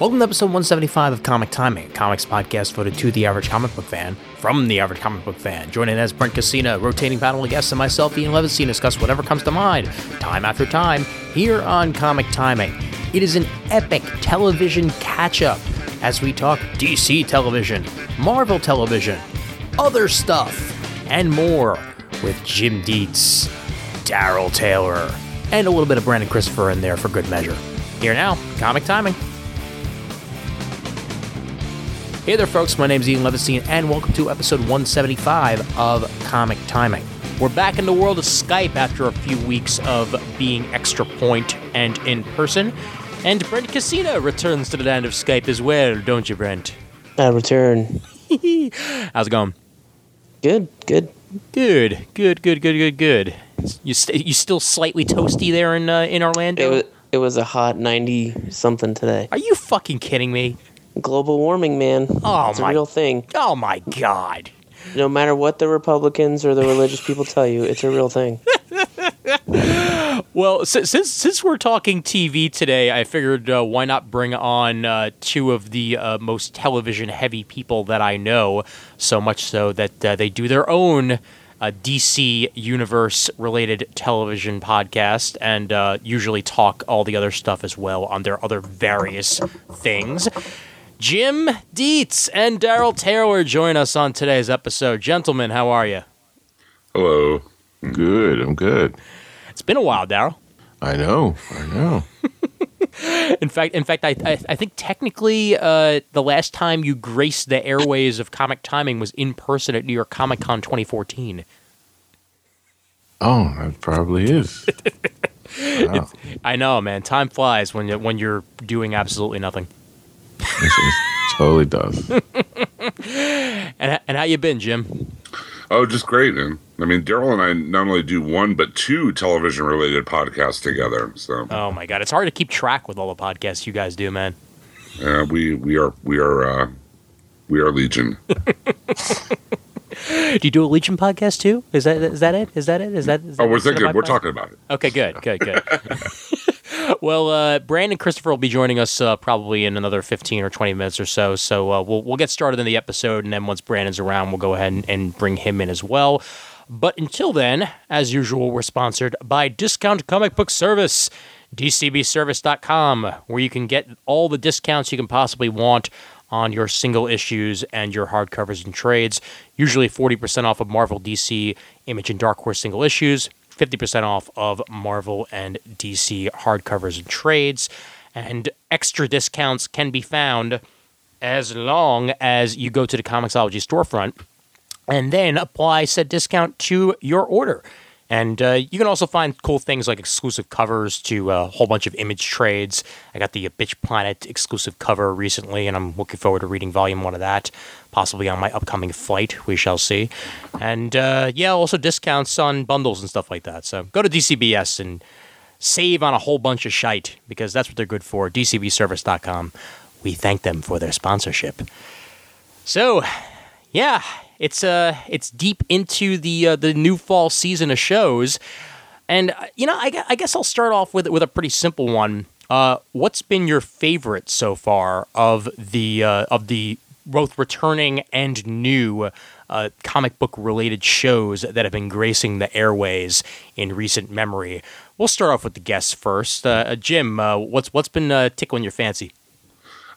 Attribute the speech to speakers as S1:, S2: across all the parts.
S1: Welcome to episode 175 of Comic Timing, comics podcast voted to the average comic book fan from the average comic book fan. Joining as Brent Casino, rotating panel of guests, and myself, Ian Levinstein, discuss whatever comes to mind, time after time, here on Comic Timing. It is an epic television catch up as we talk DC television, Marvel television, other stuff, and more with Jim Dietz, Daryl Taylor, and a little bit of Brandon Christopher in there for good measure. Here now, Comic Timing. Hey there, folks. My name is Ian Levinstein, and welcome to episode 175 of Comic Timing. We're back in the world of Skype after a few weeks of being extra point and in person. And Brent Casino returns to the land of Skype as well, don't you, Brent?
S2: I return.
S1: How's it going?
S2: Good, good.
S1: Good, good, good, good, good, good. You st- you still slightly toasty there in uh, in Orlando?
S2: It was, it was a hot 90 something today.
S1: Are you fucking kidding me?
S2: Global warming, man.
S1: Oh,
S2: it's
S1: my-
S2: a real thing.
S1: Oh my god.
S2: No matter what the Republicans or the religious people tell you, it's a real thing.
S1: Well, si- since since we're talking TV today, I figured uh, why not bring on uh, two of the uh, most television heavy people that I know. So much so that uh, they do their own uh, DC universe related television podcast and uh, usually talk all the other stuff as well on their other various things. Jim Dietz and Daryl Taylor join us on today's episode. Gentlemen, how are you?
S3: Hello. Good. I'm good.
S1: It's been a while, Daryl.
S3: I know. I know.
S1: In fact, in fact, I I, I think technically uh, the last time you graced the airways of Comic Timing was in person at New York Comic Con 2014.
S3: Oh, that probably is. Wow.
S1: I know, man. Time flies when you, when you're doing absolutely nothing.
S3: This totally does.
S1: And and how you been, Jim?
S4: Oh, just great, man. I mean, Daryl and I not only do one but two television-related podcasts together. So
S1: Oh my God, it's hard to keep track with all the podcasts you guys do, man.
S4: uh, we we are we are uh, we are legion.
S1: Do you do a Legion podcast too? Is that is that it? Is that it? Is that? Is
S4: Oh,
S1: that
S4: we're thinking. We're
S1: podcast?
S4: talking about it.
S1: Okay, good, good, good. well, uh, Brandon Christopher will be joining us uh, probably in another fifteen or twenty minutes or so. So uh, we'll we'll get started in the episode, and then once Brandon's around, we'll go ahead and, and bring him in as well. But until then, as usual, we're sponsored by Discount Comic Book Service, DCBService.com, where you can get all the discounts you can possibly want on your single issues and your hardcovers and trades. Usually 40% off of Marvel, DC, Image, and Dark Horse single issues, 50% off of Marvel and DC hardcovers and trades. And extra discounts can be found as long as you go to the Comixology storefront and then apply said discount to your order. And uh, you can also find cool things like exclusive covers to uh, a whole bunch of image trades. I got the Bitch Planet exclusive cover recently, and I'm looking forward to reading volume one of that, possibly on my upcoming flight. We shall see. And uh, yeah, also discounts on bundles and stuff like that. So go to DCBS and save on a whole bunch of shite because that's what they're good for. DCBService.com. We thank them for their sponsorship. So, yeah, it's uh it's deep into the uh, the new fall season of shows, and uh, you know I, I guess I'll start off with with a pretty simple one. Uh, what's been your favorite so far of the uh, of the both returning and new uh, comic book related shows that have been gracing the airways in recent memory? We'll start off with the guests first. Uh, uh, Jim, what's what's been tickling your fancy?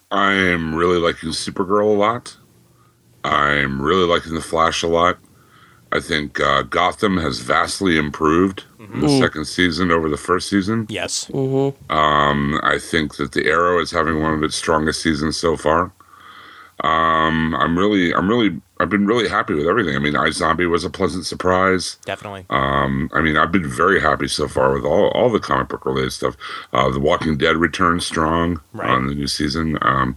S4: I am really liking Supergirl a lot. I'm really liking The Flash a lot. I think uh, Gotham has vastly improved in the second season over the first season.
S1: Yes.
S4: Um, I think that the Arrow is having one of its strongest seasons so far. Um, I'm really, I'm really, I've been really happy with everything. I mean, I Zombie was a pleasant surprise.
S1: Definitely.
S4: Um, I mean, I've been very happy so far with all, all the comic book related stuff. Uh, the Walking Dead returns strong
S1: Right.
S4: on the new season. Um,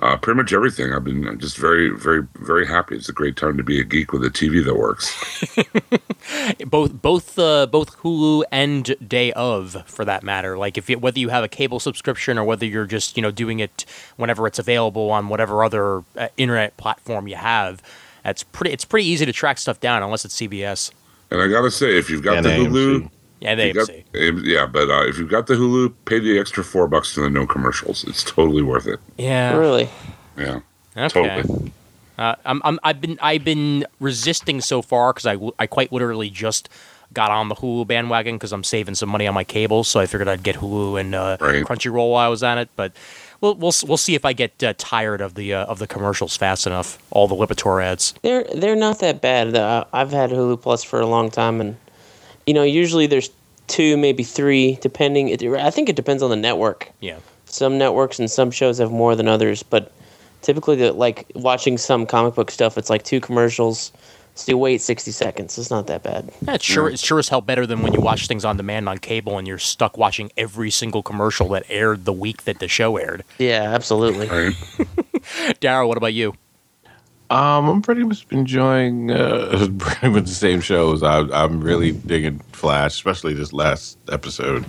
S4: uh, pretty much everything. I've been just very, very, very happy. It's a great time to be a geek with a TV that works.
S1: both both uh, both Hulu and Day of, for that matter. Like if you, whether you have a cable subscription or whether you're just you know doing it whenever it's available on whatever other uh, internet platform you have, it's pretty it's pretty easy to track stuff down unless it's CBS.
S4: And I gotta say, if you've got
S3: And
S4: the Hulu,
S3: AMC.
S1: Yeah, they
S4: You got- yeah, but uh, if you've got the Hulu, pay the extra four bucks to the no commercials. It's totally worth it.
S1: Yeah.
S2: Really?
S4: Yeah,
S1: Okay.
S4: totally.
S1: Uh, I'm, I'm, I've been I've been resisting so far because I, I quite literally just got on the Hulu bandwagon because I'm saving some money on my cable, so I figured I'd get Hulu and uh,
S4: Right.
S1: Crunchyroll while I was on it. But we'll we'll we'll see if I get uh, tired of the uh, of the commercials fast enough. All the Lipitor ads.
S2: They're they're not that bad. Uh, I've had Hulu Plus for a long time, and you know, usually there's two, maybe three, depending. It, I think it depends on the network.
S1: Yeah.
S2: Some networks and some shows have more than others, but typically, the, like watching some comic book stuff, it's like two commercials. So you wait sixty seconds. It's not that bad.
S1: Yeah, it's sure mm. it's sure as hell better than when you watch things on demand on cable and you're stuck watching every single commercial that aired the week that the show aired.
S2: Yeah, absolutely.
S4: Right?
S1: Daryl, what about you?
S3: Um, I'm pretty much enjoying uh, pretty much the same shows. I, I'm really digging Flash, especially this last episode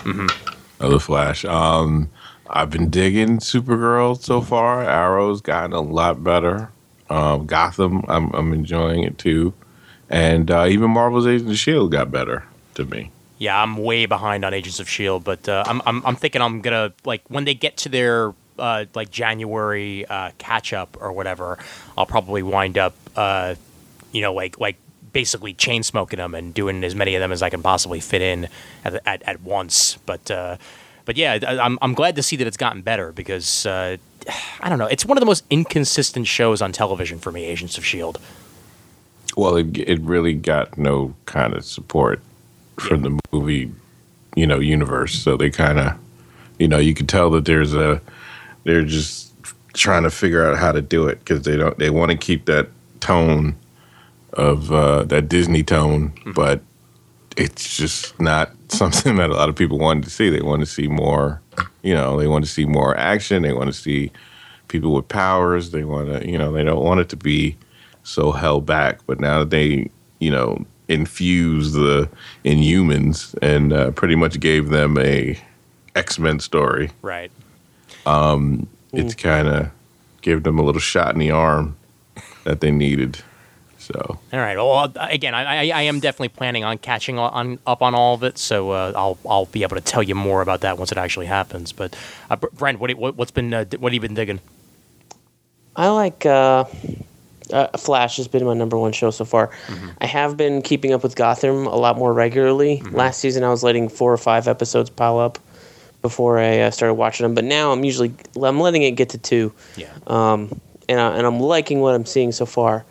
S3: of the Flash. Um, I've been digging Supergirl so far. Arrow's gotten a lot better. Um, Gotham, I'm I'm enjoying it too, and uh, even Marvel's Agents of Shield got better to me.
S1: Yeah, I'm way behind on Agents of Shield, but uh, I'm, I'm I'm thinking I'm gonna like when they get to their uh, like January uh, catch up or whatever, I'll probably wind up uh, you know like like basically chain smoking them and doing as many of them as I can possibly fit in at at, at once. But uh, but yeah, I- I'm I'm glad to see that it's gotten better because uh, I don't know, it's one of the most inconsistent shows on television for me, Agents of Shield.
S3: Well, it it really got no kind of support from the movie, you know, universe. So they kind of, you know, you could tell that there's a, they're just trying to figure out how to do it because they don't, they want to keep that tone of uh, that Disney tone, but it's just not something that a lot of people wanted to see. They want to see more, you know, they want to see more action. They want to see people with powers. They want to, you know, they don't want it to be so held back. But now that they, you know, infuse the Inhumans and uh, pretty much gave them a X Men story,
S1: Right.
S3: It's kind of gave them a little shot in the arm that they needed. So
S1: All right. Well, uh, again, I, I, I am definitely planning on catching on, on up on all of it, so uh, I'll I'll be able to tell you more about that once it actually happens. But uh, Brent, what, what what's been uh, what have you been digging?
S2: I like uh, uh, Flash has been my number one show so far.
S1: Mm-hmm.
S2: I have been keeping up with Gotham a lot more regularly.
S1: Mm-hmm.
S2: Last season, I was letting four or five episodes pile up before I uh, started watching them. But now I'm usually I'm letting it get to two,
S1: Yeah.
S2: um, and I, and I'm liking what I'm seeing so far.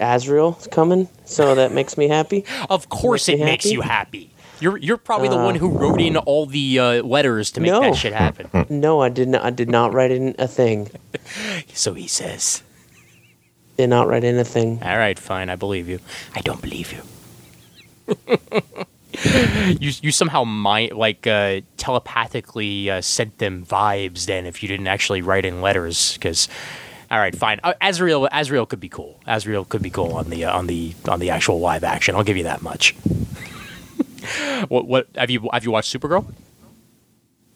S2: Azrael's coming, so that makes me happy.
S1: Of course,
S2: Makes
S1: it makes you happy. You're you're probably the
S2: Uh,
S1: one who wrote in all the uh, letters to make
S2: No.
S1: that shit happen.
S2: No, I did not. I did not write in a thing.
S1: so he says.
S2: Did not write in a thing.
S1: All right, fine. I believe you. I don't believe you. you you somehow might like uh, telepathically uh, sent them vibes. Then, if you didn't actually write in letters, because all right, fine. Uh, Azrael Azrael could be cool. Azrael could be cool on the uh, on the on the actual live action. I'll give you that much. what what have you have you watched Supergirl?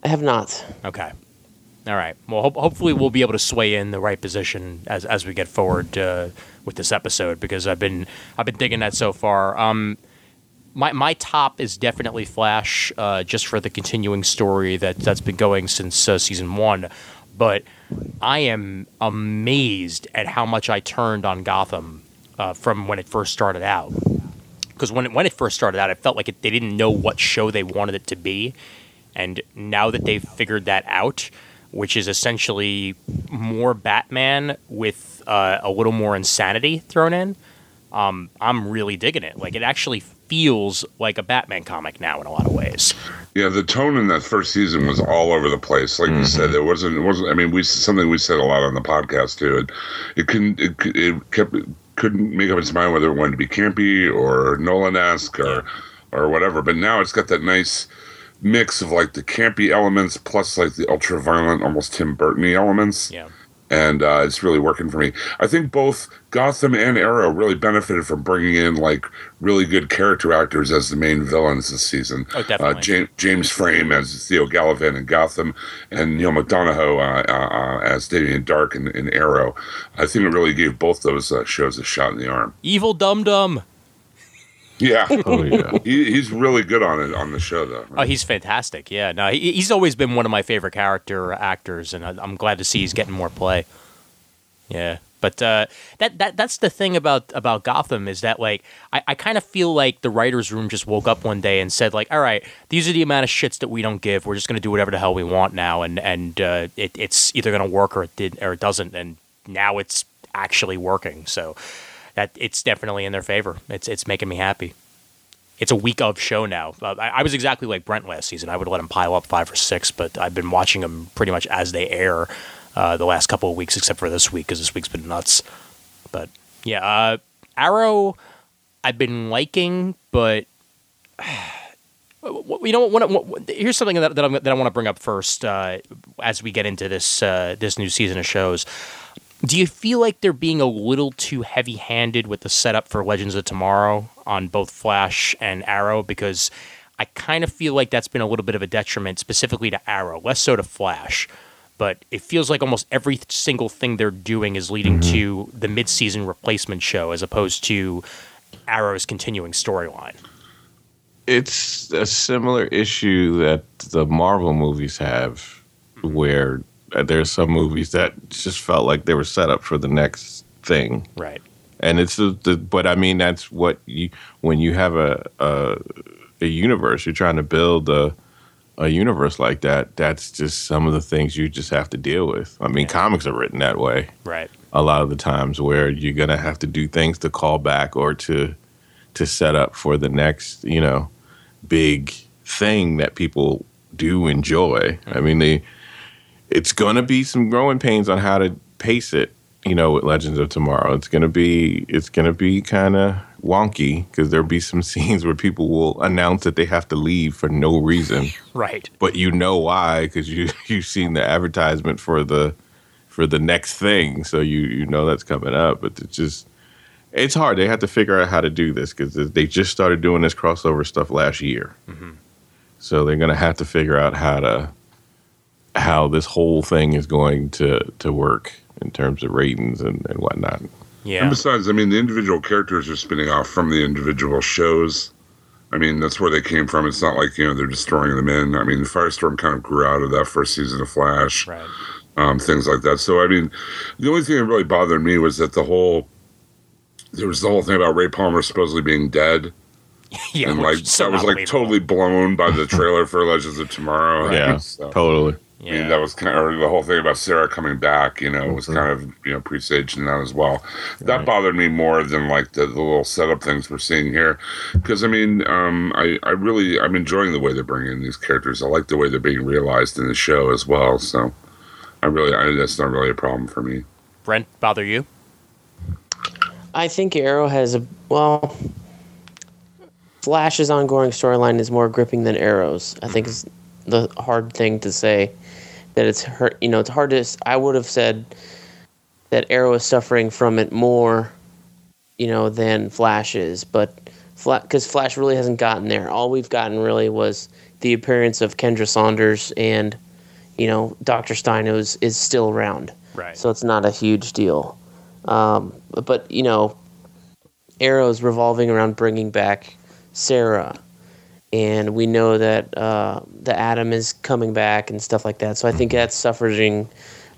S2: I have not.
S1: Okay. All right. Well, ho- hopefully we'll be able to sway in the right position as as we get forward uh, with this episode because I've been I've been digging that so far. Um, my my top is definitely Flash, uh, just for the continuing story that that's been going since uh, season one. But I am amazed at how much I turned on Gotham uh, from when it first started out because when it, when it first started out, it felt like it, they didn't know what show they wanted it to be, and now that they've figured that out, which is essentially more Batman with uh, a little more insanity thrown in, um, I'm really digging it. Like it actually feels like a Batman comic now in a lot of ways.
S4: Yeah, the tone in that first season was all over the place. Like you mm-hmm. said, it wasn't. It wasn't. I mean, we something we said a lot on the podcast too. It, it couldn't. It, it kept couldn't make up its mind whether it wanted to be campy or Nolan-esque or or whatever. But now it's got that nice mix of like the campy elements plus like the ultra violent, almost Tim Burton-y elements
S1: Yeah.
S4: And uh, it's really working for me. I think both Gotham and Arrow really benefited from bringing in like really good character actors as the main villains this season.
S1: Oh, definitely.
S4: Uh, James, James Frain as Theo Galavan in Gotham, and Neal McDonough uh, uh, uh, as Damien Darhk in, in Arrow. I think it really gave both those uh, shows a shot in the arm.
S1: Evil Dum Dum.
S4: Yeah,
S3: Oh yeah.
S4: he, he's really good on it on the show though.
S1: Oh, he's fantastic. Yeah, no, he, he's always been one of my favorite character actors, and I, I'm glad to see he's getting more play. Yeah, but uh, that that that's the thing about about Gotham is that like I, I kind of feel like the writers' room just woke up one day and said like, all right, these are the amount of shits that we don't give. We're just gonna do whatever the hell we want now, and and uh, it, it's either gonna work or it did or it doesn't, and now it's actually working. So that it's definitely in their favor. It's it's making me happy it's a week of show now. Uh, I, I was exactly like Brent last season. I would let him pile up five or six, but I've been watching them pretty much as they air uh, the last couple of weeks, except for this week because this week's been nuts. But yeah, uh, Arrow, I've been liking, but you know what? what, here's something that, that, that I want to bring up first uh, as we get into this uh, this new season of shows. Do you feel like they're being a little too heavy handed with the setup for Legends of Tomorrow on both Flash and Arrow? Because I kind of feel like that's been a little bit of a detriment, specifically to Arrow, less so to Flash. But it feels like almost every single thing they're doing is leading mm-hmm. to the mid season replacement show as opposed to Arrow's continuing storyline.
S3: It's a similar issue that the Marvel movies have, where there's some movies that just felt like they were set up for the next thing.
S1: Right.
S3: and it's the, the but I mean that's what you when you have a a, a universe you're trying to build a a universe like that that's just some of the things you just have to deal with. I mean comics are written that way
S1: Right.
S3: a lot of the times where you're going to have to do things to call back or to to set up for the next, you know, big thing that people do enjoy. I mm-hmm. mean, they it's going to be some growing pains on how to pace it, you know, with Legends of Tomorrow. It's going to be it's going to be kind of wonky because there'll be some scenes where people will announce that they have to leave for no reason
S1: Right.
S3: but you know why because you you've seen the advertisement for the for the next thing, so you you know that's coming up. But it's just it's hard. They have to figure out how to do this because they just started doing this crossover stuff last year, mm-hmm. so they're gonna have to figure out how to how this whole thing is going to to work in terms of ratings and, and whatnot.
S1: Yeah.
S4: And besides, I mean, the individual characters are spinning off from the individual shows. I mean, that's where they came from. It's not like you know they're just throwing them in. I mean, the Firestorm kind of grew out of that first season of Flash,
S1: Right.
S4: um, things like that. So, I mean, the only thing that really bothered me was that the whole there was the whole thing about Ray Palmer supposedly being dead,
S1: Yeah.
S4: and like
S1: so
S4: that was like totally blown by the trailer for Legends of Tomorrow.
S3: Yeah,
S4: So,
S3: totally.
S4: I mean, that was kind of, or the whole thing about Sarah coming back, you know, was
S3: Mhm.
S4: kind of, you know, presaging that as well. That
S3: Right.
S4: bothered me more than like the, the little setup things we're seeing here. Because, I mean, um, I, I really, I'm enjoying the way they're bringing in these characters. I like the way they're being realized in the show as well. So I really, I, that's not really a problem for me.
S1: Brent, bother you?
S2: I think Arrow has a well. Flash's ongoing storyline is more gripping than Arrow's. I think is the hard thing to say. That it's hurt. You know, it's hard to. I would have said that Arrow is suffering from it more, you know, than Flash is. But because Flash really hasn't gotten there. All we've gotten really was the appearance of Kendra Saunders and, you know, Doctor Stein is, is still around.
S1: Right.
S2: So it's not a huge deal. Um, but you know, Arrow's revolving around bringing back Sarah, and we know that uh, the Atom is coming back and stuff like that. So I think that's suffering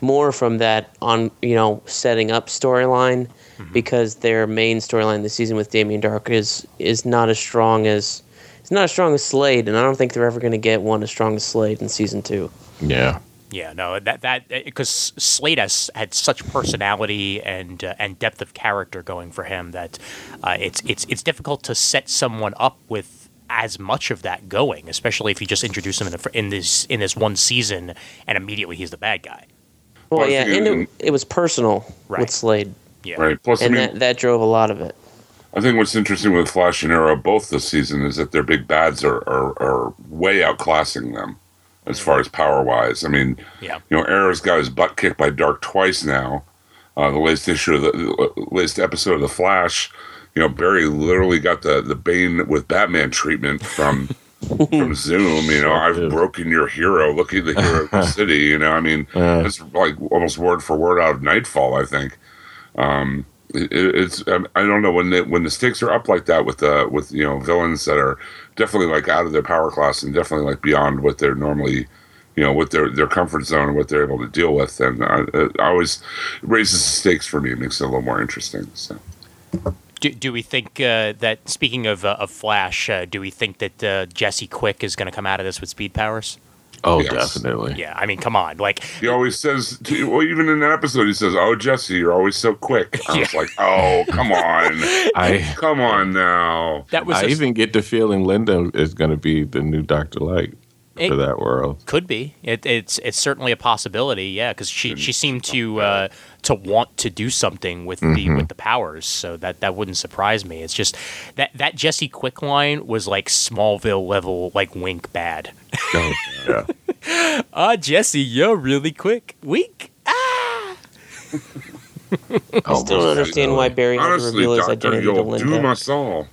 S2: more from that on you know setting up storyline because their main storyline this season with Damien Darhk is is not as strong as it's not as strong as Slade, and I don't think they're ever going to get one as strong as Slade in season two.
S3: Yeah.
S1: Yeah, no, that that because Slade has had such personality and uh, and depth of character going for him that uh, it's it's it's difficult to set someone up with as much of that going, especially if you just introduce him in, the, in this in this one season and immediately he's the bad guy.
S2: Well,
S4: Well,
S2: yeah, and
S4: it-
S2: it, it was personal
S1: Right.
S2: with Slade,
S1: Yeah,
S4: Right. Plus, I
S2: and
S4: mean,
S2: that that drove a lot of it.
S4: I think what's interesting with Flash and Arrow both this season is that their big bads are, are, are way outclassing them as far as power wise. I mean,
S1: Yeah.
S4: you know, Arrow's got his butt kicked by Darhk twice now. Uh, the latest issue of the, the latest episode of the Flash, you know, Barry literally got the the Bane with Batman treatment from from Zoom. You know, I've
S3: did.
S4: broken your hero. Look at the hero of the city. You know, I mean,
S3: Uh,
S4: it's like almost word for word out of Knightfall. I think. Um, it, it's um, I don't know when the when the stakes are up like that with the with you know villains that are definitely like out of their power class and definitely like beyond what they're normally you know what their their comfort zone and what they're able to deal with and uh, it always raises the stakes for me it makes it a little more interesting so
S1: Do, do we think uh, that speaking of uh, of Flash, uh, do we think that uh, Jesse Quick is going to come out of this with speed powers?
S3: Oh,
S4: Yes.
S3: definitely.
S1: Yeah, I mean, come on, like
S4: he always says to, well even in that episode he says oh Jesse you're always so quick I was like oh come on
S3: I
S4: come on now
S1: that was
S3: I
S1: a-
S3: even get the feeling Linda is going to be the new Doctor Light
S1: It-
S3: for that world.
S1: Could be. It, it's it's certainly a possibility. Yeah, because she she seemed to uh, to want to do something with the with the powers, so that that wouldn't surprise me. It's just that that Jesse Quick line was like Smallville level, like wink bad.
S3: Oh, yeah.
S1: Ah, Jesse, you're really quick. Wink.
S2: I still don't understand why Barry had to reveal his
S4: Doctor
S2: identity to
S4: you'll do
S2: Linda.
S4: my soul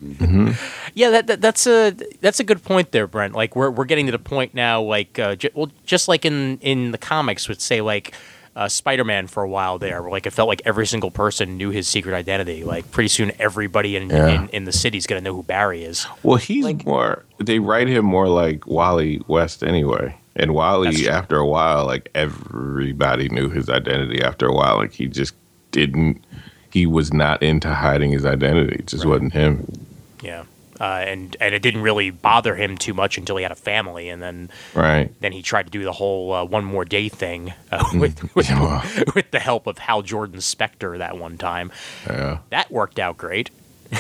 S1: Yeah, that, that that's a that's a good point there, Brent. Like we're we're getting to the point now, like uh, j- well, just like in in the comics would say, like uh, Spider-Man for a while there, where like it felt like every single person knew his secret identity. Like pretty soon, everybody in
S3: Yeah.
S1: in, in the city's gonna know who Barry is.
S3: Well, he's
S2: Like-
S3: more. They write him more like Wally West anyway. And
S1: That's
S3: Wally, after a while, like everybody knew his identity. After a while, like he just didn't. He was not into hiding his identity. It just
S1: Right.
S3: wasn't him.
S1: Yeah. Uh, and and it didn't really bother him too much until he had a family, and then
S3: Right.
S1: then he tried to do the whole uh, one more day thing uh, with with,
S3: Yeah.
S1: with the help of Hal Jordan Spectre that one time.
S3: Yeah.
S1: That worked out great.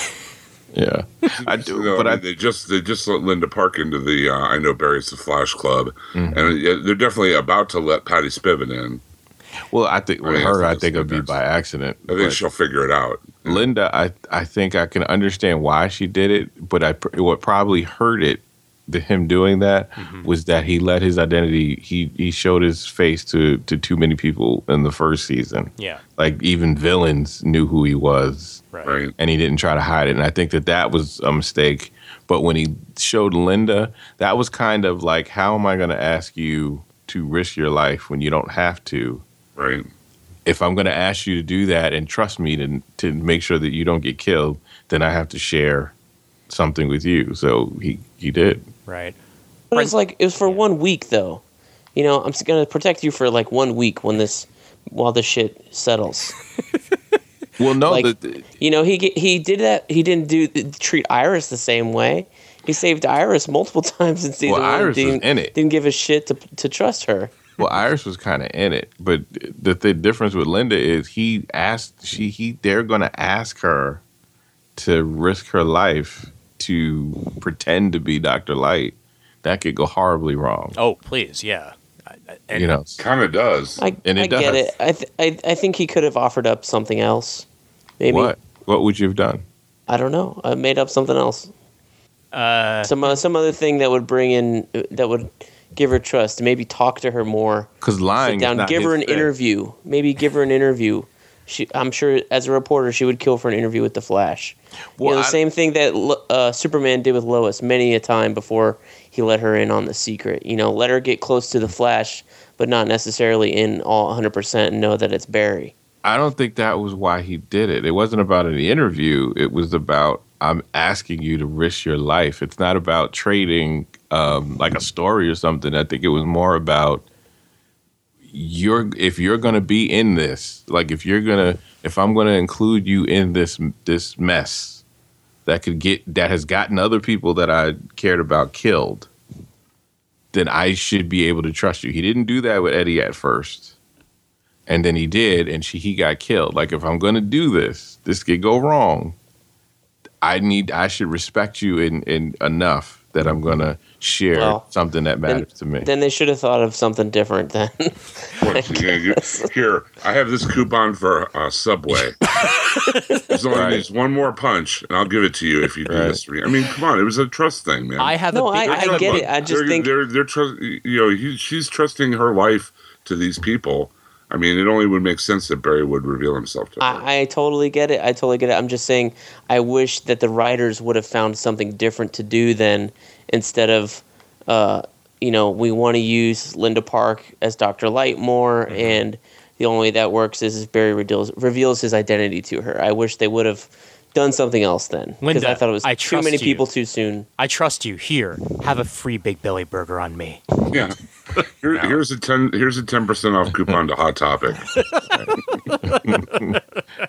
S3: Yeah. I do.
S4: know,
S3: but
S4: I
S3: I.
S4: they just they just let Linda Park into the uh, I know Barry's the Flash Club,
S3: Mm-hmm.
S4: and uh, they're definitely about to let Patty Spivot in.
S3: Well, I think with
S4: I
S3: her, I think it'd be by accident.
S4: I think she'll figure it out.
S3: Linda, I I think I can understand why she did it, but I what probably hurt it, the him doing that mm-hmm. was that he let his identity he he showed his face to to too many people in the first season.
S1: Yeah.
S3: Like even villains knew who he was,
S1: Right.
S4: Right?
S3: and he didn't try to hide it. And I think that that was a mistake. But when he showed Linda, that was kind of like, how am I going to ask you to risk your life when you don't have to?
S4: Right.
S3: if I'm going to ask you to do that and trust me to to make sure that you don't get killed, then I have to share something with you. So he he did.
S1: Right.
S2: But it's like it was for one week though. You know, I'm going to protect you for like one week when this while this shit settles.
S3: Well, no,
S2: Like-
S3: the,
S2: You know, he he did that. He didn't do treat Iris the same way. He saved Iris multiple times in season
S3: Well,
S2: one.
S3: Iris
S2: didn't,
S3: in it.
S2: Didn't give a shit to to trust her.
S3: Well, Iris was kind of in it, but the the difference with Linda is he asked she he they're going to ask her to risk her life to pretend to be Doctor Light. That could go horribly wrong.
S1: Oh, please, yeah. I- I- And
S3: you know,
S4: Kind of does.
S2: I,
S3: And it
S2: I get it. I, th- I I think he could have offered up something else. Maybe
S3: what what would you have done?
S2: I don't know. I made up something else.
S1: uh,
S2: Some uh, some other thing that would bring in that would give her trust. Maybe talk to her more.
S3: Because lying
S2: Sit
S3: is
S2: down. Give her an
S3: thing.
S2: interview. Maybe give her an interview. She, I'm sure, as a reporter, she would kill for an interview with the Flash.
S3: Well,
S2: you know, the
S3: I-
S2: same thing that uh, Superman did with Lois many a time before he let her in on the secret. You know, let her get close to the Flash, but not necessarily in all 100% and know that it's Barry.
S3: I don't think that was why he did it. It wasn't about an interview. It was about I'm asking you to risk your life. It's not about trading um, like a story or something. I think it was more about you're if you're going to be in this, like if you're going to if I'm going to include you in this this mess that could get that has gotten other people that I cared about killed, then I should be able to trust you. He didn't do that with Eddie at first and then he did and she he got killed like if i'm to do this this could go wrong i need i should respect you in, in enough that i'm going to share
S2: Well,
S3: something that matters to me
S2: Then they should have thought of something different then.
S4: What, you here, I have this coupon for uh, Subway. There's only
S3: Right.
S4: needs one more punch, and I'll give it to you if you do
S3: Right.
S4: this for me. I mean, come on, it was a trust thing, man.
S1: I have
S2: No,
S1: a big.
S2: I-
S1: have
S2: I
S1: a-
S2: get it. I just
S4: they're,
S2: think-
S4: they're they're trust. You know, he, she's trusting her life to these people. I mean, it only would make sense that Barry would reveal himself to her.
S2: I, I totally get it. I totally get it. I'm just saying, I wish that the writers would have found something different to do then, instead of, uh, you know, we want to use Linda Park as Dr. Light more,
S3: Mm-hmm.
S2: and the only way that works is if Barry reveals, reveals his identity to her. I wish they would have done something else then because
S1: Linda,
S2: I thought it was
S1: I
S2: too many
S1: you.
S2: people too soon.
S1: I trust you. Here, have a free Big Belly burger on me.
S4: Yeah. Here, here's a ten. Here's a ten percent off coupon to Hot Topic.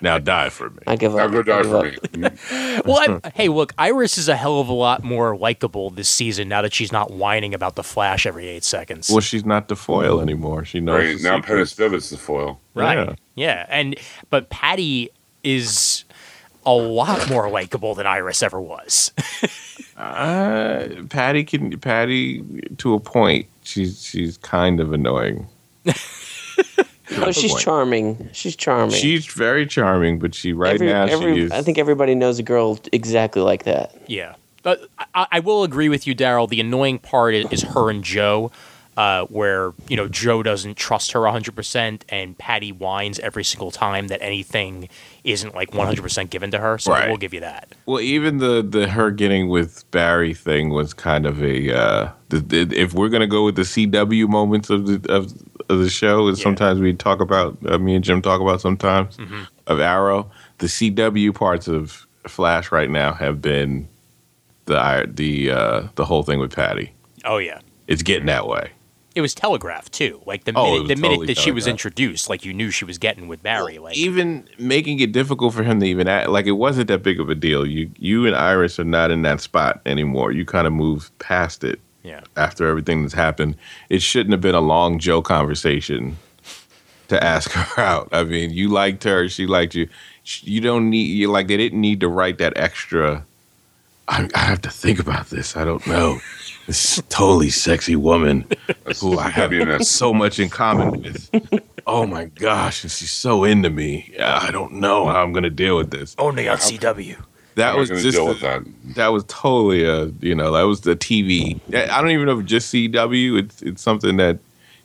S3: Now die for me.
S2: I give
S4: Now go die for
S2: up.
S4: me.
S1: Well, I, hey, look, Iris is a hell of a lot more likable this season now that she's not whining about the Flash every eight seconds.
S3: Well, she's not the foil anymore. She knows.
S4: Right now,
S3: secrets.
S4: Pennis the foil.
S1: right?
S3: yeah.
S1: Yeah. and but Patty is a lot more likable than Iris ever was.
S3: Uh, Patty can Patty to a point. She's she's kind of annoying.
S2: Oh, she's
S3: point.
S2: charming. She's charming.
S3: She's very charming, but she right
S2: Every-
S3: now
S2: every-
S3: she is.
S2: I think everybody knows a girl exactly like that.
S1: Yeah. But I, I will agree with you, Daryl. The annoying part is, is her and Joe, uh, where, you know, Joe doesn't trust her 100%, and Patty whines every single time that anything isn't like 100% given to her. So I
S3: Right.
S1: will give you that.
S3: Well, even the the her getting with Barry thing was kind of a. Uh, the, the, if we're gonna go with the CW moments of the of, of the show, and
S1: Yeah.
S3: sometimes we talk about uh, me and Jim talk about sometimes
S1: Mm-hmm.
S3: of Arrow. The CW parts of Flash right now have been the the uh, the whole thing with Patty.
S1: Oh, yeah.
S3: It's getting that way.
S1: It was telegraphed, too. Like the
S3: Oh,
S1: minute, the minute
S3: totally
S1: that she was introduced, like you knew she was getting with Barry. Like,
S3: even making it difficult for him to even act like it wasn't that big of a deal. You you and Iris are not in that spot anymore. You kind of moved past it
S1: yeah.
S3: after everything that's happened. It shouldn't have been a long Joe conversation to ask her out. I mean, you liked her, she liked you. You don't need you like they didn't need to write that extra. I, I have to think about this. I don't know. This totally sexy woman who I have so much in common with. Oh my gosh, and she's so into me. I don't know how I'm gonna deal with this.
S1: Only on CW.
S3: That
S4: I'm
S3: was
S4: not
S3: just
S4: deal
S3: a-
S4: with that.
S3: that was totally a you know that was the TV. I don't even know if just CW. It's it's something that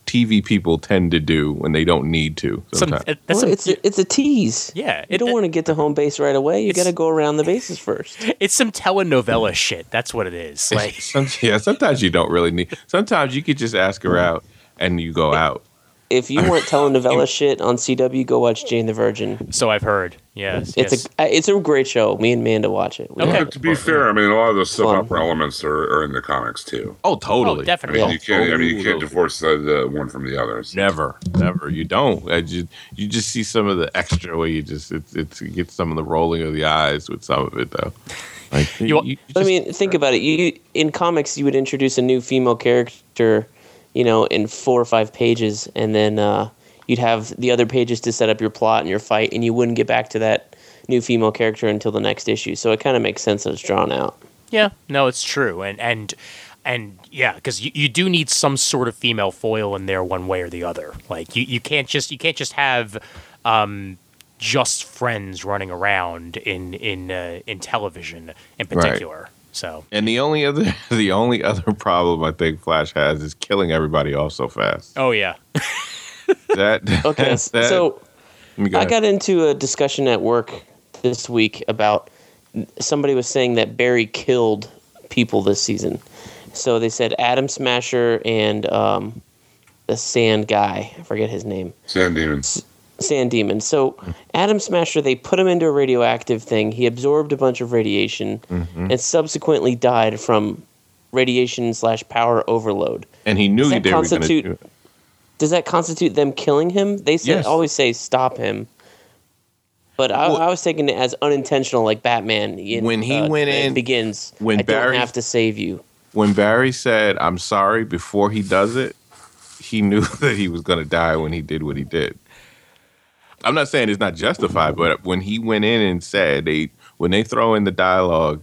S3: TV people tend to do when they don't need to.
S1: Some,
S3: Sometimes.
S1: it- that's
S2: Well,
S1: some-
S2: it's a, it's a tease.
S1: yeah.
S2: You
S1: it-
S2: don't want to get to home base right away. You got to go around the bases first.
S1: It's some telenovela shit. That's what it is. Like,
S3: Some- yeah, sometimes you don't really need. Sometimes you could just ask her mm. out and you go out.
S2: If you want telenovela shit on CW, go watch Jane the Virgin.
S1: so I've heard. Yes.
S2: It's
S1: yes.
S2: a it's a great show. Me and Manda watch it. We
S1: Okay.
S2: like
S4: to be fair, I mean, a lot of those soap
S2: Fun.
S4: opera elements are, are in the comics too.
S3: Oh, totally.
S1: Oh,
S4: I
S1: definitely.
S4: mean, you can't. I mean, you can't
S3: oh.
S4: divorce the, the one from the others.
S3: Never, never. You don't. I just, you just see some of the extra where you just it's, it's you get some of the rolling of the eyes with some of it though. Like
S1: You-
S3: you
S2: I
S3: just-
S2: mean, think about it. You in comics, you would introduce a new female character, you know, in four or five pages, and then uh, you'd have the other pages to set up your plot and your fight, and you wouldn't get back to that new female character until the next issue. So it kind of makes sense that it's drawn out.
S1: Yeah, no, it's true, and and and yeah, because you, you do need some sort of female foil in there, one way or the other. Like you, you can't just you can't just have um, just friends running around in in uh, in television in
S3: Right.
S1: Particular. So
S3: And the only other the only other problem I think Flash has is killing everybody off so fast.
S1: oh yeah,
S3: That
S2: Okay,
S3: that-
S2: so
S3: go
S2: I got into a discussion at work this week about somebody was saying that Barry killed people this season. So they said Atom Smasher and um, the Sand guy. I forget his name.
S4: Sand demons.
S2: Sand Demon. So Atom Smasher, they put him into a radioactive thing. He absorbed a bunch of radiation
S3: Mm-hmm.
S2: and subsequently died from radiation slash power overload.
S3: and he knew
S2: Does
S3: they
S2: that
S3: were going to do it.
S2: Does that constitute them killing him? They say,
S3: Yes.
S2: always say stop him. But I,
S3: Well-
S2: I was taking it as unintentional, like Batman. In,
S3: When he went in-
S2: begins.
S3: when
S2: I
S3: Barry-
S2: don't have to save you.
S3: When Barry said, "I'm sorry" before he does it, he knew that he was going to die when he did what he did. I'm not saying it's not justified, but when he went in and said they when they throw in the dialogue,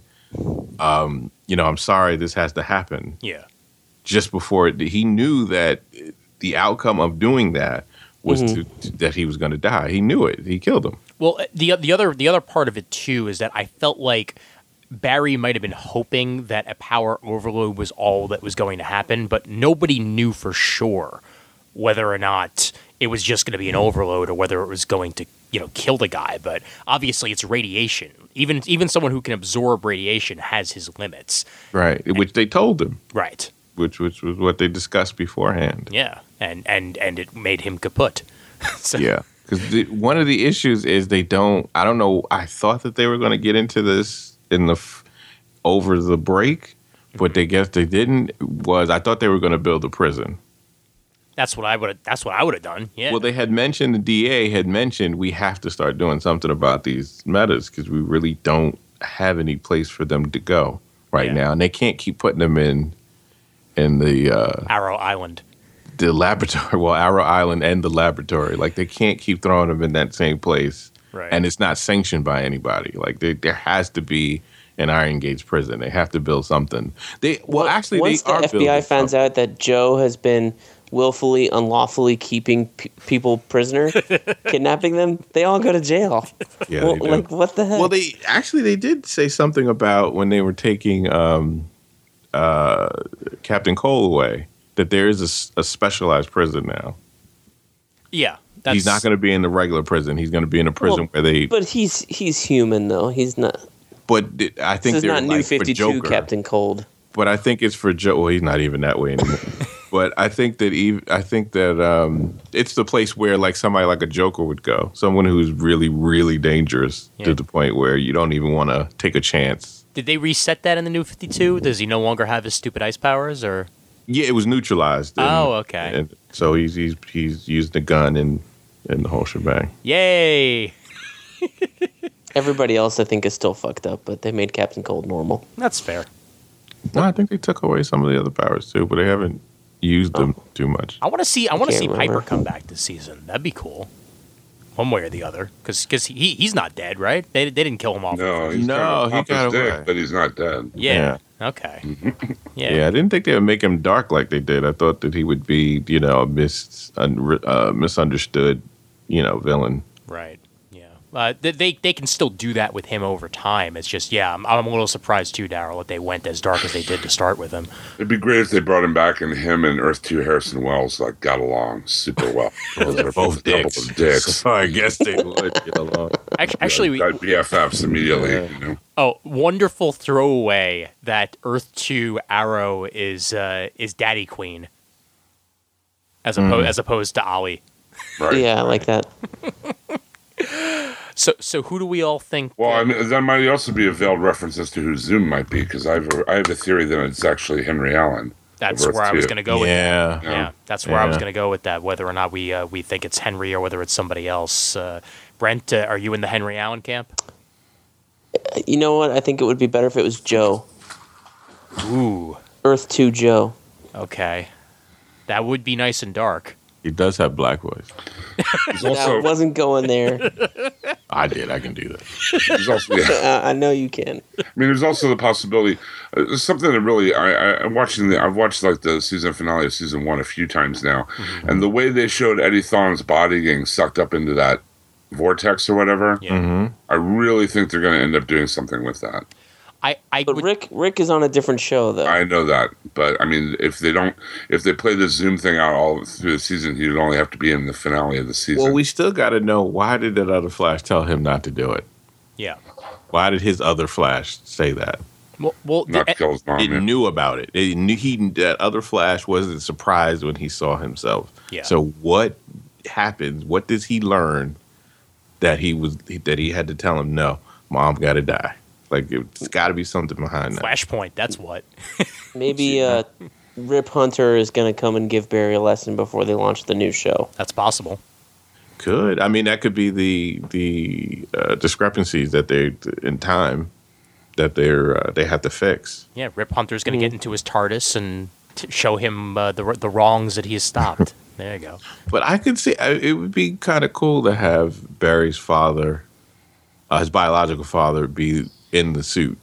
S3: um, you know, I'm sorry, this has to happen.
S1: yeah.
S3: Just before it, he knew that the outcome of doing that was
S2: Mhm.
S3: to, to- that he was going to die. He knew it. He killed him.
S1: Well, uh, the the other the other part of it too is that I felt like Barry might have been hoping that a power overload was all that was going to happen, but nobody knew for sure whether or not it was just going to be an overload or whether it was going to you know kill the guy. But obviously, it's radiation. Even even someone who can absorb radiation has his limits.
S3: Right, which they told him,
S1: Right.
S3: which which was what they discussed beforehand.
S1: Yeah. And and and it made him kaput. So-
S3: Yeah, because one of the issues is they don't. I don't know. I thought that they were going to get into this in the f- over the break, but they guess they didn't. Was I thought they were going to build a prison?
S1: That's what I would. That's what I would have done. Yeah.
S3: Well, they had mentioned the DA had mentioned we have to start doing something about these metas because we really don't have any place for them to go right
S1: Yeah.
S3: now, and they can't keep putting them in in the uh,
S1: Arrow Island.
S3: the laboratory. Well, Arrow Island and the laboratory, like they can't keep throwing them in that same place,
S1: Right.
S3: and it's not sanctioned by anybody. Like they, there has to be an Iron Gates prison. They have to build something. They well, actually,
S2: once
S3: they
S2: the
S3: building
S2: FBI finds
S3: something.
S2: out that Joe has been willfully, unlawfully keeping p- people prisoner, kidnapping them, they all go to jail.
S3: Yeah,
S2: well,
S3: they do.
S2: like what the heck?
S3: Well, they actually they did say something about when they were taking um, uh, Captain Cold away that there is a specialized prison now.
S1: Yeah. That's,
S3: He's not going to be in the regular prison. He's going to be in a prison
S2: Well,
S3: where they. But,
S2: but he's he's human though. He's not.
S3: th- I think
S2: This
S3: is
S2: not New
S3: like for
S2: Fifty Two Captain Cold.
S3: But I think it's for Joe. Well, he's not even that way anymore. but I think that ev I think that um, it's the place where like somebody like a Joker would go. Someone who's really, really dangerous
S1: Yeah.
S3: to the point where you don't even want to take a chance.
S1: Did they reset that in the new 52? Does he no longer have his stupid ice powers or
S3: Yeah, it was neutralized. and-
S1: Oh, okay.
S3: And so he's he's he's used the gun and and the whole shebang.
S1: Yay!
S2: Everybody else, I think, is still fucked up, but they made Captain Cold normal.
S1: That's fair.
S3: No, I think they took away some of the other powers too, but they haven't used them
S2: Oh.
S3: too much.
S1: I want to see I want to see
S2: remember.
S1: Piper come back this season. That'd be cool. One way or the other cuz cuz he he's not dead, right? They they didn't kill him off.
S4: No, he's
S3: No,
S4: got
S3: he
S4: he
S3: got
S4: his dick, but he's not dead.
S1: Yeah. Okay. Yeah.
S3: Yeah, I didn't think they would make him dark like they did. I thought that he would be, you know, a mis- un- uh, misunderstood, you know, villain.
S1: Right. Yeah. Uh, they, they they can still do that with him over time. It's just yeah, I'm, I'm a little surprised too, Daryl, that they went as dark as they did to start with him.
S4: It'd be great if they brought him back and him and Earth Two Harrison Wells like got along super well. Those are
S3: Both dicks.
S4: dicks.
S3: So I guess they would get along.
S1: Actually, actually we,
S4: got BFFs immediately. You know,
S1: oh, wonderful throwaway that Earth Two Arrow is uh, is Daddy Queen, as opposed as opposed to Ollie.
S4: right?
S2: Yeah, I like that.
S1: So so who do we all think?
S4: Well,
S1: that-
S4: I mean, that might also be a veiled reference as to who Zoom might be, because I have a, I have a theory that it's actually Henry Allen.
S1: that's where I was going to go with. that.
S3: Yeah.
S1: Yeah, that's where I was going to go with that. Whether or not we uh, we think it's Henry or whether it's somebody else. Uh, Brent, uh, are you in the Henry Allen camp?
S2: You know what? I think it would be better if it was Joe.
S1: Ooh,
S2: Earth Two Joe.
S1: okay, that would be nice and dark.
S3: He does have black voice.
S4: He's
S2: I wasn't going there.
S3: I did. I can do that.
S4: he's also yeah.
S2: I, I know you can.
S4: I mean, there's also the possibility. Uh, there's something that really I, I, I'm watching. The, I've watched like the season finale of season one a few times now, and the way they showed Eddie Thawne's body getting sucked up into that vortex or whatever.
S1: Yeah.
S3: Mm-hmm.
S4: I really think they're going to end up doing something with that.
S1: I I
S2: But
S1: would,
S2: Rick Rick is on a different show though.
S4: I know that, but I mean, if they don't, if they play the Zoom thing out all through the season, he'd only have to be in the finale of the season.
S3: Well, we still got to know why did that other Flash tell him not to do it?
S1: yeah.
S3: Why did his other Flash say that?
S1: Well, well
S4: not
S1: the-
S4: to kill his mom.
S3: It
S4: yeah.
S3: knew about it. It knew he that other Flash wasn't surprised when he saw himself.
S1: Yeah.
S3: So what happens? What does he learn that he was that he had to tell him no, mom got to die? Like it's got to be something behind that.
S1: Flashpoint. That's what.
S2: Maybe uh, Rip Hunter is going to come and give Barry a lesson before they launch the new show.
S1: That's possible.
S3: Could I mean that could be the the uh, discrepancies that they in time that they're uh, they have to fix.
S1: Yeah, Rip Hunter's going to get into his TARDIS and t- show him uh, the the wrongs that he has stopped. there you go.
S3: But I could see I- it would be kind of cool to have Barry's father, uh, his biological father, be in the suit.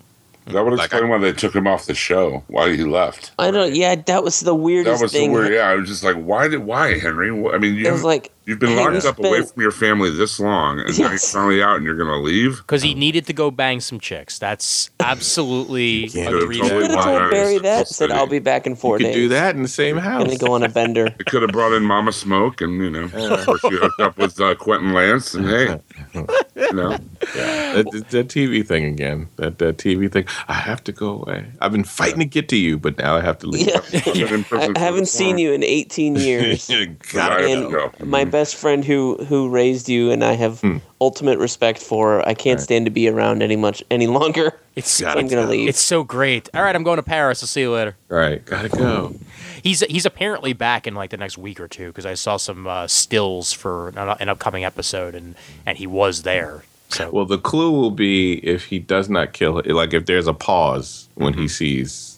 S4: That would
S3: Like,
S4: explain
S3: I-
S4: why they took him off the show. Why he left.
S2: I don't. Yeah, that was the weirdest.
S4: That
S2: weirdest
S4: was the
S2: thing.
S4: weird. Yeah, I was just like, why did why Henry? I mean, you
S2: It was like
S4: you've been
S2: hey, we
S4: locked up away from your family this long, and now you're
S2: Yes.
S4: finally out, and you're gonna leave.
S1: Because he needed to go bang some chicks. That's absolutely
S3: Yeah,
S1: a
S3: it's
S1: reason.
S4: totally
S2: could have told
S4: Why?
S2: Barry that. Said I'll
S4: be.
S2: be back in
S3: You
S2: four
S3: could
S2: days.
S3: do that in the same house.
S2: Gonna go on a bender.
S4: It could have brought in Mama Smoak, and you know, of course, she hooked up with uh, Quentin Lance, and hey, You know,
S3: Yeah, that, that TV thing again. That that TV thing. I have to go away. I've been fighting to get to you, but now I have to leave.
S2: Yeah. I, I haven't seen
S4: crime.
S2: you in 18 years.
S3: Gotta
S4: And-
S3: go.
S4: go.
S2: My best friend who who raised you and I have
S3: Hmm.
S2: ultimate respect for. I can't
S3: Right.
S2: stand to be around any much any longer.
S1: It's
S3: Gotta
S2: I'm gonna
S3: go.
S2: leave.
S1: it's so great. All right, I'm going to Paris. I'll see you later.
S3: All right, gotta go.
S1: He's he's apparently back in like the next week or two because I saw some uh, stills for an, an upcoming episode and and he was there. So
S3: Well, the clue will be if he does not kill. Like if there's a pause when he sees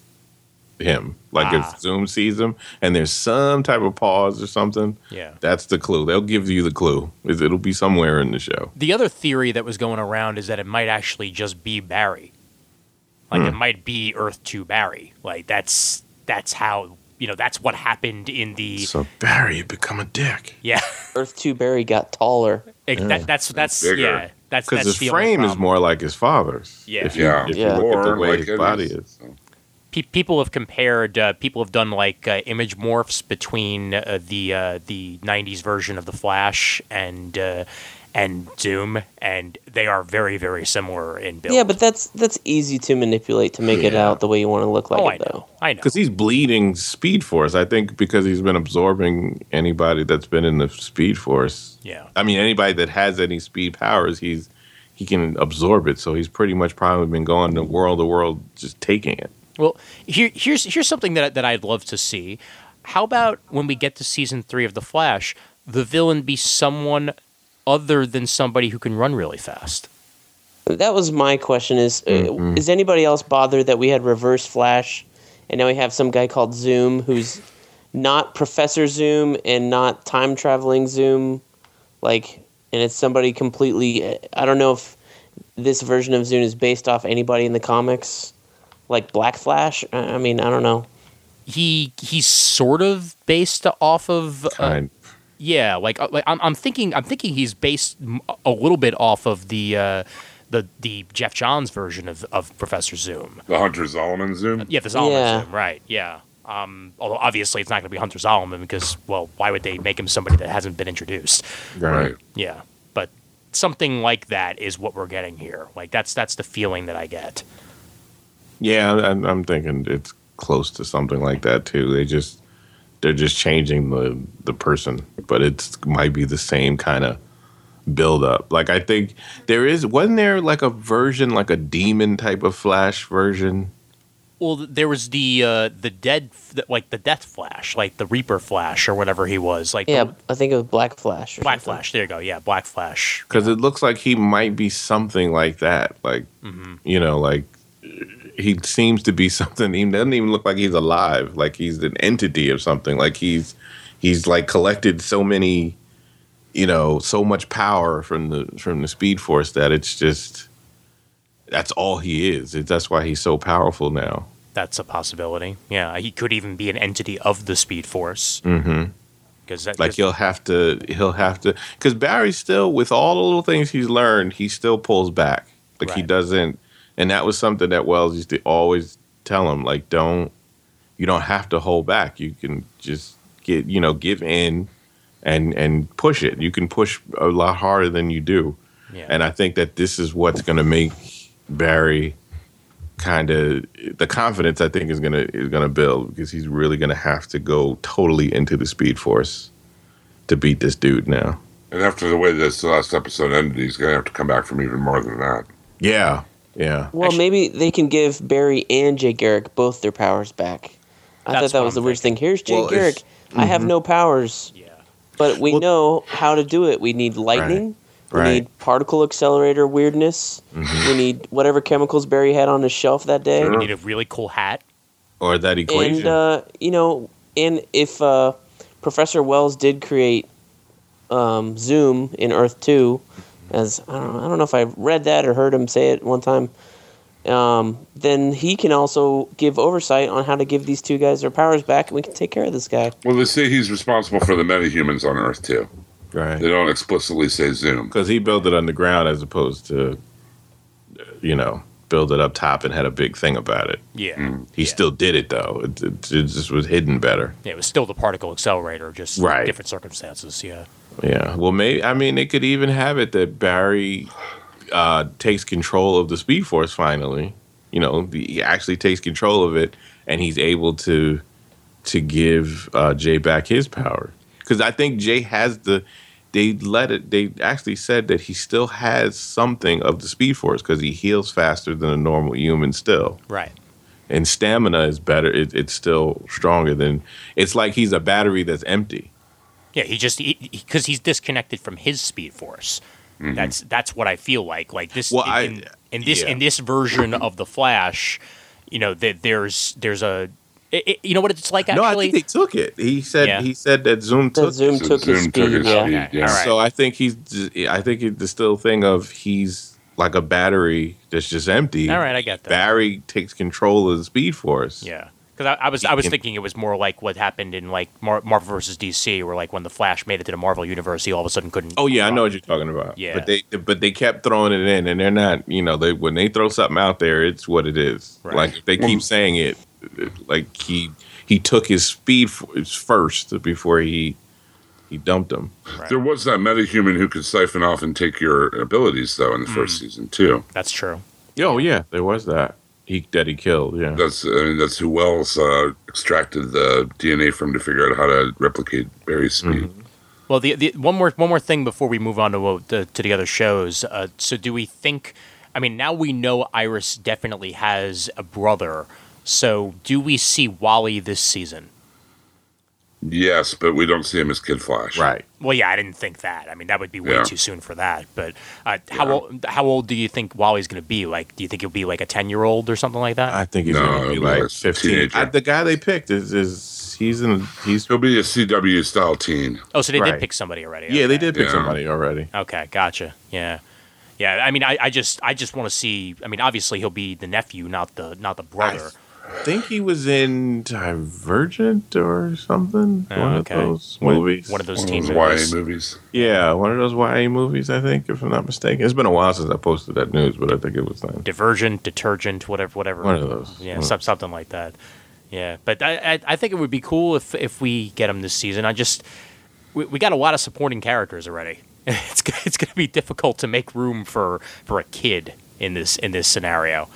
S3: him, like
S1: Ah.
S3: if Zoom sees him, and there's some type of pause or something.
S1: Yeah.
S3: that's the clue. They'll give you the clue. It'll be somewhere in the show.
S1: the other theory that was going around is that it might actually just be Barry. Like
S3: Hmm.
S1: it might be Earth Two Barry. Like that's that's how you know that's what happened in the
S3: So Barry, you become a dick
S1: yeah.
S2: Earth Two Barry got taller.
S1: It- that, that's that's
S4: Bigger.
S1: yeah. That's
S3: because
S1: that's
S3: his
S1: the
S3: frame is more like his father's.
S1: Yeah.
S3: if you,
S4: Yeah.
S3: if
S2: Yeah.
S3: you look at the way
S4: like
S3: his body
S4: is.
S3: is.
S1: Pe- people have compared. Uh, people have done like uh, image morphs between uh, the uh, the '90s version of the Flash and uh, and Zoom, and they are very very similar in build.
S2: Yeah, but that's that's easy to manipulate to make it out the way you want to look like
S1: oh,
S2: it
S1: I know. I know.
S3: Because he's bleeding Speed Force. I think because he's been absorbing anybody that's been in the Speed Force.
S1: Yeah.
S3: I mean, anybody that has any speed powers, he's he can absorb it. So he's pretty much probably been going to world to world, just taking it.
S1: Well, here, here's here's something that that I'd love to see. How about when we get to season three of the Flash, the villain be someone other than somebody who can run really fast?
S2: That was my question: is uh,
S3: Mm-hmm.
S2: is anybody else bothered that we had Reverse Flash, and now we have some guy called Zoom who's not Professor Zoom and not time traveling Zoom, like, and it's somebody completely. I don't know if this version of Zoom is based off anybody in the comics, like Black Flash. I I mean, I don't know.
S1: He he's sort of based off of uh, yeah, like uh, like I'm, I'm thinking I'm thinking he's based a little bit off of the uh, the the Geoff Johns version of, of Professor Zoom.
S4: The Hunter Zolomon Zoom.
S1: Yeah, the Zolomon
S2: Yeah.
S1: Zoom, right? Yeah. Um, although obviously it's not going to be Hunter Zolomon because well, why would they make him somebody that hasn't been introduced?
S4: Right.
S1: Yeah, but something like that is what we're getting here. Like that's that's the feeling that I get.
S3: Yeah, I'm, I'm thinking it's close to something like that too. They just they're just changing the the person, but it might be the same kind of build up. Like I think there is wasn't there like a version like a demon type of Flash version.
S1: Well, there was the uh, the dead, like the Death Flash, like the Reaper Flash or whatever he was, like
S2: Yeah,
S1: the-
S2: I think it was Black Flash.
S1: Black
S2: something.
S1: Flash. There you go. Yeah, Black Flash.
S3: because it looks like he might be something like that. Like you know, like he seems to be something. He doesn't even look like he's alive. Like he's an entity of something. Like he's he's like collected so many, you know, so much power from the from the Speed Force that it's just that's all he is. It, that's why he's so powerful now.
S1: That's a possibility. Yeah, he could even be an entity of the Speed Force.
S3: Mm-hmm.
S1: Because
S3: like he'll have to he'll have to because Barry still with all the little things he's learned, he still pulls back. Like he doesn't and that was something that Wells used to always tell him, like, don't you don't have to hold back. You can just get you know, give in and and push it. You can push a lot harder than you do.
S1: yeah.
S3: And I think that this is what's gonna make Barry kind of the confidence I think is gonna is gonna build because he's really gonna have to go totally into the Speed Force to beat this dude now.
S4: And after the way this last episode ended, he's going to have to come back from even more than that.
S3: Yeah, yeah.
S2: Well,
S1: Actually-
S2: maybe they can give Barry and Jay Garrick both their powers back. I thought that was
S1: I'm
S2: the weirdest thing. Here's Jay
S3: Well, if-
S2: Garrick. I have no powers,
S1: yeah.
S2: but we
S3: Well-
S2: know how to do it. We need lightning. Right. We
S3: right.
S2: need particle accelerator weirdness.
S3: Mhm.
S2: We need whatever chemicals Barry had on his shelf that day.
S1: You
S4: Sure.
S1: need a really cool hat.
S3: Or that equation.
S2: And uh, you know, and if uh, Professor Wells did create um, Zoom in Earth Two, as I don't, know, I don't know if I read that or heard him say it one time, um, then he can also give oversight on how to give these two guys their powers back, and we can take care of this guy.
S4: Well, they say he's responsible for the metahumans on Earth, too.
S3: right.
S4: They don't explicitly say Zoom.
S3: Because he built it underground as opposed to, you know, build it up top and had a big thing about it.
S1: Yeah.
S3: He
S1: Yeah.
S3: still did it though. It, it, it just was hidden better.
S1: Yeah, it was still the particle accelerator, just
S3: Right.
S1: different circumstances. Yeah.
S3: Yeah. Well, maybe I mean they could even have it that Barry uh, takes control of the Speed Force finally. You know, the, he actually takes control of it, and he's able to to give uh, Jay back his power. Because I think Jay has the. They let it. They actually said that he still has something of the Speed Force because he heals faster than a normal human still,
S1: Right.
S3: and stamina is better. It, it's still stronger than. It's like he's a battery that's empty.
S1: Yeah, he just because he's disconnected from his speed force. Mm-hmm. That's that's what I feel like. Like this
S3: Well,
S1: in,
S3: I-
S1: in, in this
S3: yeah.
S1: in this version of the Flash, you know, that there's there's a it, it- you know what it's like
S3: No, I think they took it. He said
S1: Yeah.
S3: he said that Zoom
S2: The
S3: took
S2: Zoom
S3: it.
S4: So
S2: took his
S4: Zoom took
S2: speed.
S4: his
S2: yeah.
S4: speed,
S1: Okay,
S4: yeah.
S1: all right.
S3: So I think he's. I think it's the still thing of he's like a battery that's just empty.
S1: All right, I get that.
S3: Barry takes control of the Speed Force.
S1: Yeah, because I, I was I was thinking it was more like what happened in like Mar- Marvel versus DC, where like when the Flash made it to the Marvel universe, he all of a sudden couldn't.
S3: Oh yeah, I know what you're talking about.
S1: Yeah.
S3: but they but they kept throwing it in, and they're not. You know, they when they throw something out there, it's what it is.
S1: Right.
S3: Like they keep saying it, it- like he he took his speed first before he he dumped him.
S1: Right.
S4: There was that metahuman who could siphon off and take your abilities, though, in the first mm. season too.
S1: That's true.
S3: Oh yeah, there was that. He that he killed. Yeah.
S4: That's I mean, that's who Wells uh, extracted the DNA from to figure out how to replicate Barry's speed.
S1: Well, the, the one more one more thing before we move on to uh, to, to the other shows. Uh, so, do we think? I mean, now we know Iris definitely has a brother. So, do we see Wally this season?
S4: Yes, but we don't see him as Kid Flash.
S3: Right.
S1: Well, yeah, I didn't think that. I mean, that would be way
S4: Yeah.
S1: too soon for that. But uh, how
S4: Yeah.
S1: old how old do you think Wally's going to be? Like, do you think he'll be like a ten year old or something like that?
S3: I think he's
S4: No,
S3: gonna be like fifteen. I, the guy they picked is is he's in he's
S4: He'll be a CW style teen.
S1: oh, so they did pick somebody already.
S3: yeah they did pick
S4: Yeah.
S3: somebody already.
S1: Okay, gotcha. Yeah, yeah. I mean, I, I just I just want to see. I mean, obviously he'll be the nephew, not the not the brother.
S3: I think he was in Divergent or something.
S1: Oh,
S3: one
S1: okay.
S3: of those
S1: One-
S3: movies.
S1: one of those
S4: One
S1: teen
S4: of those
S1: movies.
S4: YA movies.
S3: yeah, one of those YA movies. I think, if I'm not mistaken. It's been a while since I posted that news, but I think it was then.
S1: Divergent, detergent, whatever, whatever.
S3: One of those.
S1: Yeah, some, something like that. Yeah, but I, I I think it would be cool if if we get him this season. I just we, we got a lot of supporting characters already. It's it's going to be difficult to make room for for a kid in this in this scenario.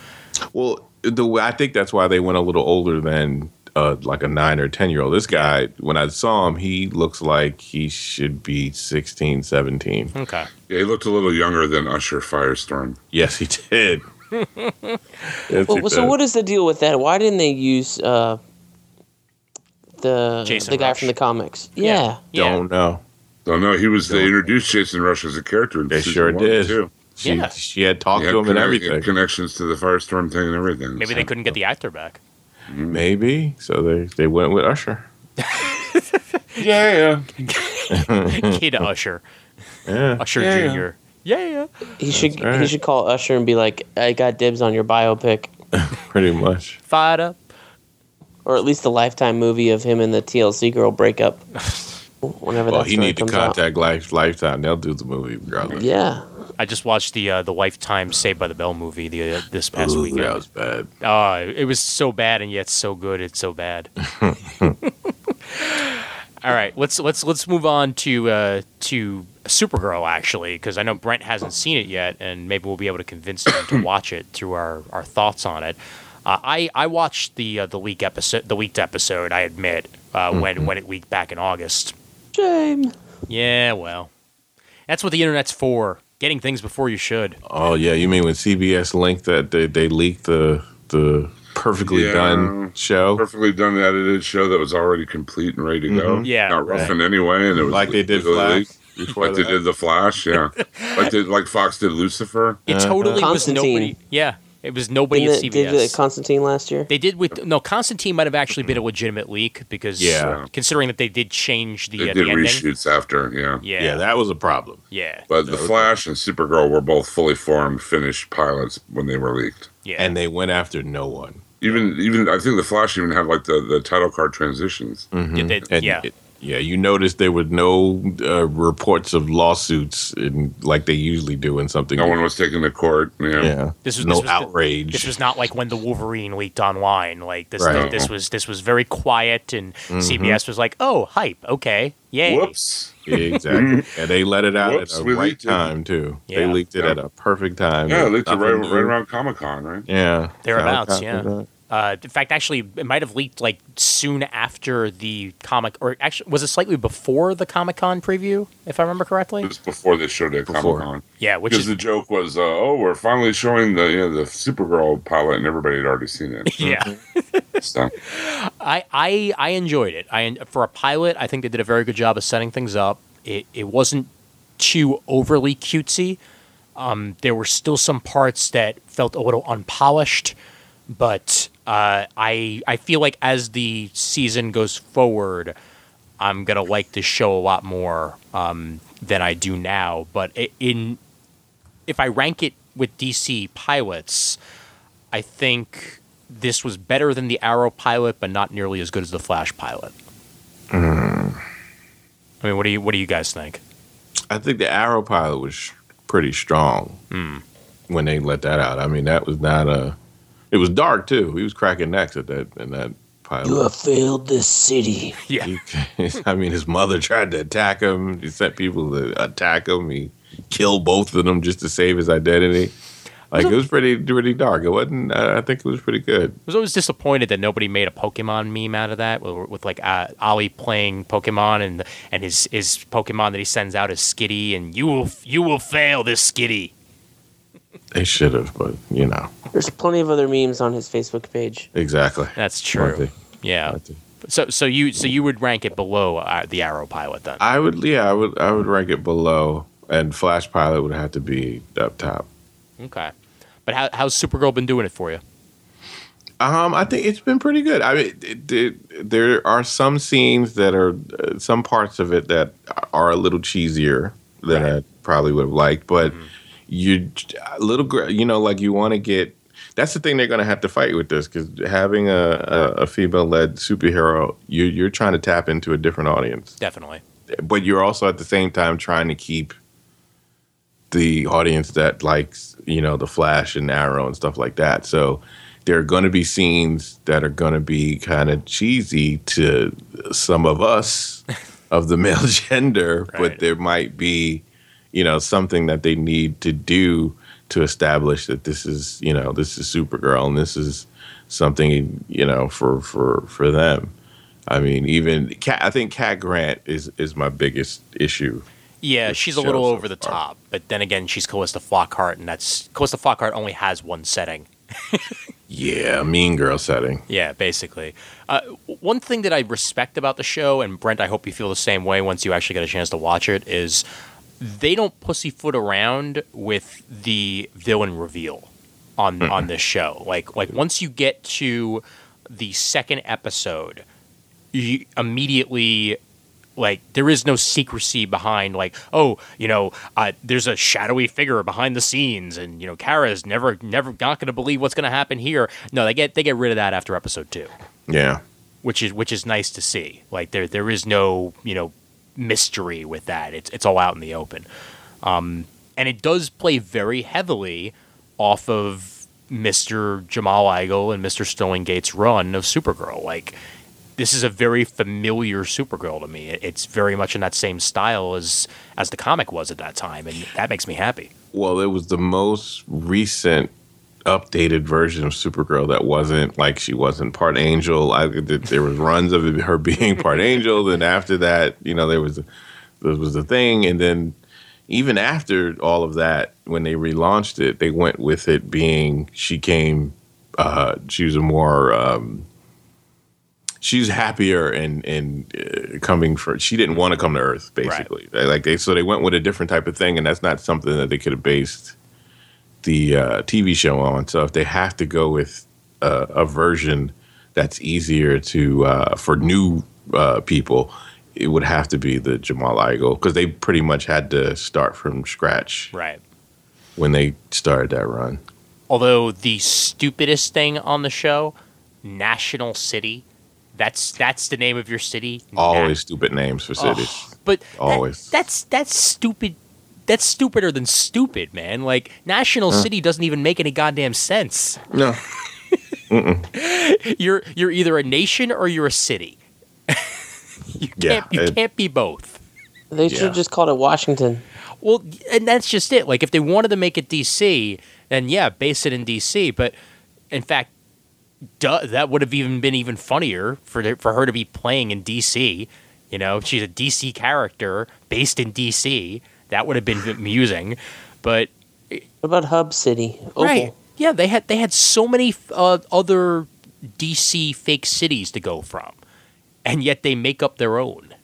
S3: Well, the way- I think that's why they went a little older than uh, like a nine or ten year old. This guy, when I saw him, he looks like he should be 16, 17.
S1: Okay.
S4: Yeah, he looked a little younger than Usher Firestorm.
S3: Yes, he did. Yes, he
S2: so
S3: did.
S2: what is the deal with that? Why didn't they use uh, the
S1: Jason
S2: the guy
S1: Rush.
S2: from the comics? Yeah.
S1: Yeah.
S3: Don't know.
S4: Don't know. He was. They introduced Jason Rusch as a character. In
S3: They sure
S4: one,
S3: did.
S4: Too.
S3: She,
S1: Yeah.
S3: she had talked
S4: He had
S3: to him and
S4: connect- he
S3: everything.
S4: connections to the Firestorm thing and everything.
S1: Maybe
S4: so.
S1: they couldn't get the actor back. Mm.
S3: Maybe. So they, they went with Usher.
S4: Yeah, yeah.
S1: Kid Usher,
S3: Yeah.
S1: Usher
S4: Yeah.
S1: Junior. Yeah.
S2: He should he should call Usher and be like, "I got dibs on your biopic,"
S3: Pretty much.
S1: Fired up.
S2: or at least a Lifetime movie of him and the TLC girl breakup. Whenever
S3: Well,
S2: that
S3: he
S2: story
S3: need to
S2: comes out.
S3: contact Life Lifetime. They'll do the movie regardless.
S2: Yeah.
S1: I just watched the uh, the Lifetime Saved by the Bell movie the uh, this past
S3: Ooh,
S1: weekend.
S3: that was bad.
S1: Uh, it was so bad and yet so good. It's so bad. All right, let's let's let's move on to uh, to Supergirl actually, because I know Brent hasn't seen it yet, and maybe we'll be able to convince him to watch it through our, our thoughts on it. Uh, I I watched the uh, the leak episode, the leaked episode. I admit uh, when when it leaked back in August.
S2: Shame.
S1: Yeah, well, that's what the internet's for. Getting things before you should.
S3: Oh yeah, you mean when CBS linked that they, they leaked the the perfectly
S4: Yeah.
S3: done show
S4: perfectly done edited show that was already complete and ready to go.
S3: Mhm.
S1: Yeah,
S4: not rough in any way, and it was
S3: like they did
S4: legally
S3: Flash
S4: leaked.
S3: before
S4: like they did the Flash, yeah, like they, like Fox did Lucifer.
S1: It
S3: Uh-huh.
S1: totally was
S2: Constantine.
S1: nobody. Yeah, it was nobody
S2: Didn't
S1: at
S2: it,
S1: CBS.
S2: did the Constantine last year?
S1: They did with no Constantine might have actually been a legitimate leak because
S3: Yeah.
S1: considering that they did change the
S4: They
S1: uh,
S4: did
S1: the ending.
S4: reshoots after, yeah.
S1: Yeah,
S3: Yeah, that was a problem.
S1: yeah,
S4: But the Flash and Supergirl were both fully formed, finished pilots when they were leaked.
S1: yeah.
S3: And they went after no one.
S4: Even even I think the Flash even had like the, the title card transitions.
S3: Mhm.
S1: Yeah, they-
S3: and
S1: yeah.
S3: it- Yeah, you noticed there were no uh, reports of lawsuits in, like they usually do in something.
S4: No one was taken to court. Yeah.
S3: yeah,
S1: This was-
S3: no
S1: this was the-
S3: outrage.
S1: This was not like when the Wolverine leaked online. Like this,
S3: Right.
S1: this was this was very quiet, and
S3: Mm-hmm.
S1: CBS was like, "Oh, hype, okay, yay."
S4: Whoops.
S3: Yeah, exactly, and they let it out
S4: Whoops,
S3: at a
S4: we
S3: right
S4: leaked it.
S3: time too. They leaked it
S4: Yeah.
S3: at a perfect time.
S4: Yeah, they leaked it right, right around Comic Con, right?
S3: Yeah,
S1: Thereabouts,
S3: Comic-Con,
S1: yeah. Uh, in fact, actually, it might have leaked like soon after the comic, or actually, was it slightly before the Comic Con preview, if I remember correctly?
S4: It was before they showed it at Comic Con.
S1: Yeah, which
S4: Because
S1: is
S4: the joke was, uh, oh, we're finally showing the you know, the Supergirl pilot, and everybody had already seen it.
S1: yeah.
S4: So,
S1: I, I I enjoyed it. I for a pilot, I think they did a very good job of setting things up. It it wasn't too overly cutesy. Um, there were still some parts that felt a little unpolished, but uh, I I feel like as the season goes forward, I'm gonna like this show a lot more um, than I do now. But in if I rank it with DC pilots, I think this was better than the Arrow pilot, but not nearly as good as the Flash pilot. I mean, what do you what do you guys think?
S3: I think the Arrow pilot was pretty strong
S1: Hmm.
S3: when they let that out. I mean, that was not a. It was dark too. He was cracking necks at that in that pilot.
S2: You have failed this city.
S1: Yeah,
S3: He- I mean, his mother tried to attack him. He sent people to attack him. He killed both of them just to save his identity. Like it was pretty, pretty dark. It wasn't. Uh, I think it was pretty good.
S1: I was always disappointed that nobody made a Pokemon meme out of that, with, with like uh, Ollie playing Pokemon and and his his Pokemon that he sends out is Skitty, and you will you will fail this Skitty.
S3: They should have, but you know,
S2: There's plenty of other memes on his Facebook page.
S3: exactly.
S1: That's true.
S3: Plenty.
S1: Yeah.
S3: Plenty.
S1: So so you so you would rank it below uh, the Arrow pilot then?
S3: I would, yeah, I would, I would rank it below, and Flash Pilot would have to be up top.
S1: Okay. But how, how's Supergirl been doing it for you?
S3: Um, I think it's been pretty good. I mean, it, it, there are some scenes that are uh, some parts of it that are a little cheesier than
S1: Right.
S3: I probably would have liked, but you a little, gr- you know, like you want to get. That's the thing they're going to have to fight with this because having a, a, a female-led superhero, you, you're trying to tap into a different audience,
S1: Definitely.
S3: but you're also at the same time trying to keep the audience that likes, you know, the Flash and Arrow and stuff like that. So there are going to be scenes that are going to be kind of cheesy to some of us of the male gender,
S1: Right.
S3: but there might be, you know, something that they need to do to establish that this is, you know, this is Supergirl and this is something, you know, for for for them. I mean, even Cat, I think Cat Grant is is my biggest issue.
S1: Yeah, she's a little
S3: so
S1: over the top, but then again, she's Calista Flockhart, and that's Calista Flockhart only has one setting.
S3: Yeah, Mean Girl setting.
S1: Yeah, basically. Uh, one thing that I respect about the show, and Brent, I hope you feel the same way once you actually get a chance to watch it, is they don't pussyfoot around with the villain reveal on on this show. Like like once you get to the second episode, you immediately like there is no secrecy behind like oh you know uh, there's a shadowy figure behind the scenes and you know Kara's never never not going to believe what's going to happen here no they get they get rid of that after episode 2
S3: Yeah.
S1: which is which is nice to see like there there is no you know mystery with that it's it's all out in the open um and it does play very heavily off of Mr. Jamal Igle and Mr. Sterling Gates' run of Supergirl like this is a very familiar Supergirl to me. It's very much in that same style as as the comic was at that time, and that makes me happy.
S3: Well, it was the most recent updated version of Supergirl that wasn't like she wasn't part angel. I there was runs of her being part angel. Then after that, you know, there was there was the thing, and then even after all of that, when they relaunched it, they went with it being she came. Uh, she was a more um, she's happier and and uh, coming for she didn't want to come to earth basically like they so they went with a different type of thing and that's not something that they could have based the uh, tv show on so if they have to go with uh, a version that's easier to uh, for new uh, people it would have to be the jamal igle because they pretty much had to start from scratch
S1: Right.
S3: when they started that run
S1: Although the stupidest thing on the show, National City, That's that's the name of your city.
S3: Always stupid names for cities.
S1: Oh, but that-
S3: Always.
S1: that's that's stupid. That's stupider than stupid, man. Like National City doesn't even make any goddamn sense.
S3: No.
S1: You're you're either a nation or you're a city. you
S3: Yeah,
S1: can't you
S3: it-
S1: can't be both.
S2: They should
S3: Yeah.
S2: have just called it Washington.
S1: Well, and that's just it. Like if they wanted to make it DC, then yeah, base it in DC. But in fact, duh, that would have even been even funnier for the, for her to be playing in DC. You know, she's a DC character based in DC. That would have been amusing. But
S2: What about Hub City? Opal.
S1: right, yeah, they had they had so many uh, other DC fake cities to go from, and yet they make up their own.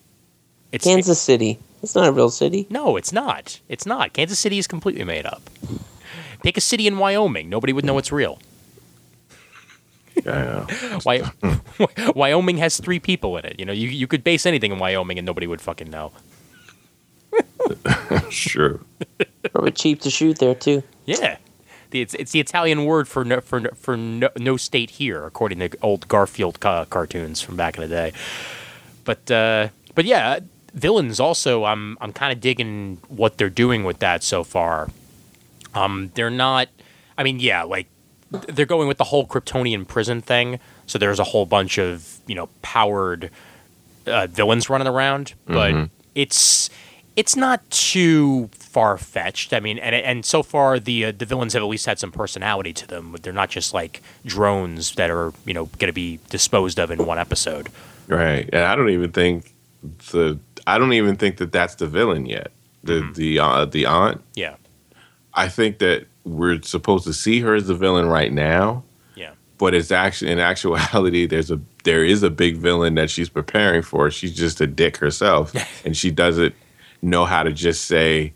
S1: It's
S2: Kansas City. It's not a real city.
S1: no, it's not. It's not. Kansas City is completely made up. Pick a city in Wyoming. Nobody would know it's real.
S3: Yeah.
S1: Wy- Wyoming has three people in it. You know, you, you could base anything in Wyoming and nobody would fucking know.
S3: It's true.
S2: Probably cheap to shoot there too.
S1: Yeah. The- It's, it's the Italian word for no, for no, for no, no state here, according to old Garfield ca- cartoons from back in the day. But uh, but yeah, villains also. I'm I'm kind of digging what they're doing with that so far. Um, they're not. I mean, yeah, like they're going with the whole Kryptonian prison thing. So there's a whole bunch of you know powered uh, villains running around, but it's it's not too far fetched. I mean, and and so far the uh, the villains have at least had some personality to them. They're not just like drones that are you know going to be disposed of in one episode.
S3: Right. And I don't even think the I don't even think that that's the villain yet. The
S1: Mm-hmm.
S3: the uh, the aunt.
S1: Yeah,
S3: I think that we're supposed to see her as the villain right now,
S1: yeah,
S3: but it's actually in actuality there's a there is a big villain that she's preparing for. She's just a dick herself, and she doesn't know how to just say,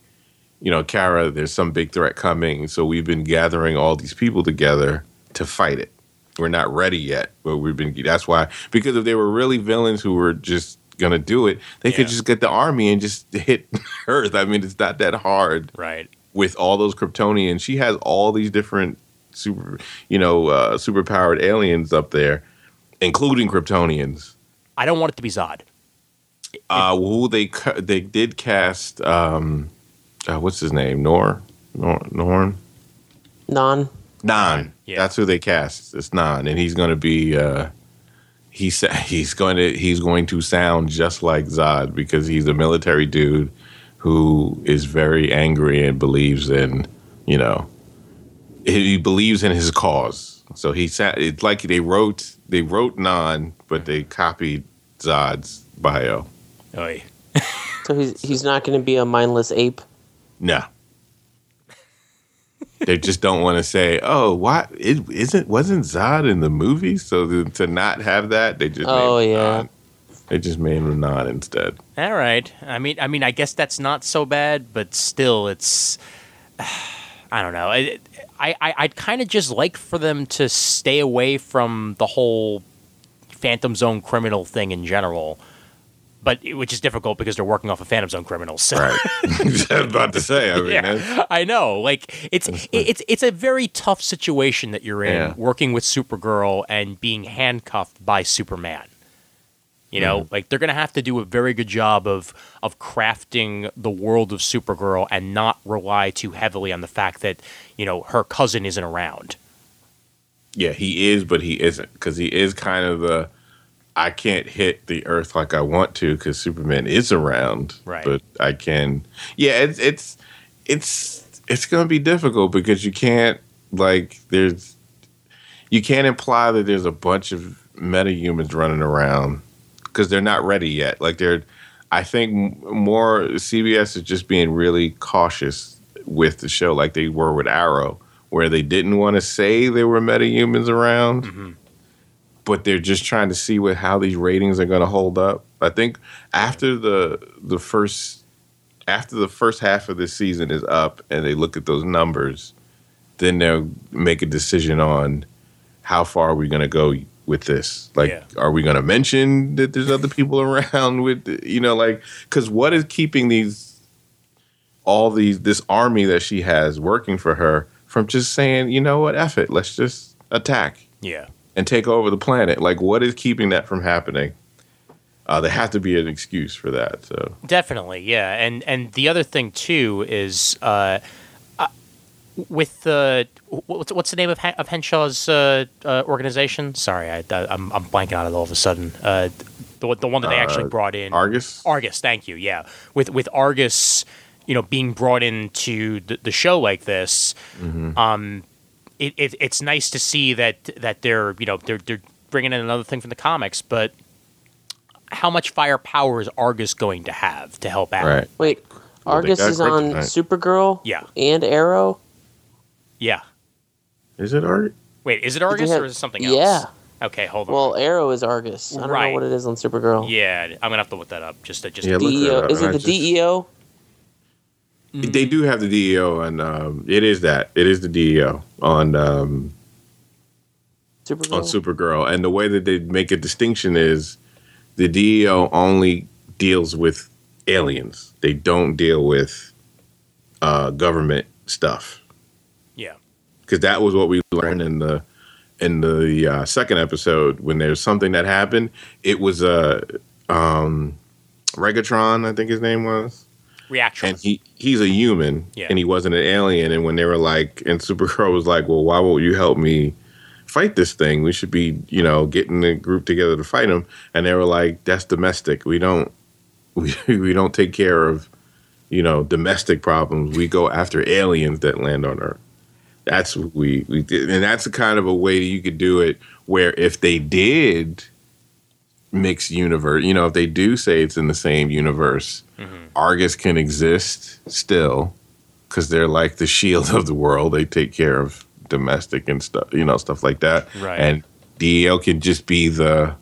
S3: you know, Kara, there's some big threat coming, so we've been gathering all these people together to fight it. We're not ready yet, but we've been. That's why because if they were really villains who were just gonna do it, they could just get the army and just hit Earth. I mean, it's not that hard
S1: right.
S3: with all those Kryptonians. She has all these different super, you know, uh, super powered aliens up there, including Kryptonians.
S1: I don't want it to be Zod.
S3: Uh, who they they did cast? Um, uh, what's his name? Nor Nor Norn
S2: Non.
S3: Nan.
S1: Yeah.
S3: That's who they cast. It's Non, and he's going to be. Uh, he sa- he's going to he's going to sound just like Zod because he's a military dude who is very angry and believes in you know he believes in his cause. So he sa- it's like they wrote they wrote Nan, but they copied Zod's bio.
S1: Oy.
S2: So he's he's not going to be a mindless ape.
S3: No. they just don't want to say, "Oh, why it isn't wasn't Zod in the movie?" So to, to not have that, they just
S2: Oh,
S3: made
S2: yeah.
S3: Nan. They just made him not instead.
S1: All right. I mean, I mean, I guess that's not so bad, but still, it's. I don't know. I, I, I- I'd kind of just like for them to stay away from the whole Phantom Zone criminal thing in general, but which is difficult because they're working off of Phantom Zone criminals. So.
S3: Right. I was about to say. I mean,
S1: Yeah, I know. Like it's it's it's a very tough situation that you're in
S3: Yeah.
S1: working with Supergirl and being handcuffed by Superman. You know,
S3: Mm-hmm.
S1: like they're going to have to do a very good job of of crafting the world of Supergirl and not rely too heavily on the fact that, you know, her cousin isn't around.
S3: yeah, he is, but he isn't because he is kind of the. I can't hit the Earth like I want to because Superman is around,
S1: Right.
S3: But I can. Yeah, it's it's it's it's going to be difficult because you can't like there's you can't imply that there's a bunch of metahumans running around because they're not ready yet. Like they're, I think more CBS is just being really cautious with the show, like they were with Arrow, where they didn't want to say there were metahumans around, mm-hmm. But they're just trying to see what how these ratings are going to hold up. I think after the the first after the first half of this season is up and they look at those numbers, then they'll make a decision on how far are we going to go with this. Like,
S1: Yeah.
S3: are we going to mention that there's other people around with, you know, like, because what is keeping these, all these, this army that she has working for her from just saying, you know what, F it, let's just attack.
S1: Yeah.
S3: And take over the planet. Like, what is keeping that from happening? Uh, there has to be an excuse for that. So
S1: Definitely, yeah. And and the other thing too is uh, uh, with the what's what's the name of, of Henshaw's uh, uh, organization? Sorry, I, I'm I'm blanking on it all of a sudden. Uh, the one- the one that they actually brought in
S3: Argus.
S1: Argus, thank you. Yeah, with with Argus, you know, being brought into the, the show like this, um, it, it it's nice to see that that they're you know they're they're bringing in another thing from the comics, but how much firepower is Argus going to have to help out?
S3: right.
S2: Wait,
S3: Well,
S2: Argus is on
S3: kryptonite.
S2: Supergirl.
S1: Yeah.
S2: And Arrow.
S1: Yeah.
S3: Is it Argus?
S1: Wait, is it Argus
S2: have-
S1: or is it something else?
S2: Yeah.
S1: Okay, hold on.
S2: Well, Arrow is Argus. I don't
S1: Right.
S2: know what it is on Supergirl.
S1: yeah, I'm gonna have to look that up. Just to just
S3: Yeah, look that
S2: DEO.
S3: up.
S2: Is it
S3: I
S2: the
S3: just-
S2: DEO?
S3: They do have the DEO, and um, it is that. It is the DEO on um,
S2: Supergirl.
S3: on Supergirl, and the way that they make a distinction is the DEO only deals with aliens. They don't deal with uh, government stuff
S1: yeah.
S3: because that was what we learned in the in the uh, second episode when there's something that happened. It was a uh, um, Reactron, I think his name was.
S1: Reactron.
S3: and he he's a human
S1: Yeah.
S3: and he wasn't an alien and when they were like and supergirl was like well why won't you help me fight this thing? We should be you know getting the group together to fight him. And they were like that's domestic. We don't we, we don't take care of you know domestic problems. We go after aliens that land on earth. That's what we we did. And that's a kind of a way that you could do it where if they did mix universe you know if they do say it's in the same universe Argus can exist still because they're like the shield of the world. They take care of domestic and stuff, you know, stuff like that.
S1: Right.
S3: And DEO can just be the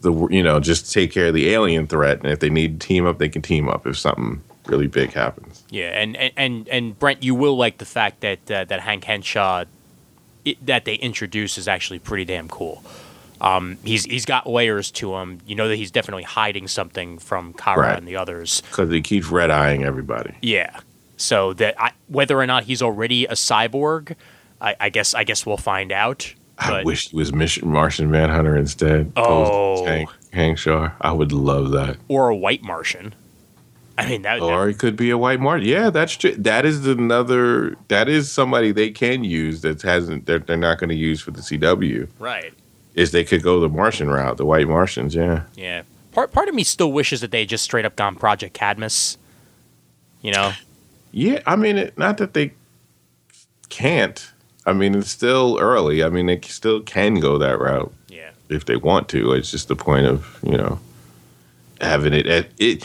S3: the you know just take care of the alien threat. And if they need to team up, they can team up if something really big happens.
S1: Yeah, and, and and and Brent, you will like the fact that uh, that Hank Henshaw it, that they introduce is actually pretty damn cool. Um, he's he's got layers to him. You know that he's definitely hiding something from Kara
S3: Right.
S1: and the others.
S3: Because he keeps red eyeing everybody.
S1: Yeah. So that I, whether or not he's already a cyborg, I, I guess I guess we'll find out.
S3: I wish he was Mission Martian Manhunter instead.
S1: Oh.
S3: Hank, Hank Shaw. I would love that.
S1: or a white Martian. I mean that.
S3: Or it could be a white Martian. Yeah, that's true. That is another. That is somebody they can use that hasn't. They're, they're not going to use for the CW.
S1: right.
S3: Is they could go the Martian route, the white Martians. Yeah.
S1: Yeah. Part part of me still wishes that they had just straight up gone Project Cadmus. You know.
S3: Yeah. I mean, it, not that they can't. I mean, it's still early. I mean, they still can go that route
S1: Yeah.
S3: if they want to. It's just the point of you know having it at it.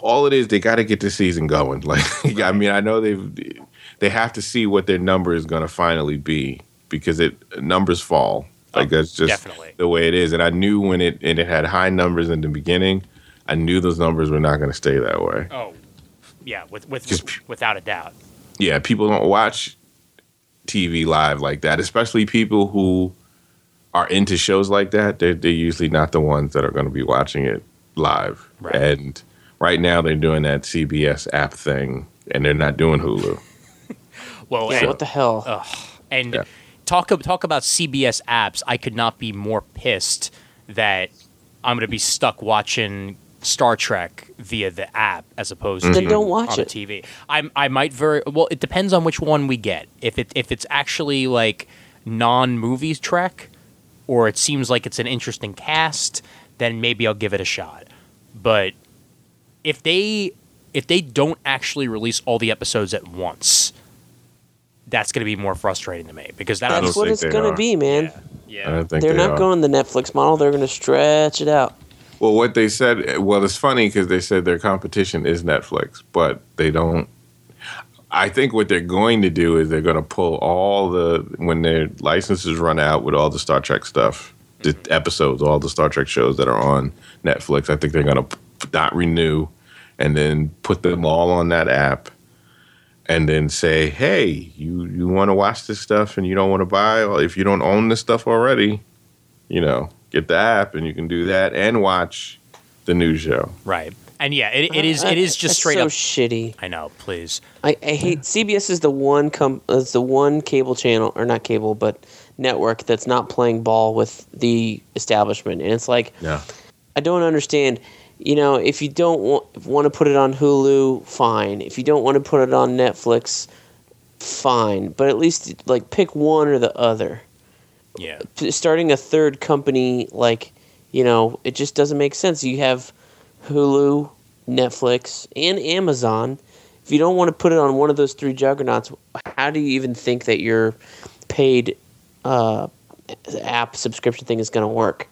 S3: All it is, they got to get the season going. Like, I mean, I know they've they have to see what their number is going to finally be because it numbers fall. Like
S1: Oh,
S3: that's just
S1: definitely.
S3: the way it is. And I knew when it and it had high numbers in the beginning, I knew those numbers were not going to stay that way.
S1: Oh. Yeah. With with
S3: Just-
S1: without a doubt.
S3: yeah, people don't watch TV live like that, especially people who are into shows like that. They're, they're usually not the ones that are going to be watching it live.
S1: Right.
S3: And right now they're doing that CBS app thing, and they're not doing Hulu.
S1: Well,
S2: Yeah,
S1: and,
S2: what the hell?
S1: and
S3: Yeah.
S1: Talk talk about CBS apps. I could not be more pissed that I'm going to be stuck watching Star Trek via the app as opposed
S2: Then
S1: to
S2: don't watch
S1: on
S2: it.
S1: the TV. I I might very well. It depends on which one we get. If it if it's actually like non movies Trek, or it seems like it's an interesting cast, then maybe I'll give it a shot. But if they if they don't actually release all the episodes at once, that's going to be more frustrating to me because that
S2: That's what it's gonna be, man.
S3: I
S1: yeah,
S3: don't think
S2: They're
S3: they
S2: not
S3: are.
S2: going the Netflix model. They're going to stretch it out.
S3: Well, what they said, well, it's funny because they said their competition is Netflix, but they don't. I think what they're going to do is they're going to pull all the when their licenses run out with all the Star Trek stuff, the mm-hmm. episodes, all the Star Trek shows that are on Netflix. I think they're going to not renew, and then put them all on that app, and then say, "Hey, you you want to watch this stuff and you don't want to buy, or if you don't own this stuff already, you know, get the app and you can do that and watch the new show."
S1: right. And yeah, it, it is uh, it is just
S2: That's
S1: straight
S2: so
S1: up.
S2: shitty.
S1: I know, please.
S2: I, I hate CBS is the one com is the one cable channel or not cable but network that's not playing ball with the establishment. And it's like,
S3: Yeah.
S2: I don't understand. You know, if you don't want, want to put it on Hulu, fine. If you don't want to put it on Netflix, fine. But at least like pick one or the other.
S1: Yeah.
S2: P- Starting a third company, like, you know, it just doesn't make sense. You have Hulu, Netflix, and Amazon. If you don't want to put it on one of those three juggernauts, how do you even think that your paid uh, app subscription thing is going to work?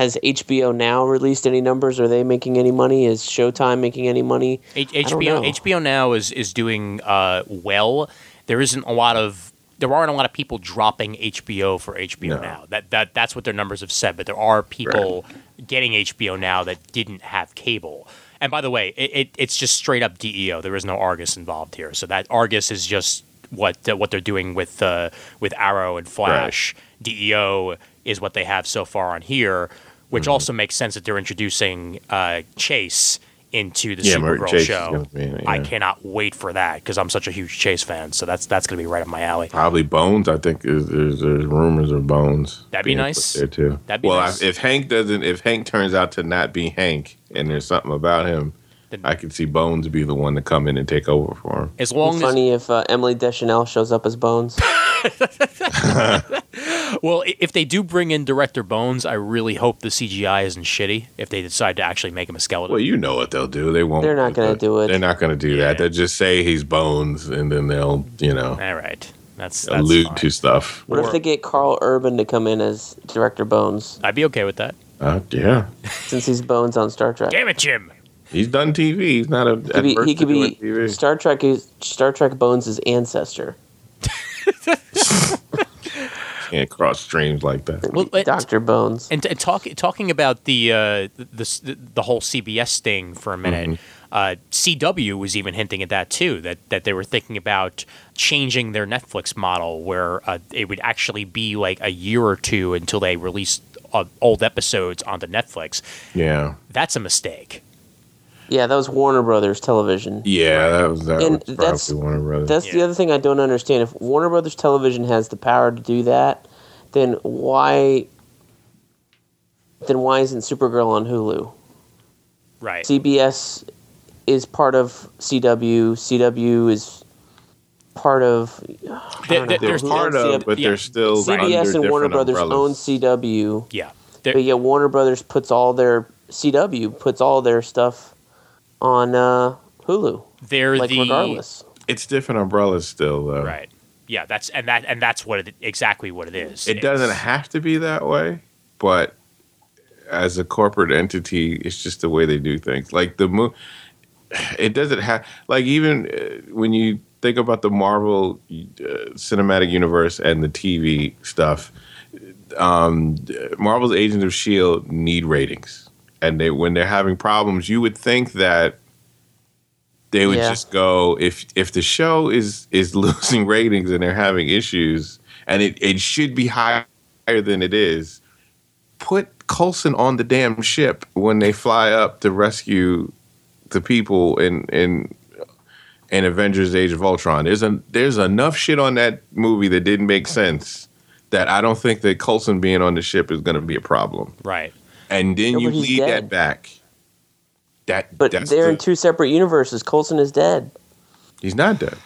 S2: Has HBO Now released any numbers? Are they making any money? Is Showtime making any money?
S1: H-
S2: I don't
S1: HBO. HBO now is is doing uh, well. There isn't a lot of there aren't a lot of people dropping HBO for HBO
S3: No.
S1: now. That that that's what their numbers have said. But there are people getting HBO now that didn't have cable. And by the way, it, it, it's just straight up DEO. There is no Argus involved here. So that Argus is just what uh, what they're doing with uh, with Arrow and Flash. DEO is what they have so far on here, which
S3: Mm-hmm.
S1: also makes sense that they're introducing uh, Chase into the
S3: Yeah,
S1: Supergirl
S3: Chase
S1: show.
S3: be it,
S1: I cannot wait for that because I'm such a huge Chase fan. So that's that's going to be right up my alley.
S3: Probably Bones. I think there's, there's rumors of Bones.
S1: That'd be nice.
S3: there too.
S1: That'd be
S3: well,
S1: nice.
S3: I, if Hank doesn't, if Hank turns out to not be Hank, and there's something about him,
S1: Then-
S3: I could see Bones be the one to come in and take over for him.
S1: As long
S2: It's
S1: as
S2: funny if uh, Emily Deschanel shows up as Bones.
S1: well, if they do bring in director Bones, I really hope the CGI isn't shitty. If they decide to actually make him a skeleton,
S3: Well, you know what they'll do. They won't.
S2: They're not gonna do it.
S3: They're not going to do
S1: Yeah.
S3: that. They'll just say he's Bones, and then they'll, you know,
S1: all right, that's, that's
S3: allude
S1: fine.
S3: to stuff.
S2: What if they get Karl Urban to come in as Director Bones,
S1: I'd be okay with that.
S3: Uh, yeah,
S2: since he's Bones on Star Trek?
S1: Damn it, Jim!
S3: He's done TV. He's not a.
S2: He could be, he could be
S3: TV.
S2: Star Trek. Is, Star Trek Bones' ancestor,
S3: Can't cross streams like that.
S1: Well,
S2: Doctor Bones.
S1: And, and talk, talking about the, uh, the the the whole CBS thing for a minute, uh, CW was even hinting at that too. That that they were thinking about changing their Netflix model, where uh, it would actually be like a year or two until they released uh, old episodes onto Netflix.
S3: Yeah,
S1: That's a mistake.
S2: Yeah, that was Warner Brothers Television.
S3: yeah, that was that
S2: And
S3: was
S2: that's-
S3: probably Warner Brothers.
S2: That's the other thing I don't understand. If Warner Brothers Television has the power to do that, then why? Then why isn't Supergirl on Hulu?
S1: Right.
S2: CBS is part of CW. CW is part of. I
S1: There-
S2: don't
S1: there-
S2: know.
S3: they're
S1: there's-
S3: part of,
S2: CW?
S3: but
S1: yeah.
S3: they're still
S2: CBS
S3: under
S2: and Warner Brothers
S3: umbrellas.
S2: own CW,
S1: yeah. There-
S2: but yet Warner Brothers puts all their CW puts all their stuff on uh, Hulu.
S1: they're
S2: Like
S1: the
S2: regardless.
S3: It's different umbrellas still, though.
S1: right. Yeah, that's and that and that's what it exactly what it is.
S3: It doesn't have to be that way, but as a corporate entity, it's just the way they do things. Like the mo- it doesn't have like even uh, when you think about the Marvel uh, cinematic universe and the TV stuff. Um, Marvel's Agents of Shield need ratings, and they when they're having problems, you would think that they would
S2: Yeah.
S3: just go if if the show is is losing ratings and they're having issues and it, it should be higher than it is put Coulson on the damn ship when they fly up to rescue the people in in in Avengers Age of Ultron there's a there's enough shit on that movie that didn't make sense that I don't think that Coulson being on the ship is going to be a problem
S1: Right.
S3: And then
S2: No,
S3: you
S2: but
S3: lead
S2: dead.
S3: that back that
S2: But
S3: that's
S2: they're
S3: the-
S2: in two separate universes. Coulson is dead.
S3: he's not dead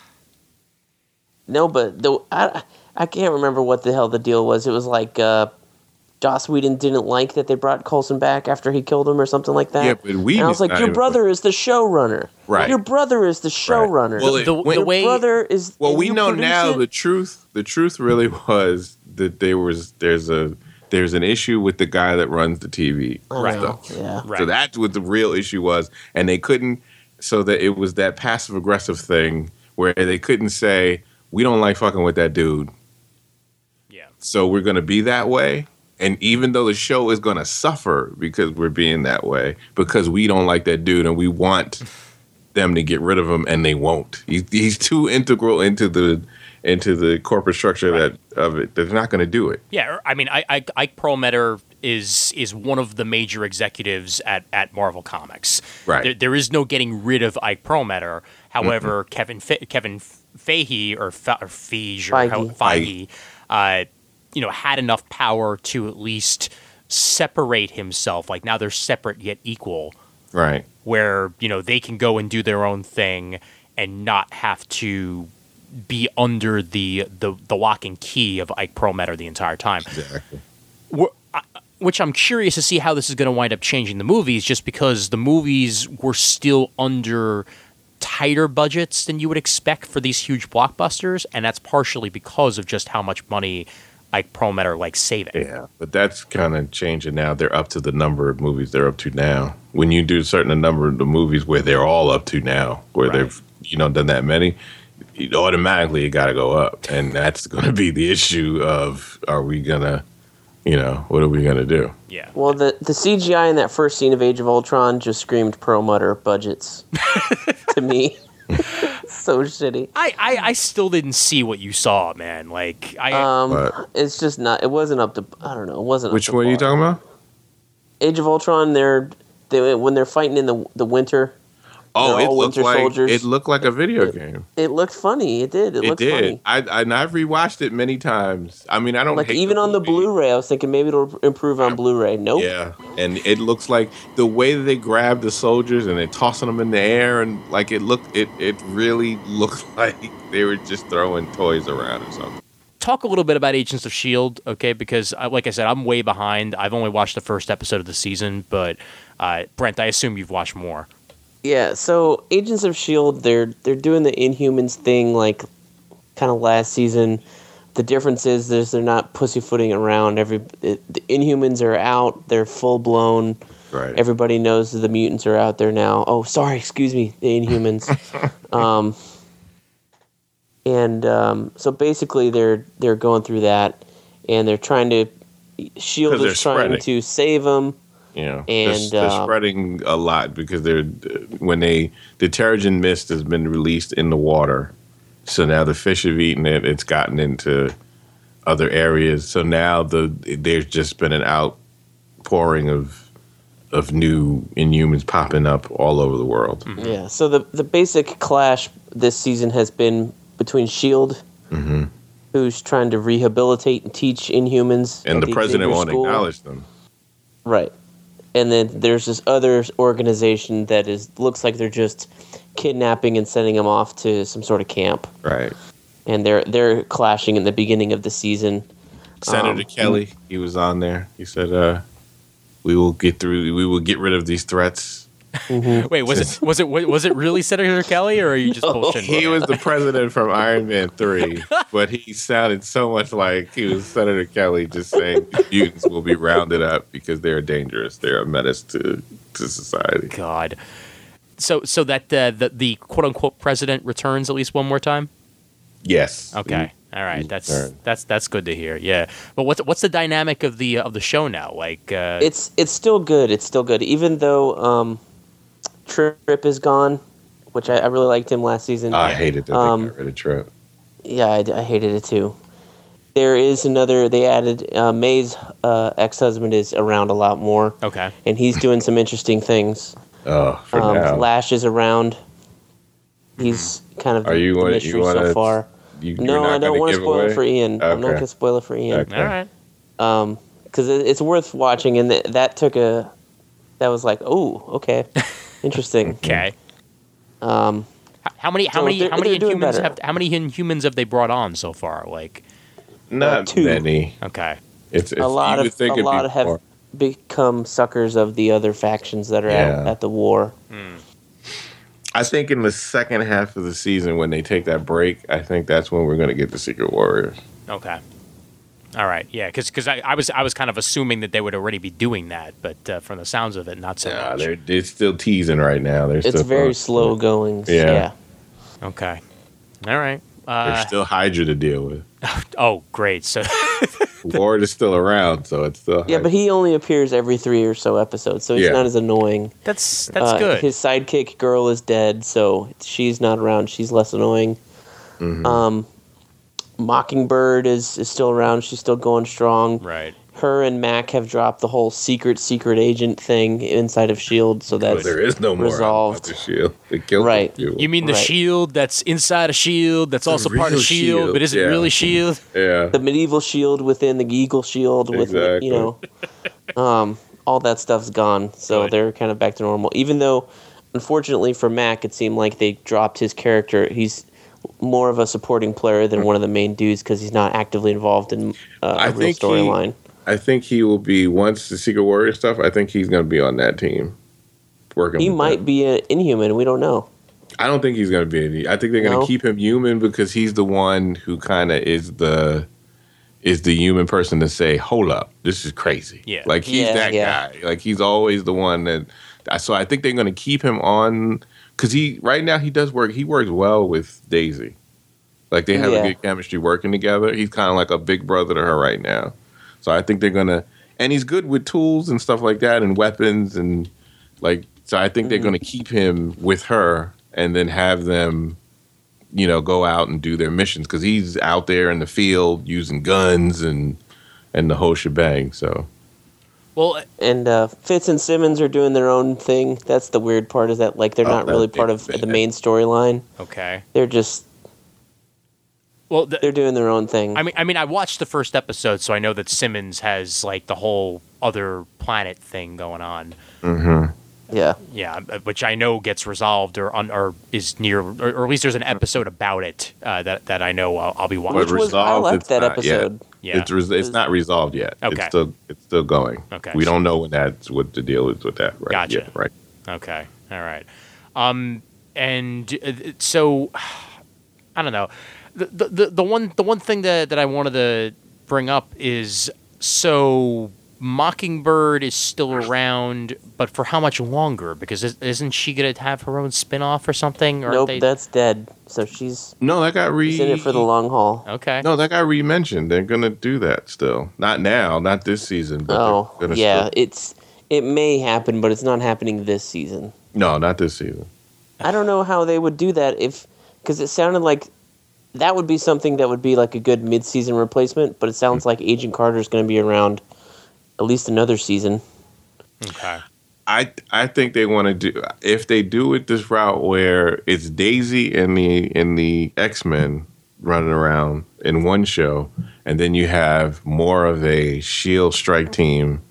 S2: No, but the I, I can't remember what the hell the deal was. It was like uh, Joss Whedon didn't like that they brought Coulson back after he killed him or something like that.
S3: Yeah, but Whedon's
S2: and I was like, your brother is the showrunner.
S3: Right.
S2: Your brother is the showrunner.
S3: Well,
S1: The,
S3: it-
S1: the,
S3: when-
S1: the way
S2: your brother is.
S3: Well, we
S2: you
S3: know now
S2: it?
S3: the truth. The truth really was that there was there's a there's an issue with the guy that runs the TV
S2: oh,
S1: Right.
S3: stuff.
S2: Yeah.
S1: Right.
S3: So that's what the real issue was, and they couldn't. So that it was that passive aggressive thing where they couldn't say we don't like fucking with that dude,
S1: yeah.
S3: so we're going to be that way. And even though the show is going to suffer because we're being that way, because we don't like that dude and we want them to get rid of him, and they won't. He's, he's too integral into the into the corporate structure that of it. They're not going to do it.
S1: Yeah, I mean, I, I, Ike Perlmutter is is one of the major executives at, at Marvel Comics.
S3: Right.
S1: There, there is no getting rid of Ike Perlmutter. However, Kevin Fe- Kevin Feige or, Fe- or Feige or how-
S2: Feige.
S1: Feige, uh, you know, had enough power to at least separate himself. Like now they're separate yet equal,
S3: Right.
S1: where you know they can go and do their own thing and not have to be under the the, the lock and key of Ike Perlmutter the entire time.
S3: Exactly.
S1: I- Which I'm curious to see how this is going to wind up changing the movies, just because the movies were still under tighter budgets than you would expect for these huge blockbusters, and that's partially because of just how much money Ike Perlmutter likes saving.
S3: Yeah, but that's kind of changing now. They're up to the number of movies they're up to now. When you do a certain number of the movies where they're all up to now, where
S1: Right.
S3: they've you know done that many, automatically it got to go up, and that's going to be the issue of are we gonna, you know, what are we gonna do?
S1: Yeah.
S2: Well, the the CGI in that first scene of Age of Ultron just screamed Perlmutter budgets to me. so shitty.
S1: I, I, I still didn't see what you saw, man. Like I
S2: Um,
S3: But-
S2: it's just not. It wasn't up to. I don't know. It wasn't. up
S3: Which one are you talking about?
S2: Age of Ultron. They're they when they're fighting in the the winter.
S3: Oh, it looked
S2: Winter
S3: like
S2: Soldiers.
S3: it looked like a video game.
S2: It looked funny. It did. It,
S3: It
S2: looked
S3: did.
S2: funny.
S3: I, I and I've rewatched it many times. I mean, I don't
S2: Like
S3: hate
S2: even on the. Blu-ray, I was thinking maybe it'll improve on Blu-ray. Nope.
S3: Yeah, and it looks like the way that they grab the soldiers and they're tossing them in the air, and like it looked, it it really looked like they were just throwing toys around or something.
S1: talk a little bit about Agents of Shield, okay? Because uh, like I said, I'm way behind. I've only watched the first episode of the season, but uh, Brent, I assume you've watched more.
S2: Yeah, so Agents of Shield, they're they're doing the Inhumans thing like kind of last season. The difference is there's they're not pussyfooting around. Every it, the Inhumans are out. They're full blown.
S3: Right.
S2: Everybody knows that the mutants are out there now. Oh, sorry, excuse me, the Inhumans. um, and um, so basically, they're they're going through that, and they're trying to. Shield is trying
S3: spreading.
S2: to save them.
S3: You know,
S2: and,
S3: they're, they're
S2: uh,
S3: spreading a lot because they're when they the Terrigen mist has been released in the water, so now the fish have eaten it. It's gotten into other areas, so now the there's just been an outpouring of of new Inhumans popping up all over the world.
S2: Yeah. So the the basic clash this season has been between Shield,
S3: Mm-hmm.
S2: who's trying to rehabilitate and teach Inhumans,
S3: And
S2: at
S3: the president
S2: Xavier
S3: won't
S2: School.
S3: acknowledge them.
S2: Right. And then there's this other organization that is looks like they're just kidnapping and sending them off to some sort of camp,
S3: Right.
S2: and they're they're clashing in the beginning of the season.
S3: Senator
S2: Um,
S3: Kelly, he was on there. He said, uh, "We will get through. We will get rid of these threats."
S1: Wait, was it was it was it really Senator Kelly, or are you just bullshitting?
S3: He was the president from Iron Man Three, but he sounded so much like he was Senator Kelly, just saying mutants will be rounded up because they're dangerous. They're a menace to to society.
S1: God. So so that uh, the the quote unquote president returns at least one more time.
S3: Yes.
S1: Okay. All right. That's that's that's good to hear. Yeah. But what's what's the dynamic of the of the show now? Like uh,
S2: It's it's still good. It's still good, even though um, Trip is gone, which I, I really liked him last season.
S3: I hated that
S2: Um,
S3: they got rid of Trump.
S2: Yeah, I, I hated it too. There is another. They added uh, May's uh, ex-husband is around a lot more,
S1: okay.
S2: and he's doing some interesting things.
S3: Oh, for
S2: Um,
S3: now.
S2: Lash is around. He's kind of
S3: Are you
S2: the
S3: wanna- you
S2: mystery
S3: wanna-
S2: so far.
S3: You, you're
S2: No,
S3: not
S2: I don't want to spoil
S3: away?
S2: it for Ian. I'm not going to spoil it for Ian.
S3: Okay.
S1: All right.
S2: Um, because it, it's worth watching, and th- that took a. That was like, oh, okay, interesting.
S1: Okay.
S2: Um,
S1: How many how
S2: So
S1: many how many
S2: they're
S1: Inhumans have how many Inhumans have they brought on so far? Like
S3: Not
S2: Uh, two.
S3: many.
S1: okay.
S3: It's, it's
S2: a lot of a
S3: it'd be
S2: lot have
S3: more.
S2: become suckers of the other factions that are
S3: Yeah.
S2: at the war.
S3: I think in the second half of the season, when they take that break, I think that's when we're going to get the Secret Warriors.
S1: Okay. All right. Yeah. Because I, I was I was kind of assuming that they would already be doing that, but uh, from the sounds of it, not so
S3: Nah,
S1: much.
S3: they're, they're still teasing right now. They're
S2: It's
S3: still
S2: very
S3: throwing-
S2: slow going.
S3: Yeah.
S2: Yeah.
S1: Okay. All right.
S3: There's
S1: Uh,
S3: still Hydra to deal with.
S1: oh, great. So
S3: Ward is still around, so it's still.
S2: Yeah, but he only appears every three or so episodes, so he's
S3: Yeah.
S2: not as annoying.
S1: that's that's
S2: Uh,
S1: good.
S2: His sidekick girl is dead, so she's not around. She's less annoying.
S3: Mhm.
S2: Um, Mockingbird is, is still around. She's still going strong.
S1: right.
S2: her and Mack have dropped the whole secret secret agent thing inside of Shield, so
S3: Well,
S2: that's
S3: there is no more
S2: resolved.
S3: the shield. They killed
S2: Right.
S3: the
S1: You mean the
S2: Right.
S1: shield that's inside of shield that's also part of shield,
S3: shield,
S1: but isn't
S3: yeah.
S1: really shield?
S3: yeah.
S2: the medieval shield within the Eagle shield with
S3: Exactly.
S2: you know um, all that stuff's gone so
S1: Good.
S2: they're kind of back to normal even though unfortunately for Mack it seemed like they dropped his character he's more of a supporting player than one of the main dudes because he's not actively involved in uh,
S3: I
S2: a real storyline
S3: I think he will be once the Secret Warrior stuff. I think he's going to be on that team, working.
S2: he
S3: with
S2: might
S3: them.
S2: be an inhuman we don't know
S3: I don't think he's going to be. Any, I think they're going to
S2: No?
S3: keep him human because he's the one who kind of is the is the human person to say, "Hold up, this is crazy."
S1: Yeah.
S3: like he's
S2: Yeah,
S3: that
S2: yeah.
S3: guy. Like he's always the one that. So I think they're going to keep him on because he right now he does work. He works well with Daisy. Like they have
S2: Yeah.
S3: a good chemistry working together. He's kind of like a big brother to her right now. So I think they're gonna, and he's good with tools and stuff like that and weapons and like. So I think they're
S2: Mm-hmm.
S3: gonna keep him with her and then have them, you know, go out and do their missions because he's out there in the field using guns and and the whole shebang. So
S1: Well,
S2: and uh, Fitz and Simmons are doing their own thing that's the weird part is that like they're
S3: Oh,
S2: not really part of the main storyline
S1: okay.
S2: they're just
S1: Well, the,
S2: they're doing their own thing
S1: I mean, I mean, I watched the first episode, so I know that Simmons has like the whole other planet thing going on. Mm-hmm.
S2: Yeah
S1: Yeah, uh, which I know gets resolved or un, or is near, or, or at least there's an episode about it uh, that that I know I'll, I'll be watching.
S2: Which was- I liked that
S3: not yet.
S1: Yeah.
S3: It's it's not resolved yet.
S1: Okay.
S3: It's still it's still going.
S1: Okay.
S3: We don't know when that's what the deal is with that. Right.
S1: Gotcha.
S3: Yeah, right.
S1: Okay. All right. Um, and uh, so I don't know. The, the the the one the one thing that that I wanted to bring up is so Mockingbird is still around, but for how much longer? Because is- isn't she gonna have her own spin off or something? Or
S2: nope
S1: they,
S2: that's dead so she's
S3: No, that got re.
S2: she's in it for the long haul
S1: okay.
S3: No, that got re-mentioned. They're gonna do that still. Not now, not this season. But
S2: oh
S3: gonna
S2: yeah
S3: still-
S2: it's it may happen but it's not happening this season
S3: no, not this season.
S2: I don't know how they would do that if because it sounded like that would be something that would be like a good mid-season replacement, but it sounds hmm. like Agent Carter is going to be around at least another season.
S1: Okay.
S3: I I think they want to do if they do it this route where it's Daisy and the and the X Men running around in one show, and then you have more of a Shield strike team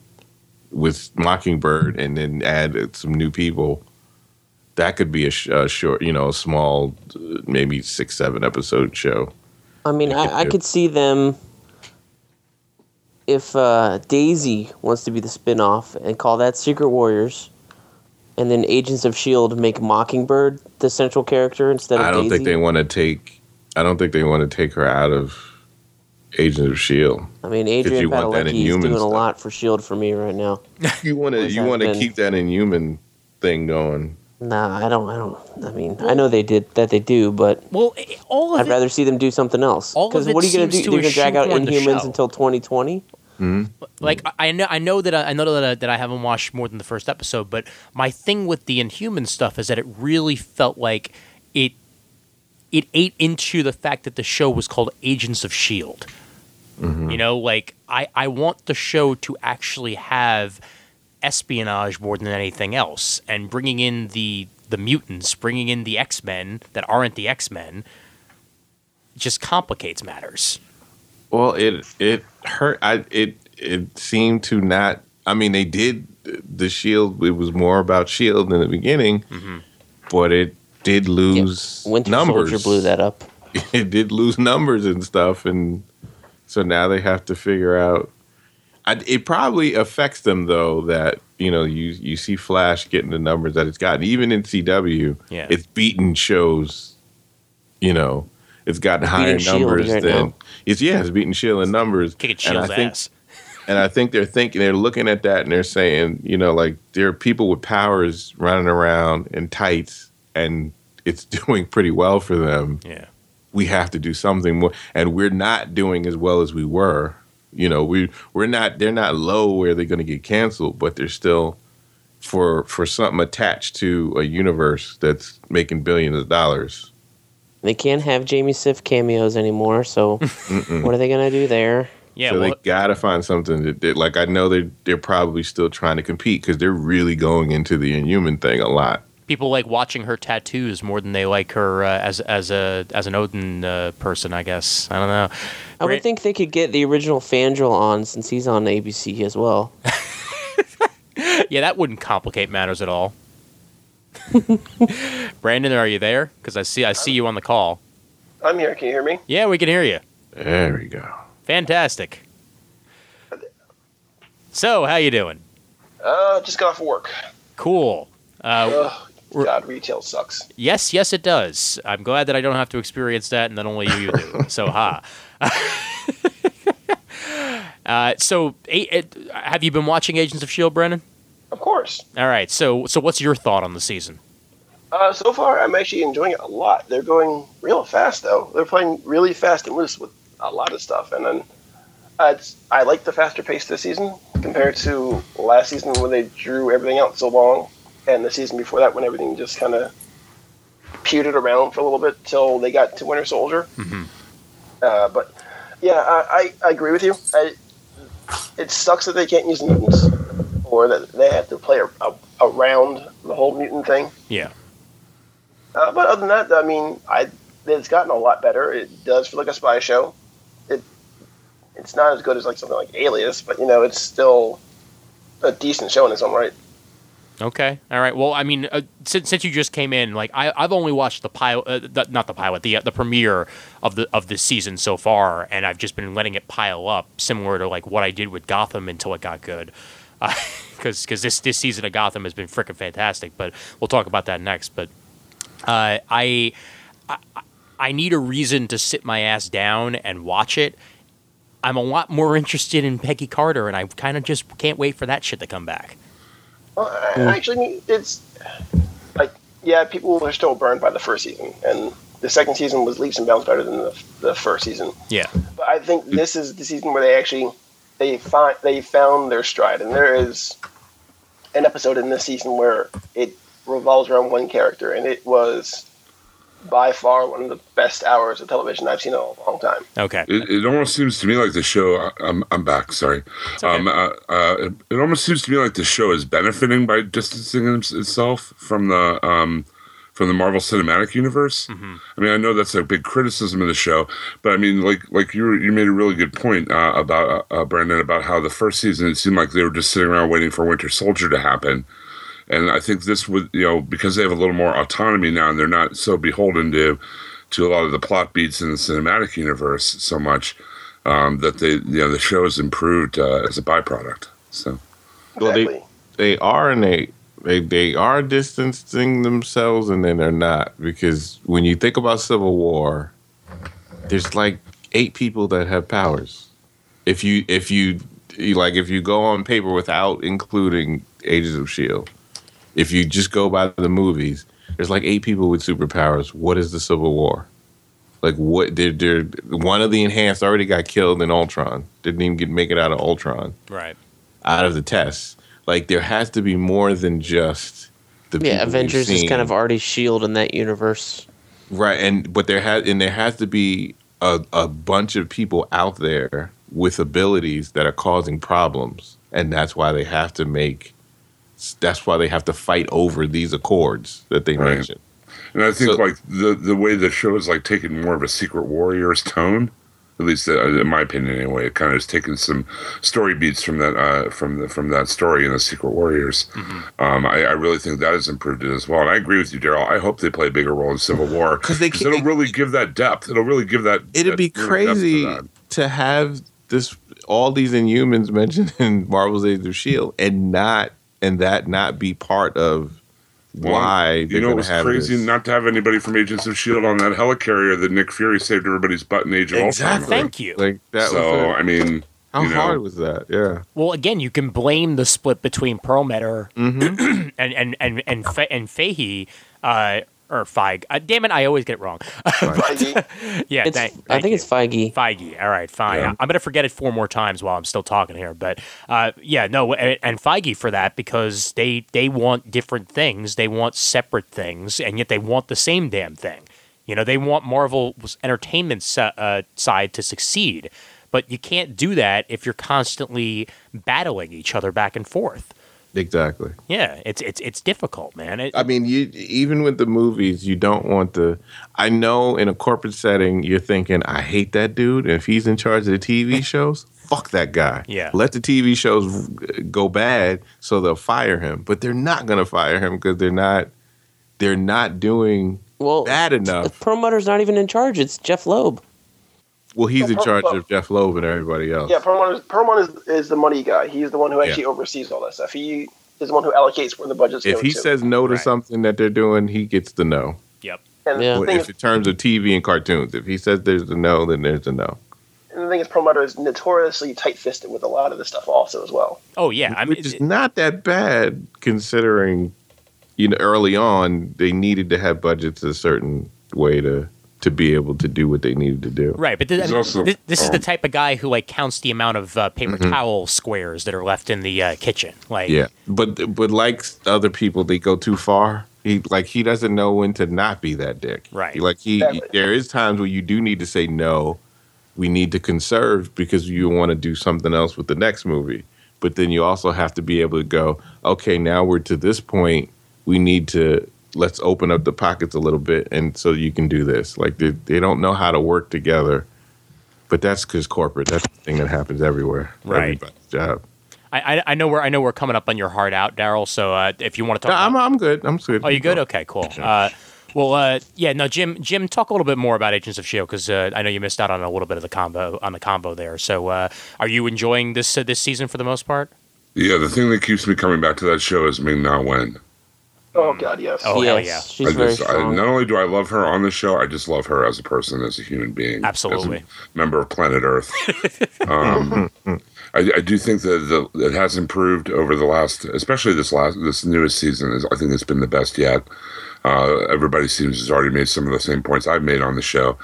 S3: with Mockingbird, and then add some new people. That could be a, sh- a short, you know, a small, uh, maybe six seven episode show.
S2: I mean, I, I could see them if uh, Daisy wants to be the spin-off and call that Secret Warriors, and then Agents of Shield make Mockingbird the central character instead of
S3: I don't
S2: Daisy.
S3: think they want to take. I don't think they want to take her out of Agents of Shield.
S2: I mean, Adrianne
S3: you want that
S2: Padalecki is
S3: Inhuman
S2: doing a lot for Shield for me right now.
S3: You want to you want to keep that inhuman thing going.
S2: Nah, I don't. I don't. I mean, I know they did that. They do, but
S1: Well, eh, all of
S2: I'd
S1: it,
S2: rather see them do something else.
S1: All of
S2: Because what are you going to do?
S1: to
S2: You're going to drag out Inhumans until 2020? Mm-hmm.
S1: like I- I know I know that I, I know that I, that I haven't watched more than the first episode, but my thing with the Inhuman stuff is that it really felt like it it ate into the fact that the show was called Agents of Shield. Mm-hmm. You know, like I I want the show to actually have espionage more than anything else, and bringing in the the mutants, bringing in the X Men that aren't the X Men, just complicates matters.
S3: Well, it it hurt. I it it seemed to not. I mean, they did the shield. It was more about shield in the beginning, mm-hmm. but it did lose
S2: Winter
S3: numbers.
S2: Soldier blew that up.
S3: it did lose numbers and stuff, and so now they have to figure out. I, it probably affects them though that you know you you see Flash getting the numbers that it's gotten, even in CW.
S1: Yeah.
S3: it's beaten shows. You know, it's gotten higher numbers
S2: right
S3: than
S2: now.
S3: it's yeah, it's beating Shield in numbers.
S1: Kicking
S3: And I think-
S1: ass.
S3: And I think they're thinking, they're looking at that and they're saying, you know, like there are people with powers running around in tights and it's doing pretty well for them.
S1: Yeah.
S3: We have to do something more. And we're not doing as well as we were. You know, we we're not they're not low where they're gonna get canceled, but they're still for for something attached to a universe that's making billions of dollars.
S2: They can't have Jamie Sif cameos anymore, so what are they going to do there?
S1: Yeah,
S3: so
S1: well-
S3: they gotta find something that, that like I know they're they're probably still trying to compete because they're really going into the Inhuman thing a lot.
S1: People like watching her tattoos more than they like her uh, as as a as an Odin uh, person. I guess I don't know.
S2: I would think they could get the original Fandral on since he's on ABC as well.
S1: Yeah, that wouldn't complicate matters at all. Brandon, are you there? Because I see I see you on the call.
S5: I'm here. Can you hear me?
S1: Yeah, we can hear you.
S3: There we go.
S1: Fantastic. So, how you doing?
S5: Uh, just got off work.
S1: Cool. Uh,
S5: Ugh,
S1: we're-
S5: God, retail sucks.
S1: yes, yes, it does. I'm glad that I don't have to experience that, and that only you do. So, ha. uh, so, have you been watching Agents of Shield, Brandon?
S5: Of course.
S1: All right. So, so what's your thought on the season?
S5: Uh, so far, I'm actually enjoying it a lot. They're going real fast, though. They're playing really fast and loose with a lot of stuff. And then uh, it's, I like the faster pace this season compared to last season when they drew everything out so long, and the season before that when everything just kind of pewtered around for a little bit till they got to Winter Soldier. Uh, but yeah, I, I, I agree with you. I, it sucks that they can't use mutants, or that they have to play a, a, around the whole mutant thing.
S1: Yeah.
S5: Uh, but other than that, I mean, I it's gotten a lot better. It does feel like a spy show. It it's not as good as like something like Alias, but you know, it's still a decent show in its own right.
S1: Okay. All right. Well, I mean, uh, since since you just came in, like I I've only watched the pilot, uh, not the pilot, the uh, the premiere of the of this season so far, and I've just been letting it pile up, similar to like what I did with Gotham until it got good. Because because this this season of Gotham has been freaking fantastic, but we'll talk about that next. But uh, I, I I need a reason to sit my ass down and watch it. I'm a lot more interested in Peggy Carter, and I kind of just can't wait for that shit to come back.
S5: I, hmm. actually, it's like yeah, people were still burned by the first season, and the second season was leaps and bounds better than the, the first season.
S1: Yeah.
S5: But I think this is the season where they actually they find they found their stride, and there is an episode in this season where it revolves around one character, and it was by far one of the best hours of television I've seen in a long time.
S1: Okay.
S4: It, it almost seems to me like the show. I'm I'm back. Sorry.
S1: okay.
S4: Um, uh, uh, it, it almost seems to me like the show is benefiting by distancing itself from the um, from the Marvel Cinematic Universe. I mean, I know that's a big criticism of the show, but I mean, like like you you made a really good point uh, about uh, uh, Brandon about how the first season it seemed like they were just sitting around waiting for Winter Soldier to happen. And I think this would, you know, because they have a little more autonomy now and they're not so beholden to to a lot of the plot beats in the cinematic universe so much um, that they, you know, the show has improved uh, as a byproduct. So
S3: Well, they- They are and they they they are distancing themselves and then they're not because when you think about Civil War, there's like eight people that have powers. If you if you, you like if you go on paper without including Agents of Shield, if you just go by the movies, there's like eight people with superpowers. What is the Civil War? Like what? They're, they're, one of the enhanced already got killed in Ultron. Didn't even get make it out of Ultron
S1: Right.
S3: out of the test. Like there has to be more than just the people
S2: Yeah,
S3: we've
S2: Avengers is kind of already Shield in that universe.
S3: right, and but there has and there has to be a, a bunch of people out there with abilities that are causing problems, and that's why they have to make. That's why they have to fight over these accords that they
S4: Right.
S3: mentioned.
S4: And I think
S3: So-
S4: like the the way the show is like taking more of a Secret Warriors tone, at least uh, in my opinion anyway. It kind of is taking some story beats from that uh, from the from that story in the Secret Warriors. Um, I, I really think that has improved it as well. And I agree with you, Daryl. I hope they play a bigger role in Civil War
S3: 'Cause they can,
S4: it'll
S3: can't-
S4: really give that depth. It'll really give that.
S3: It'd
S4: that
S3: be
S4: depth to
S3: crazy to have this all these Inhumans mentioned in Marvel's Age of Shield, and not and that not be part of
S4: Well,
S3: why
S4: You
S3: they're
S4: know, it was
S3: have
S4: crazy
S3: this.
S4: not to have anybody from Agents of Shield on that helicarrier that Nick Fury saved everybody's butt in Age of
S3: Exactly.
S4: Ultron.
S1: Thank you.
S3: Like that
S4: so
S3: was
S4: I mean,
S3: How
S4: you know,
S3: hard was that? Yeah.
S1: Well, again, you can blame the split between Perlmutter
S3: Mm-hmm.
S1: and and and and, Fe- and Fahey, uh, or Feig. Uh, damn it, I always get it wrong.
S5: Feige,
S1: yeah,
S2: It's,
S1: thank,
S2: I think
S1: you.
S2: it's Feige.
S1: Feige. All right, fine.
S4: Yeah.
S1: I'm, going to forget it four more times while I'm still talking here. But uh, yeah, no, and, and Feige for that because they they want different things. They want separate things, and yet they want the same damn thing. You know, they want Marvel's entertainment uh, side to succeed, but you can't do that if you're constantly battling each other back and forth.
S3: Exactly.
S1: Yeah, it's it's it's difficult, man. It,
S3: I mean, you even with the movies, you don't want the. I know in a corporate setting, you're thinking, I hate that dude. If he's in charge of the TV shows, fuck that guy.
S1: Yeah.
S3: Let the TV shows uh, go bad, so they'll fire him. But they're not going to fire him because they're not. They're not doing
S2: Well,
S3: bad enough.
S2: Perlmutter's not even in charge. It's Jeph Loeb.
S3: Well, he's in
S5: Well,
S3: charge
S5: well-
S3: of Jeph Loeb and everybody else.
S5: Yeah, Perlman is, Perlman is, is the money guy. He's the one who actually oversees all that stuff. He is the one who allocates where the budget's
S3: If
S5: going
S3: he
S5: to.
S3: says no to
S1: Right.
S3: something that they're doing, he gets the no.
S1: yep.
S5: and
S2: Yeah.
S5: the
S3: If
S5: is,
S3: in terms of TV and cartoons, if he says there's a no, then there's a no.
S5: and the thing is, Perlmutter is notoriously tight-fisted with a lot of the stuff also as well.
S1: Oh yeah, I mean,
S3: which is not that bad considering you know early on they needed to have budgets a certain way to to be able to do what they needed to do.
S1: Right, but th- I mean,
S4: also-
S1: thi- this is the
S4: um,
S1: type of guy who like counts the amount of uh, paper
S3: Mhm.
S1: towel squares that are left in the uh, kitchen. Like,
S3: Yeah, but but like other people, they go too far. He like he doesn't know when to not be that dick.
S1: Right.
S3: Like he,
S5: Exactly.
S3: there is times where you do need to say no. We need to conserve because you want to do something else with the next movie. But then you also have to be able to go. Okay, now we're to this point. We need to let's open up the pockets a little bit, and so you can do this. Like they they don't know how to work together. But that's because corporate. That's the thing that happens everywhere.
S1: Right.
S3: Everybody's job.
S1: I, I I know we're I know we're coming up on your heart out, Daryl. So uh, if you want to
S3: No,
S1: talk,
S3: I'm I'm good. I'm good.
S1: oh, you good? Okay, cool. Uh, well, uh, yeah, no, Jim. Jim, talk a little bit more about Agents of Shield because uh, I know you missed out on a little bit of the combo on the combo there. So, uh, are you enjoying this uh, this season for the most part?
S4: Yeah, the thing that keeps me coming back to that show is Ming Na Wen.
S5: Oh God, yes.
S1: Oh, hell
S2: yes,
S1: yeah.
S2: she's
S4: I
S2: very
S4: just, I,
S2: strong.
S4: not only do I love her on the show, I just love her as a person, as a human being,
S1: Absolutely.
S4: as a member of Planet Earth. um, I, I do think that the, it has improved over the last, especially this last, this newest season. Is I think it's been the best yet. Uh, everybody seems has already made some of the same points I've made on the show.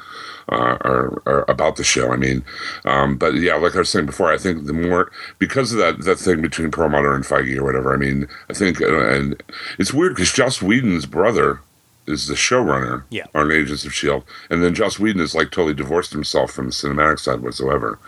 S4: Uh, or, or about the show, I mean, um, but yeah, like I was saying before, I think the more because of that that thing between Perlmutter and Feige or whatever. I mean, I think, uh, and it's weird because Joss Whedon's brother is the showrunner
S1: Yeah.
S4: on Agents of Shield, and then Joss Whedon is like totally divorced himself from the cinematic side whatsoever.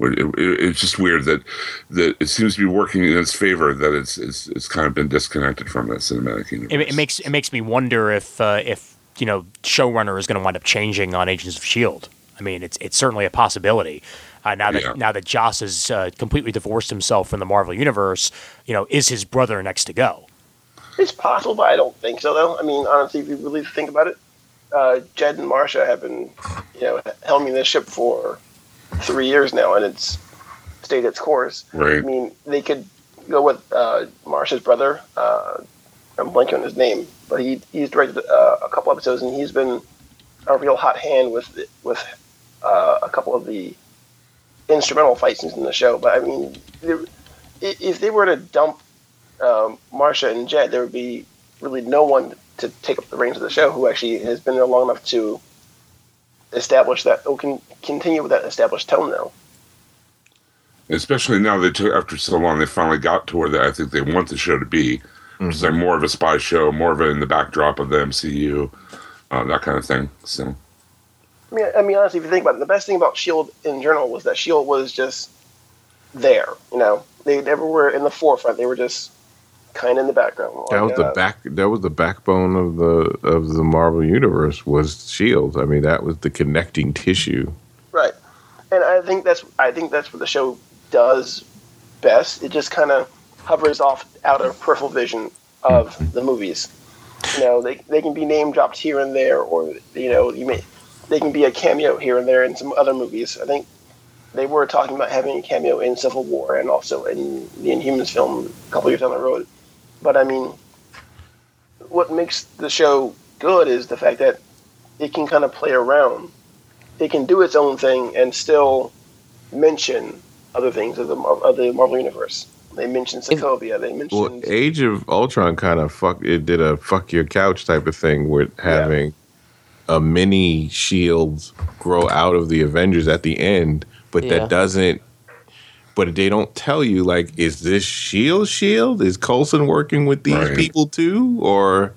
S4: It- it- it's just weird that that it seems to be working in its favor that it's it's it's kind of been disconnected from that cinematic universe.
S1: It, it makes it makes me wonder if uh, if you know showrunner is going to wind up changing on Agents of Shield. I mean, it's it's certainly a possibility. Uh, now that
S4: Yeah.
S1: now that Joss has uh, completely divorced himself from the Marvel universe, you know, is his brother next to go?
S5: It's possible, but I don't think so, though. I mean, honestly, if you really think about it, uh, Jed and Marsha have been, you know, helming this ship for three years now, and it's stayed its course.
S4: Right.
S5: I mean, they could go with uh, Marsha's brother. Uh, I'm blanking on his name, but he he's directed uh, a couple episodes, and he's been a real hot hand with with uh, a couple of the instrumental fight scenes in the show. But I mean, if they were to dump um, Marsha and Jed, there would be really no one to take up the reins of the show who actually has been there long enough to establish that, or can continue with that established tone now.
S4: especially now they took after so long they finally got to where they, I think they want the show to be, which is like more of a spy show, more of it in the backdrop of the MCU, uh, that kind of thing. So
S5: I mean, I mean, honestly, if you think about it, the best thing about Shield in general was that Shield was just there. You know, they never were in the forefront; they were just kind of in the background.
S3: That was the
S5: uh,
S3: back. That was the backbone of the of the Marvel universe. Was Shield. I mean, that was the connecting tissue.
S5: Right. And I think that's I think that's what the show does best. It just kind of hovers off out of peripheral vision of the movies. You know, they they can be name dropped here and there, or you know, you may they can be a cameo here and there in some other movies. I think they were talking about having a cameo in Civil War and also in the Inhumans film a couple years down the road. But I mean, what makes the show good is the fact that it can kind of play around it can do its own thing and still mention other things of the of the Marvel universe. They mentioned Sokovia. They mentioned Well,
S3: Age of Ultron kind of fuck. It did a fuck your couch type of thing with having a mini Shield grow out of the Avengers at the end, but
S2: Yeah.
S3: that doesn't. But they don't tell you like, is this Shield Shield? Is Coulson working with these
S4: Right.
S3: people too, or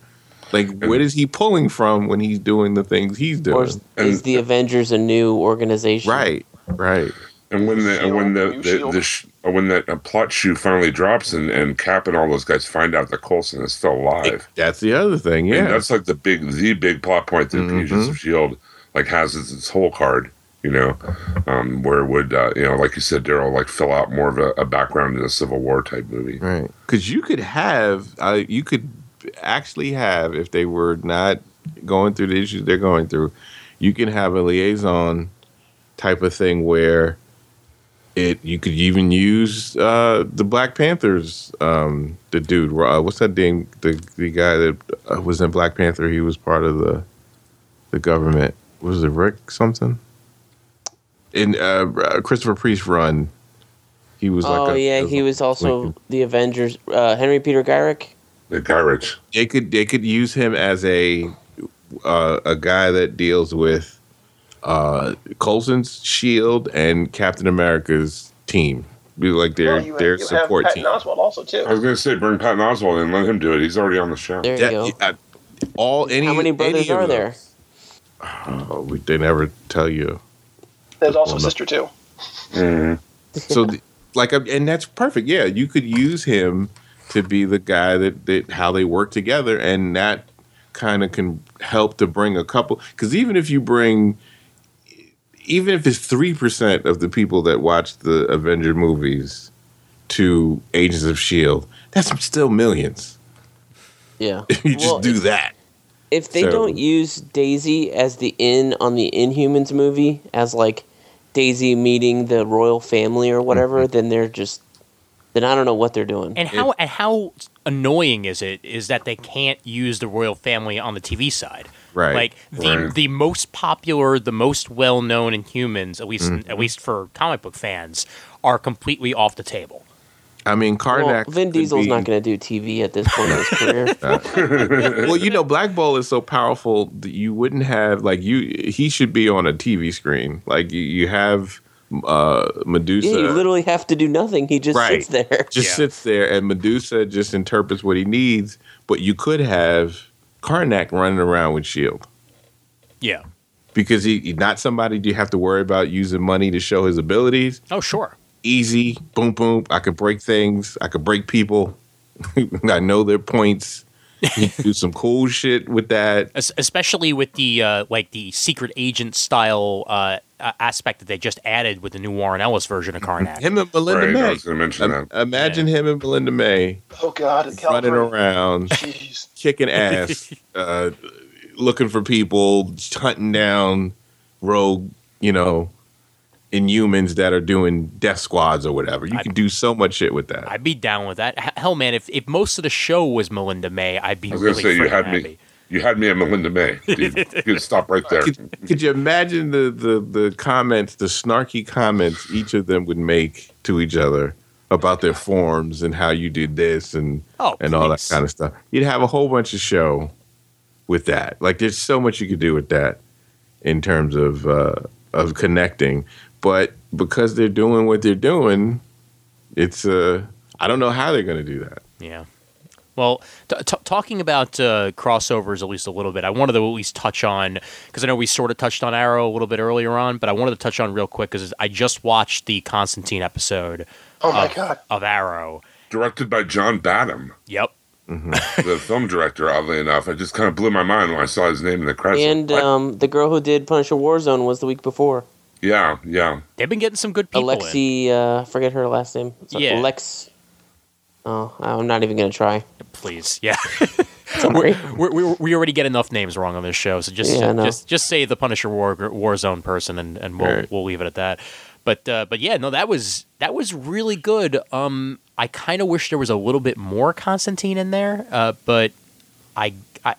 S3: like what is he pulling from when he's doing the things he's
S2: Or
S3: doing?
S2: is, is the Avengers a new organization?
S3: Right, right.
S4: And when the and when the
S5: New
S4: the, the sh- when that uh, plot shoe finally drops and and Cap and all those guys find out that Coulson is still alive,
S3: That's the other thing.
S4: and
S3: Yeah.
S4: that's like the big the big plot point that
S3: Mhm.
S4: Agents of Shield like has its, its whole card. You know, um, where would uh, you know, like you said, Daryl, like fill out more of a, a background in a Civil War type movie.
S3: Right. Because you could have, uh, you could actually have, if they were not going through the issues they're going through, you can have a liaison type of thing where it you could even use uh, the Black Panthers, um, the dude, uh, what's that name? The the guy that uh, was in Black Panther, he was part of the the government. Was it Rick something? In uh, Christopher Priest run, he was like
S2: oh
S3: a-
S2: yeah, he was also
S3: Lincoln.
S2: the Avengers. Uh, Henry Peter Gyrich.
S4: The Guy Ritchie.
S3: they could they could use him as a uh, a guy that deals with uh, Coulson's Shield and Captain America's team, be like their
S5: Well, you,
S3: their
S5: you
S3: support
S5: have
S3: team.
S5: Oswalt also too.
S4: I was gonna say bring Patton Oswalt and let him do it. He's already on the show.
S2: There you
S3: That-
S2: go.
S3: uh, all any
S2: How many
S3: any
S2: brothers
S3: of
S2: are there?
S3: Oh, we, they never tell you.
S5: There's also
S3: Well,
S5: a sister too.
S4: Mhm.
S3: So, the- like, and that's perfect. Yeah, you could use him to be the guy that, that how they work together, and that kind of can help to bring a couple. Because even if you bring, even if it's three percent of the people that watch the Avenger movies to Agents of Shield, that's still millions.
S2: Yeah.
S3: you just
S2: Well,
S3: do that.
S2: If they
S3: So-
S2: don't use Daisy as the in on the Inhumans movie as like Daisy meeting the royal family or whatever,
S3: Mm-hmm.
S2: then they're just then I don't know what they're doing.
S1: And how and how annoying is it is that they can't use the royal family on the TV side?
S3: Right.
S1: Like the
S4: Right.
S1: the most popular, the most well known Inhumans, at least
S3: Mm-hmm.
S1: at least for comic book fans, are completely off the table.
S3: I mean,
S2: well,
S3: Karnak.
S2: Vin Diesel's
S3: be-
S2: not going to do TV at this point in his career.
S3: well, you know, Black Bolt is so powerful that you wouldn't have like you. He should be on a TV screen. Like you, you have uh, Medusa.
S2: Yeah, you literally have to do nothing. He just
S3: Right.
S2: sits there.
S3: just
S1: Yeah.
S3: sits there, and Medusa just interprets what he needs. But you could have Karnak running around with Shield
S1: Yeah.
S3: because he he's not somebody you have to worry about using money to show his abilities.
S1: Oh sure.
S3: Easy, boom, boom. I could break things. I could break people. I know their points. He do some cool shit with that.
S1: Especially with the uh, like the secret agent style uh, uh, aspect that they just added with the new Warren Ellis version of Karnak.
S3: Him and Melinda
S4: Right, I
S3: May.
S4: was gonna mention
S3: Im-
S4: that.
S3: Imagine him and Melinda May
S5: Oh God,
S3: running around,
S5: Jeez.
S3: kicking ass, uh, looking for people, hunting down rogue, you know, inhumans that are doing death squads or whatever. You
S1: I-
S3: can do so much shit with that.
S1: I'd be down with that. Hell, man, if, if most of the show was Melinda May, I'd be
S4: I was gonna
S1: really
S4: say you had
S1: happy.
S4: me. You had me at Melinda May. You you could stop right there.
S3: could, could you imagine the, the the comments, the snarky comments each of them would make to each other about their forms and how you did this and
S1: Oh,
S3: and all that kind of stuff. You'd have a whole bunch of show with that. Like there's so much you could do with that in terms of uh, of connecting. But because they're doing what they're doing, it's uh I don't know how they're going to do that.
S1: Yeah. Well, t- t- talking about uh, crossovers at least a little bit, I wanted to at least touch on because I know we sort of touched on Arrow a little bit earlier on, but I wanted to touch on real quick because I just watched the Constantine episode
S5: Oh my
S1: of,
S5: God.
S1: of Arrow.
S4: Directed by John Badham,
S1: Yep.
S4: the film director. Oddly enough, it just kind of blew my mind when I saw his name in the credits.
S2: And
S4: What?
S2: um, the girl who did Punisher Warzone was the week before.
S4: yeah, yeah.
S1: They've been getting some good people in.
S2: Alexi, uh, forget her last name. It's
S1: Yeah.
S2: Lex. Oh, I'm not even gonna try.
S1: Please, yeah.
S2: Sorry.
S1: we we we already get enough names wrong on this show, so just
S2: Yeah, I know.
S1: just just say the Punisher War Warzone person, and, and we'll
S3: Right.
S1: we'll leave it at that. But uh, but yeah, no, that was that was really good. Um, I kind of wish there was a little bit more Constantine in there, uh, but I I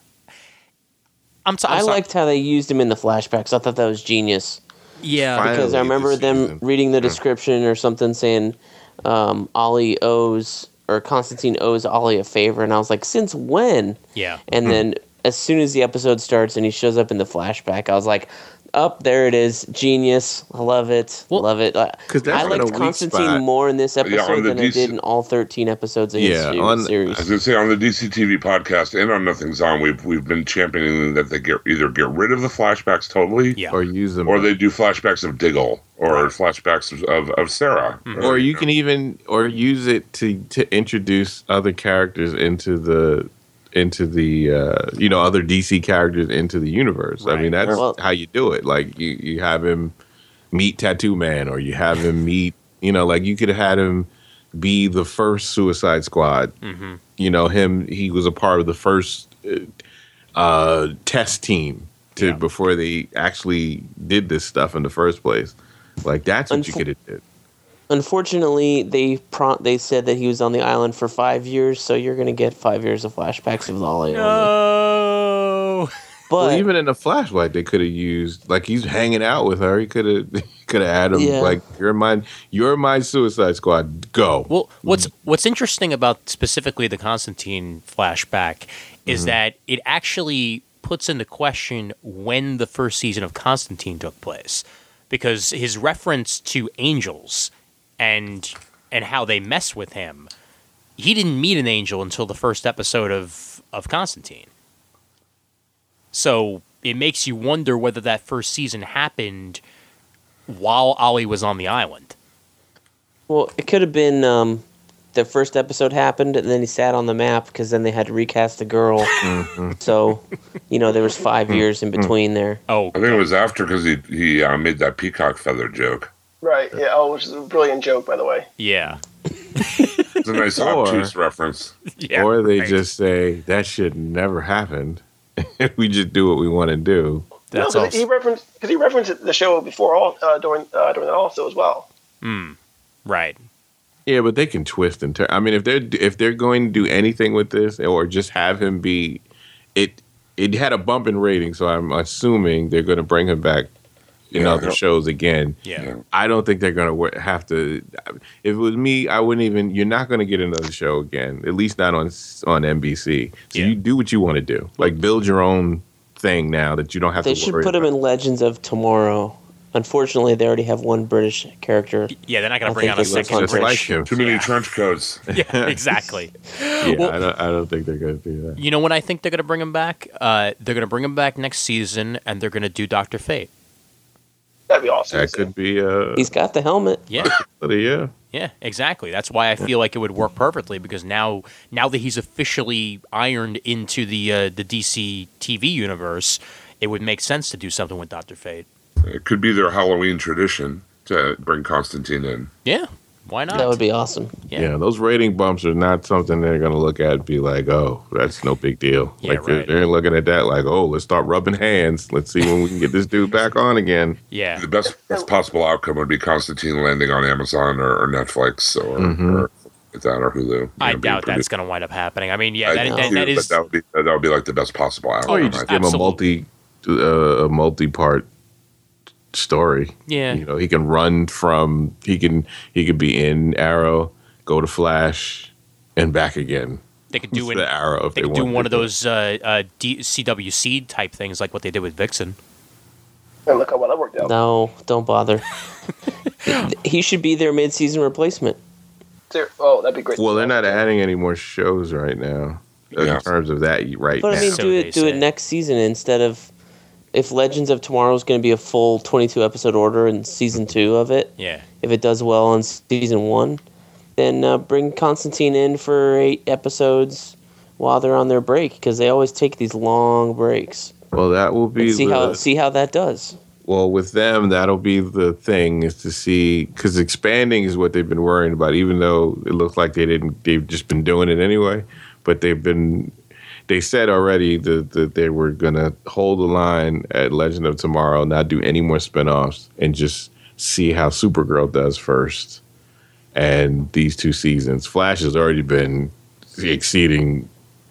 S1: I'm, so, I'm
S2: I
S1: sorry.
S2: liked how they used him in the flashbacks. I thought that was genius
S1: yeah
S3: Fine.
S2: because I remember them reading the description or something saying um, Ollie owes or Constantine owes Ollie a favor, and I was like, since when?
S1: yeah
S2: And hmm. then as soon as the episode starts and he shows up in the flashback, I was like, Up there it is, genius. I love it.
S1: Well-
S2: love it. I
S3: 'Cause that's
S2: I
S3: been
S2: liked Constantine more in this episode
S4: the
S2: than I did in all 13 episodes of
S3: Yeah,
S2: se-
S3: on-
S2: series.
S4: I was gonna say on the DCTV podcast and on Nothing's On, we've we've been championing that they get either get rid of the flashbacks totally,
S1: Yeah.
S3: or use them,
S4: or they do flashbacks of Diggle or flashbacks of, of, of Sarah, mm-hmm.
S3: or you can even or use it to to introduce other characters into the into the uh you know other DC characters into the universe. I mean that's
S2: Well-
S3: how you do it. Like you you have him meet Tattoo Man or you have him meet you know like you could have had him be the first Suicide Squad.
S1: Mm-hmm.
S3: You know him he was a part of the first uh, uh test team to
S1: Yeah.
S3: before they actually did this stuff in the first place. Like that's what you could have did.
S2: Unfortunately, they pro- they said that he was on the island for five years, so you're going to get five years of flashbacks of Ollie.
S1: No.
S2: But
S3: well, even in the flashlight, they could have used like he's hanging out with her. He could have could have had him
S2: Yeah.
S3: like you're my you're my Suicide Squad. Go.
S1: Well, what's what's interesting about specifically the Constantine flashback is mm-hmm. that it actually puts into question when the first season of Constantine took place, because his reference to angels and and how they mess with him, he didn't meet an angel until the first episode of of Constantine. So it makes you wonder whether that first season happened while Ollie was on the island.
S2: well, it could have been um, the first episode happened, and then he sat on the map because then they had to recast the girl.
S3: Mm-hmm.
S2: So, you know, there was five years in between there.
S1: Oh,
S4: I think it was after because he he uh, made that peacock feather joke.
S5: Right. Yeah. Oh, which is a brilliant joke, by the way.
S1: yeah.
S4: It's a nice
S3: Or-
S4: obtuse reference.
S1: Yeah,
S3: or they
S1: right.
S3: just say that should never happened. If we just do what we want to do.
S1: That's
S5: no, 'cause
S1: also,
S5: he referenced because he referenced the show before all uh, during uh, during that also as well.
S1: Hmm. right.
S3: Yeah, but they can twist and turn. I mean, if they're if they're going to do anything with this, or just have him be, it it had a bump in rating, so I'm assuming they're going to bring him back in
S4: Yeah,
S3: other shows again.
S1: Yeah.
S4: Yeah.
S3: I don't think they're going to have to. If it was me, I wouldn't even. You're not going to get another show again, at least not on on NBC. So
S1: Yeah.
S3: you do what you want to do, like build your own thing now that you don't have
S2: They
S3: to.
S2: should
S3: worry
S2: put him in Legends of Tomorrow. Unfortunately, they already have one British character.
S1: Yeah, they're not going to bring
S2: think
S1: out a second
S2: British.
S3: like him.
S4: Too many
S1: Yeah.
S4: trench coats.
S1: Yeah, exactly.
S3: Yeah,
S1: Well-
S3: I don't. I don't think they're going to do that.
S1: You know when I think they're going to bring him back? Uh, they're going to bring him back next season, and they're going to do Doctor Fate.
S5: That'd be awesome.
S3: That could be a.
S2: He's got the helmet.
S1: Yeah,
S3: yeah.
S1: yeah, exactly. That's why I feel like it would work perfectly because now, now that he's officially ironed into the uh, the DC TV universe, it would make sense to do something with Doctor Fate.
S4: It could be their Halloween tradition to bring Constantine in.
S1: Yeah, why not?
S2: That would be awesome.
S1: Yeah.
S3: Yeah. those rating bumps are not something they're going to look at and be like, oh, that's no big deal.
S1: Yeah,
S3: like, they're, they're looking at that like, oh, let's start rubbing hands. Let's see when we can get this dude back on again.
S1: yeah,
S4: The best, best possible outcome would be Constantine landing on Amazon or, or Netflix or,
S3: Mhm.
S4: or like that or Hulu.
S1: I
S4: know,
S1: doubt that's going to wind up happening. I mean, yeah,
S4: I
S1: that,
S4: do
S1: that,
S4: too,
S1: that
S4: but that would be that would be like the best possible outcome.
S3: Or you just give him a
S1: Absolutely.
S3: multi, uh, a multi-part story.
S1: Yeah.
S3: You know, he can run from, he can, he could be in Arrow, go to Flash, and back again.
S1: They could do
S3: to
S1: it.
S3: the Arrow if
S1: They
S3: they,
S1: could do one of those uh, uh, D- CW seed type things like what they did with Vixen.
S5: And look how well that worked out.
S2: No, don't bother. he should be their mid-season replacement.
S5: There- Oh, that'd be great.
S3: Well, they're not adding any more shows right now.
S4: Yeah.
S3: In terms of that, right
S2: But
S3: now.
S2: I mean, do
S1: they
S2: it do it next season instead of if Legends of Tomorrow is going to be a full 22 episode order in season two of it.
S1: Yeah.
S2: If it does well in season one, then uh, bring Constantine in for eight episodes while they're on their break because they always take these long breaks.
S3: well, that will be
S2: And see
S3: the,
S2: how see how that does.
S3: well with them. That'll be the thing is to see because expanding is what they've been worrying about. Even though it looks like they didn't, they've just been doing it anyway. But they've been. They said already that, that they were gonna hold the line at Legend of Tomorrow, not do any more spinoffs, and just see how Supergirl does first. And these two seasons, Flash has already been exceeding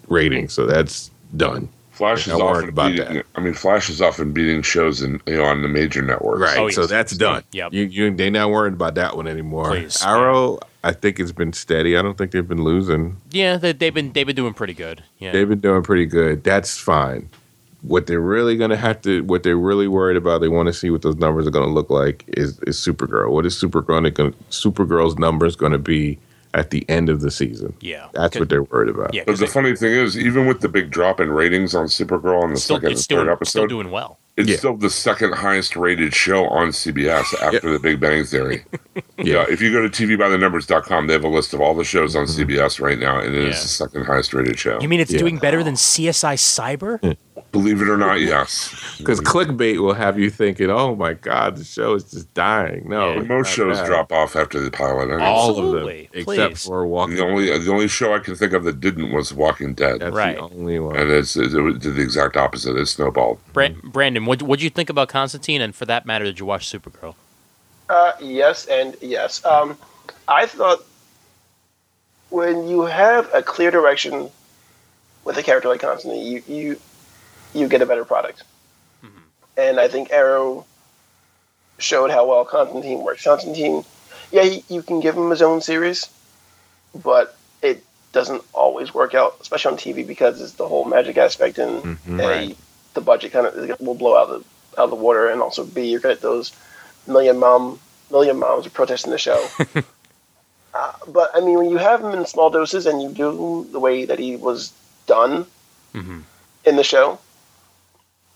S3: ratings, so that's done.
S4: Flash is
S3: I'm
S4: often
S3: about
S4: beating.
S3: that.
S4: I mean, Flash is often beating shows in you know, on the major networks.
S3: Right.
S1: Oh,
S3: so
S1: yes.
S3: that's done.
S1: Yep.
S3: You, you, they not worried about that one anymore.
S1: Please.
S3: Arrow, I think it's been steady. I don't think they've been losing.
S1: Yeah, they, they've been they've been doing pretty good. Yeah.
S3: They've been doing pretty good. That's fine. what they're really going to have to, what they're really worried about, they want to see what those numbers are going to look like is, is Supergirl. What is Supergirl going Supergirl's numbers going to be at the end of the season?
S1: Yeah.
S3: That's what they're worried about.
S1: Yeah,
S4: But
S1: 'cause
S4: the
S1: they-
S4: funny thing is, even with the big drop in ratings on Supergirl on the
S1: still,
S4: second
S1: it's
S4: and
S1: still,
S4: third
S1: still
S4: episode,
S1: doing well.
S4: It's
S3: Yeah.
S4: still the second highest rated show on CBS after The Big Bang Theory. yeah. if you go to TVByTheNumbers.com, they have a list of all the shows on mm-hmm. CBS right now, and it is
S1: Yeah.
S4: the second highest rated show.
S1: You mean it's
S3: Yeah.
S1: doing better than CSI Cyber?
S4: Believe it or not, yes.
S3: Because clickbait will have you thinking, "Oh my God, the show is just dying." No,
S1: Yeah.
S4: Most shows
S3: that.
S4: drop off after the pilot. Anyway.
S3: all of them
S1: Absolutely.
S3: except for Walking.
S4: the only the only show I can think of that didn't was Walking Dead,
S3: That's
S1: Right.
S3: the only one.
S4: and it's, it, it did the exact opposite. It snowballed.
S1: Bra- Brandon, what what'd you think about Constantine? And for that matter, did you watch Supergirl?
S5: Uh, yes and yes. Um, I thought when you have a clear direction with a character like Constantine, you you you get a better product. And I think Arrow showed how well Constantine works. Constantine, yeah, he, you can give him his own series, but it doesn't always work out, especially on TV because it's the whole magic aspect and
S3: Mhm.
S5: A,
S1: Right.
S5: The budget kind of will blow out the out of the water, and also B, you're gonna get those million mom million moms are protesting the show. uh, but I mean, when you have him in small doses and you do him the way that he was done
S1: Mhm.
S5: in the show,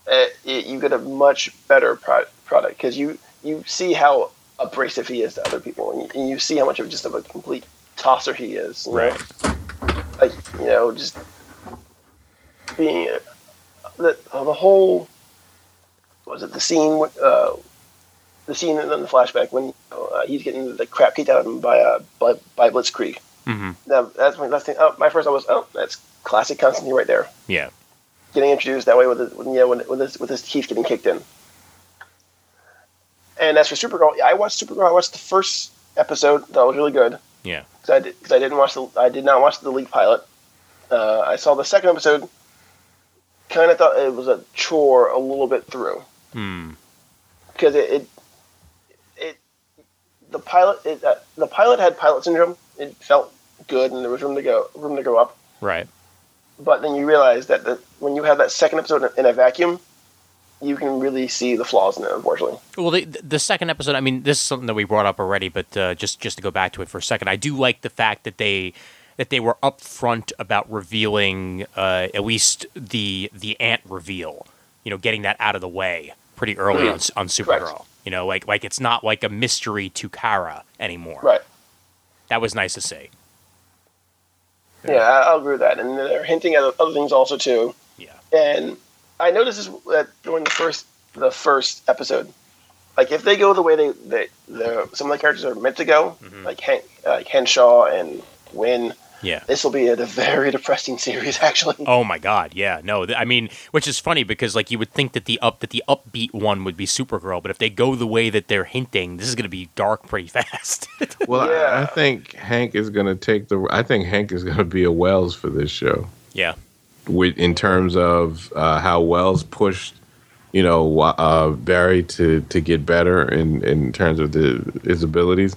S5: uh, it, you get a much better pro- product because you you see how abrasive he is to other people, and you, and you see how much of just of a complete tosser he is.
S1: Right.
S5: Like you know, just being the uh, the whole was it the scene with, uh, the scene in the flashback when uh, he's getting the crap kicked out of him by uh, by, by Blitzkrieg.
S1: Mm-hmm.
S5: Now, that's my last thing. Oh, my first thought was, oh, that's classic Constantine right there,
S1: Yeah.
S5: getting introduced that way with his, when, you know, when, with his with his teeth getting kicked in. And as for Supergirl, yeah, I watched Supergirl. I watched the first episode. That was really good.
S1: Yeah.
S5: because I, did, I didn't watch the I did not watch the leak pilot. Uh, I saw the second episode. Kind of thought it was a chore a little bit through
S1: Hmm.
S5: because it, it it the pilot it, uh, the pilot had pilot syndrome. It felt good and there was room to go room to go up.
S1: Right.
S5: But then you realize that the, when you have that second episode in a vacuum, you can really see the flaws in it. Unfortunately,
S1: Well, the, the second episode. I mean, this is something that we brought up already, but uh, just just to go back to it for a second, I do like the fact that they that they were upfront about revealing uh, at least the the ant reveal. You know, getting that out of the way pretty early on, on Supergirl. You know, like like it's not like a mystery to Kara anymore.
S5: right?
S1: That was nice to see.
S5: Yeah, I, I'll agree with that. And they're hinting at other things also too.
S1: Yeah.
S5: And I noticed this that during the first the first episode, like if they go the way they they the some of the characters are meant to go,
S1: Mhm.
S5: like Hank, like Henshaw and Wynn,
S1: Yeah.
S5: this will be a, very depressing series. Actually,
S1: Oh my God! Yeah, no. th- I mean, which is funny because like you would think that the up that the upbeat one would be Supergirl, but if they go the way that they're hinting, this is going to be dark pretty fast.
S3: Well, I, I think Hank is going to take the. I think Hank is going to be a Wells for this show.
S1: yeah,
S3: With in terms of uh, how Wells pushed, you know, uh, Barry to to get better in in terms of the his abilities.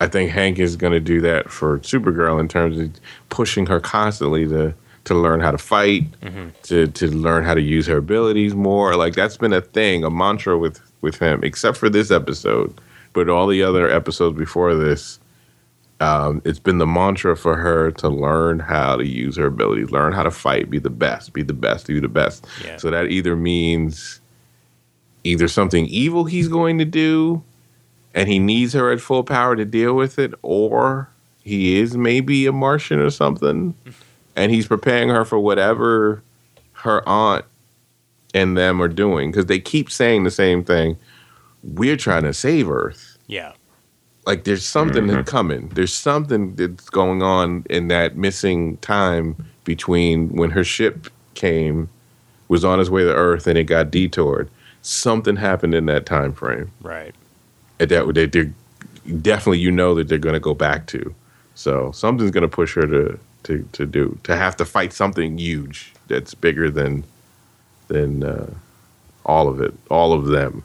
S3: I think Hank is going to do that for Supergirl in terms of pushing her constantly to to learn how to fight, to to learn how to use her abilities more. Like that's been a thing, a mantra with with him, except for this episode. But all the other episodes before this, um, it's been the mantra for her to learn how to use her abilities, learn how to fight, be the best, be the best, be the best.
S1: Yeah.
S3: So that either means either something evil he's going to do and he needs her at full power to deal with it, or he is maybe a Martian or something and he's preparing her for whatever her aunt and them are doing because they keep saying the same thing. We're trying to save Earth
S1: yeah,
S3: like there's something
S4: Mhm.
S3: coming. There's something that's going on in that missing time between when her ship came, was on its way to Earth, and it got detoured. Something happened in that time frame.
S1: right.
S3: And that they, they're definitely you know that they're going to go back to. So something's going to push her to to to do to have to fight something huge that's bigger than than uh, all of it, all of them.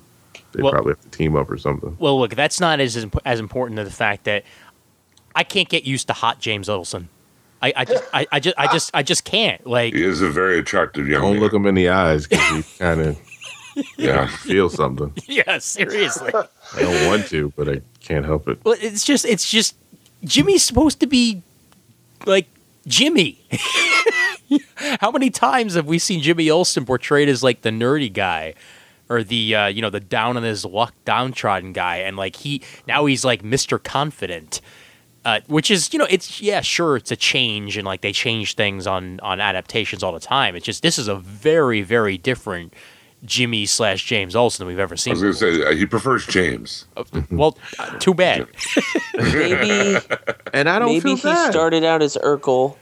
S3: They
S1: Well-
S3: probably have to team up or something.
S1: Well, look, that's not as as imp- as important to the fact that I can't get used to hot James Littleson. I, I just I, I just I just I just can't. Like
S4: He is a very attractive young
S3: Don't
S4: man.
S3: look him in the eyes because he kind of
S4: yeah.
S3: feel something.
S1: yeah, seriously.
S3: I don't want to, but I can't help it.
S1: Well, it's just it's just Jimmy's supposed to be like Jimmy. How many times have we seen Jimmy Olsen portrayed as like the nerdy guy or the uh, you know the down on his luck downtrodden guy and like he now he's like Mr. Confident. Uh, which is, you know, it's yeah, sure, it's a change, and like they change things on on adaptations all the time. It's just this is a very, very different Jimmy slash James Olsen than we've ever seen.
S4: I was going to say uh, he prefers James.
S1: Well, uh, too bad.
S2: Maybe
S3: And I don't
S2: maybe
S3: feel
S2: he
S3: bad.
S2: started out as Urkel.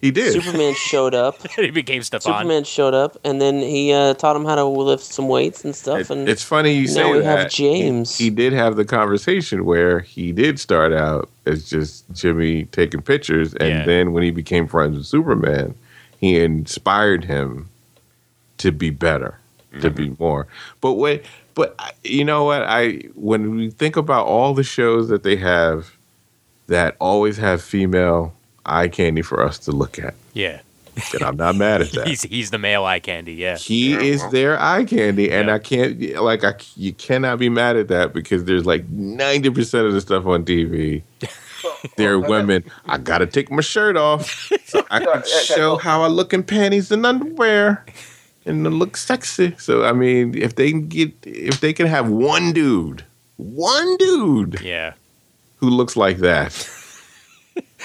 S3: he did.
S2: Superman showed up.
S1: he became Stefan.
S2: Superman showed up, and then he uh, taught him how to lift some weights and stuff.
S3: It-
S2: And
S3: it's funny you
S2: now
S3: say
S2: we
S3: that.
S2: have James.
S3: He, he did have the conversation where he did start out as just Jimmy taking pictures, and
S1: Yeah.
S3: then when he became friends with Superman, he inspired him to be better, to be mm-hmm. more. But wait, but uh, you know what? I when we think about all the shows that they have that always have female eye candy for us to look at,
S1: yeah,
S3: and I'm not mad at that.
S1: he's he's the male eye candy. Yeah,
S3: He
S4: Yeah,
S3: is
S4: well.
S3: their eye candy, and
S1: Yeah.
S3: I can't like I you cannot be mad at that because there's like ninety percent of the stuff on TV. They're women. I gotta take my shirt off so I can show how I look in panties and underwear, and to look sexy. So I mean, if they can get, if they can have one dude, one dude
S1: yeah.
S3: who looks like that,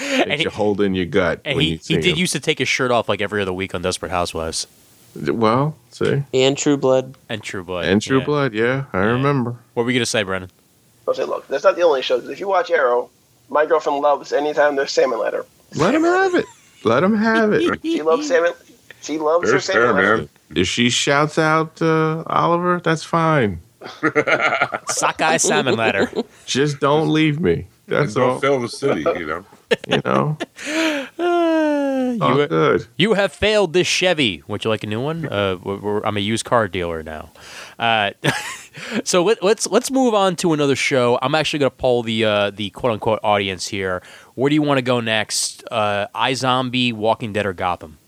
S1: And
S3: you hold in your gut
S1: and
S3: when
S1: he,
S3: you
S1: he did
S3: him.
S1: used to take his shirt off like every other week on Desperate Housewives
S3: well, see,
S2: and True Blood.
S1: and True Blood.
S3: and True
S1: yeah.
S3: Blood, yeah, I remember.
S1: What were we gonna say, Brandon?
S5: I'll say, look, that's not the only show. if you watch Arrow, my girlfriend loves anytime there's salmon ladder.
S3: Let him have it. Let him have it.
S5: She loves salmon. She loves her salmon
S4: fair,
S5: ladder.
S4: man.
S3: If she shouts out uh, Oliver, that's fine.
S1: Sockeye salmon ladder.
S3: Just don't leave me. That's
S4: Don't
S3: all.
S4: fail the city, you know.
S3: You know,
S1: Uh,
S3: all
S1: you,
S3: good.
S1: you have failed this Chevy. Would you like a new one? Uh, we're, we're- I'm a used car dealer now. Uh, so let, let's let's move on to another show. I'm actually going to poll the uh, the quote unquote audience here. Where do you want to go next? Uh, Zombie, Walking Dead, or Gotham?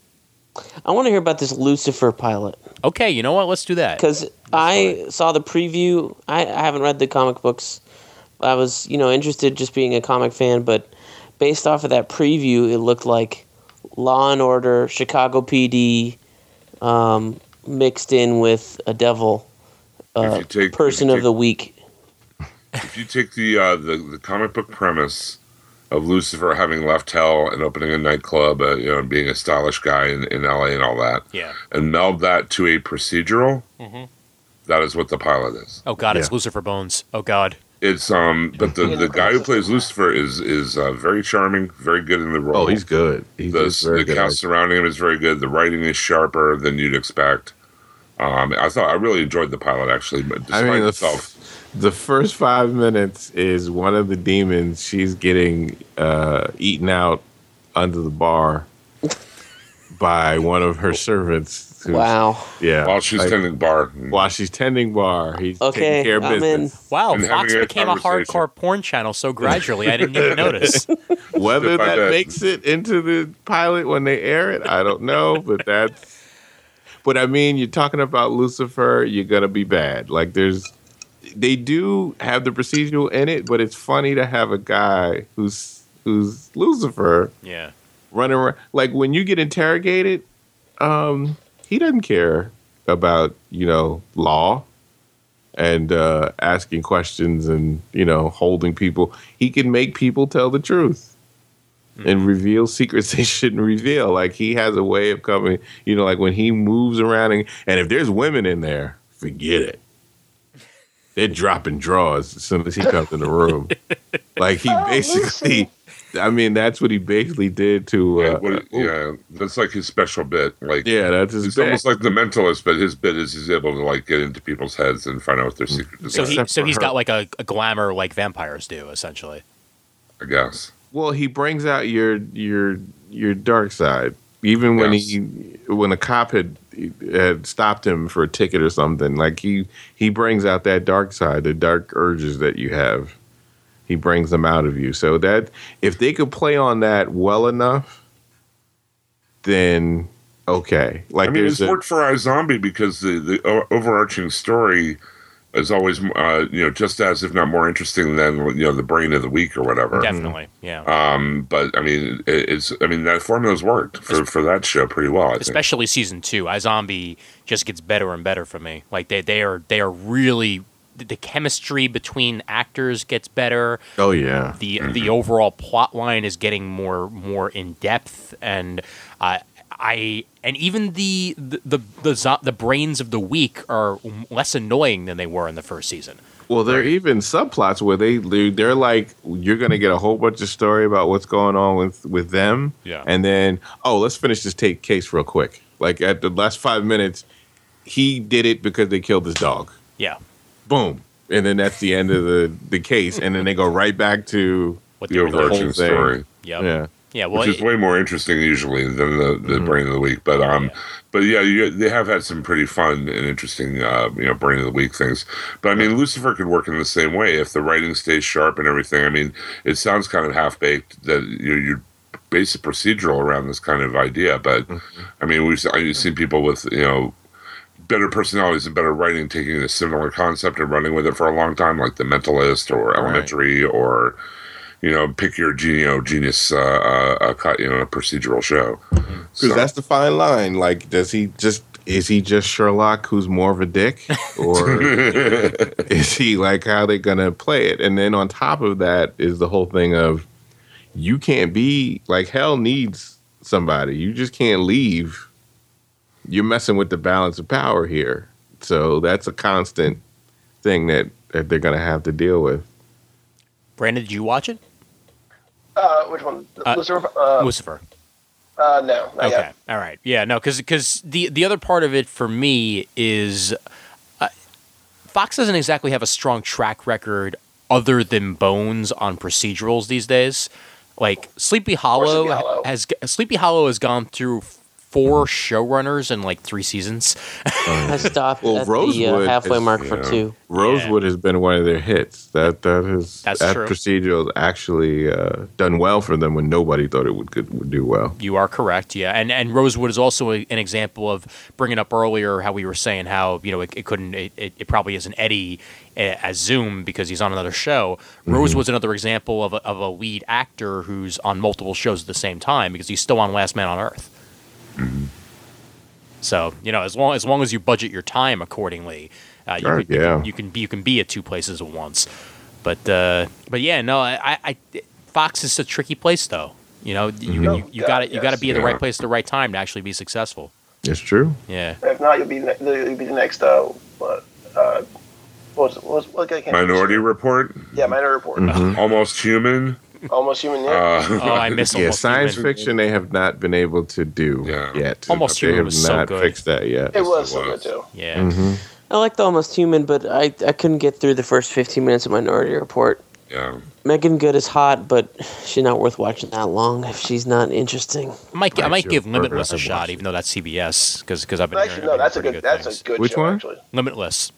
S2: I want to hear about this Lucifer pilot
S1: Okay, you know what? Let's do that.
S2: because I saw the preview. I, I haven't read the comic books. I was, you know, interested just being a comic fan, but based off of that preview, it looked like Law and Order, Chicago PD, um, mixed in with a devil uh,
S4: take-
S2: person
S4: you
S2: of the week.
S4: If you take the, uh, the the comic book premise of Lucifer having left hell and opening a nightclub, uh, you know, and being a stylish guy in, in LA and all that,
S1: Yeah.
S4: and meld that to a procedural,
S1: Mhm.
S4: that is what the pilot is.
S1: Oh God, it's Lucifer Bones. Oh God.
S4: It's um, but the, the guy who plays Lucifer is is uh, very charming, very good in the role.
S3: Oh, he's good. He's
S4: the,
S3: just very
S4: the
S3: good.
S4: cast surrounding him is very good. The writing is sharper than you'd expect. Um, I thought I really enjoyed the pilot actually, but
S3: I
S4: despite
S3: mean, the,
S4: itself,
S3: the first five minutes is one of the demons. She's getting uh, eaten out under the bar by one of her servants.
S2: Wow.
S3: Yeah.
S4: while she's
S3: like,
S4: tending bar,
S3: while she's tending bar, he's
S2: Okay,
S3: taking care of
S2: I'm in.
S3: business.
S1: Wow,
S4: And
S1: Fox
S4: having a
S1: became a hardcore porn channel so gradually. I didn't even notice.
S3: Whether
S4: Step
S3: that makes it into the pilot when they air it, I don't know, but that's. But I mean, you're talking about Lucifer. You're gonna be bad. Like there's, they do have the procedural in it, but it's funny to have a guy who's who's Lucifer
S1: Yeah.
S3: running around. Like when you get interrogated, um, he doesn't care about you know law and uh, asking questions and you know holding people. He can make people tell the truth and reveal secrets they shouldn't reveal. Like he has a way of coming. You know, like when he moves around and, and if there's women in there, forget it. They're dropping drawers as soon as he comes in the room. Like he
S5: Oh,
S3: basically. I mean, that's what he basically did to.
S4: yeah,
S3: Uh,
S4: what, yeah, that's like his special bit. Like,
S3: yeah, that's his
S4: it's
S3: bit.
S4: almost like the mentalist, but his bit is he's able to like get into people's heads and find out what their secret is.
S1: So he
S3: Except
S1: so
S3: for
S1: he's
S3: her.
S1: got like a, a glamour like vampires do, essentially.
S4: I guess.
S3: Well, he brings out your your your dark side. Even when
S4: Yes.
S3: he when a cop had had stopped him for a ticket or something, like he he brings out that dark side, the dark urges that you have. He brings them out of you. So that if they could play on that well enough, then okay. Like
S4: I mean, it's
S3: a,
S4: worked for iZombie because the, the overarching story is always, uh, you know, just as if not more interesting than you know the brain of the week or whatever.
S1: Definitely, yeah.
S4: Um, but I mean, it, it's I mean that formula's worked for, for that show pretty well. I think.
S1: Especially season two, iZombie just gets better and better for me. Like they they are they are really the- the chemistry between actors gets better.
S3: oh yeah.
S1: the the overall plot line is getting more more in depth and uh, I and even the the the the, zo- the brains of the week are less annoying than they were in the first season.
S3: Well, there are even subplots where they they- they're like, you're gonna get a whole bunch of story about what's going on with with them,
S1: Yeah.
S3: and then oh, let's finish this take case real quick. Like at the last five minutes, he did it because they killed his dog.
S1: Yeah,
S3: Boom, and then that's the end of the the case, and then they go right back to
S1: what
S4: the
S1: they're doing.
S4: overarching
S3: whole thing.
S4: story,
S1: Yep.
S3: yeah.
S1: Yeah, well,
S4: which is way more interesting usually than the, the brain of the week. But um, but yeah, you, they have had some pretty fun and interesting uh, you know brain of the week things. But I mean, Lucifer could work in the same way if the writing stays sharp and everything. I mean, it sounds kind of half baked that you you base a procedural around this kind of idea. But I mean, we've I've seen people with you know better personalities and better writing taking a similar concept and running with it for a long time, like The Mentalist or Elementary or you know, pick your genio genius, uh, uh, uh, cut, you know, a procedural show.
S3: Because
S4: So-
S3: that's the fine line. Like, does he just is he just Sherlock, who's more of a dick, or is he like how they're gonna play it? And then on top of that is the whole thing of you can't be like hell needs somebody. You just can't leave. You're messing with the balance of power here. So that's a constant thing that, that they're gonna have to deal with.
S1: Brandon, did you watch it?
S5: Uh, which one?
S1: Uh,
S5: Lucifer? Uh,
S1: Lucifer.
S5: uh, no,
S1: Okay.
S5: yet.
S1: All right. Yeah. No. Because the the other part of it for me is uh, Fox doesn't exactly have a strong track record other than Bones on procedurals these days. Like Sleepy Hollow,
S5: Sleepy Hollow.
S1: has Sleepy Hollow has gone through four showrunners in like three seasons.
S2: I stopped
S3: Well,
S2: at the uh,
S3: Rosewood
S2: halfway
S3: is,
S2: mark
S3: you
S2: for
S3: know,
S2: two.
S3: Rosewood has been one of their hits. That that has
S1: That's
S3: that
S1: true.
S3: procedural has actually uh, done well for them when nobody thought it would could, would do well.
S1: You are correct, yeah, and and Rosewood is also a, an example of bringing up earlier how we were saying how you know it, it couldn't it, it, it probably isn't Eddie uh, as Zoom because he's on another show. Rosewood's another example of a, of a lead actor who's on multiple shows at the same time because he's still on Last Man on Earth. So you know, as long as long as you budget your time accordingly, uh, you,
S3: Sure,
S1: can, you
S3: yeah.
S1: can you can be you can be at two places at once. But uh, but yeah, no, I, I Fox is a tricky place though. You know, you
S5: No,
S1: you, you got to you got to be at the
S4: Yeah.
S1: right place at the right time to actually be successful.
S3: It's true.
S1: Yeah.
S5: If not, you'll be ne- you'll be the next. Uh, what? Uh, what was? What, was, what guy came
S4: Minority Report,
S5: Yeah, Minority Report.
S3: Mm-hmm.
S4: Almost Human.
S5: Almost Human. Yeah.
S4: Uh,
S1: Oh, I miss
S3: Yeah,
S1: almost
S3: science
S1: Human.
S3: fiction they have not been able to do
S4: Yeah.
S3: yet.
S1: Almost
S3: they
S1: Human
S3: have
S1: was so
S3: not
S1: good.
S3: fixed that yet.
S5: it was
S4: it
S5: so good too.
S1: Yeah.
S3: Mm-hmm.
S2: I liked Almost Human, but I I couldn't get through the first 15 minutes of Minority Report.
S4: yeah.
S2: Meagan Good is hot, but she's not worth watching that long if she's not interesting.
S1: I might I might give Limitless a shot, even though that's CBS, because I've been
S5: Actually,
S1: hearing,
S5: no, that's a
S1: hearing
S5: good.
S1: pretty
S5: That's
S1: things.
S5: a good
S3: Which
S5: show.
S3: one?
S5: Actually,
S1: Limitless.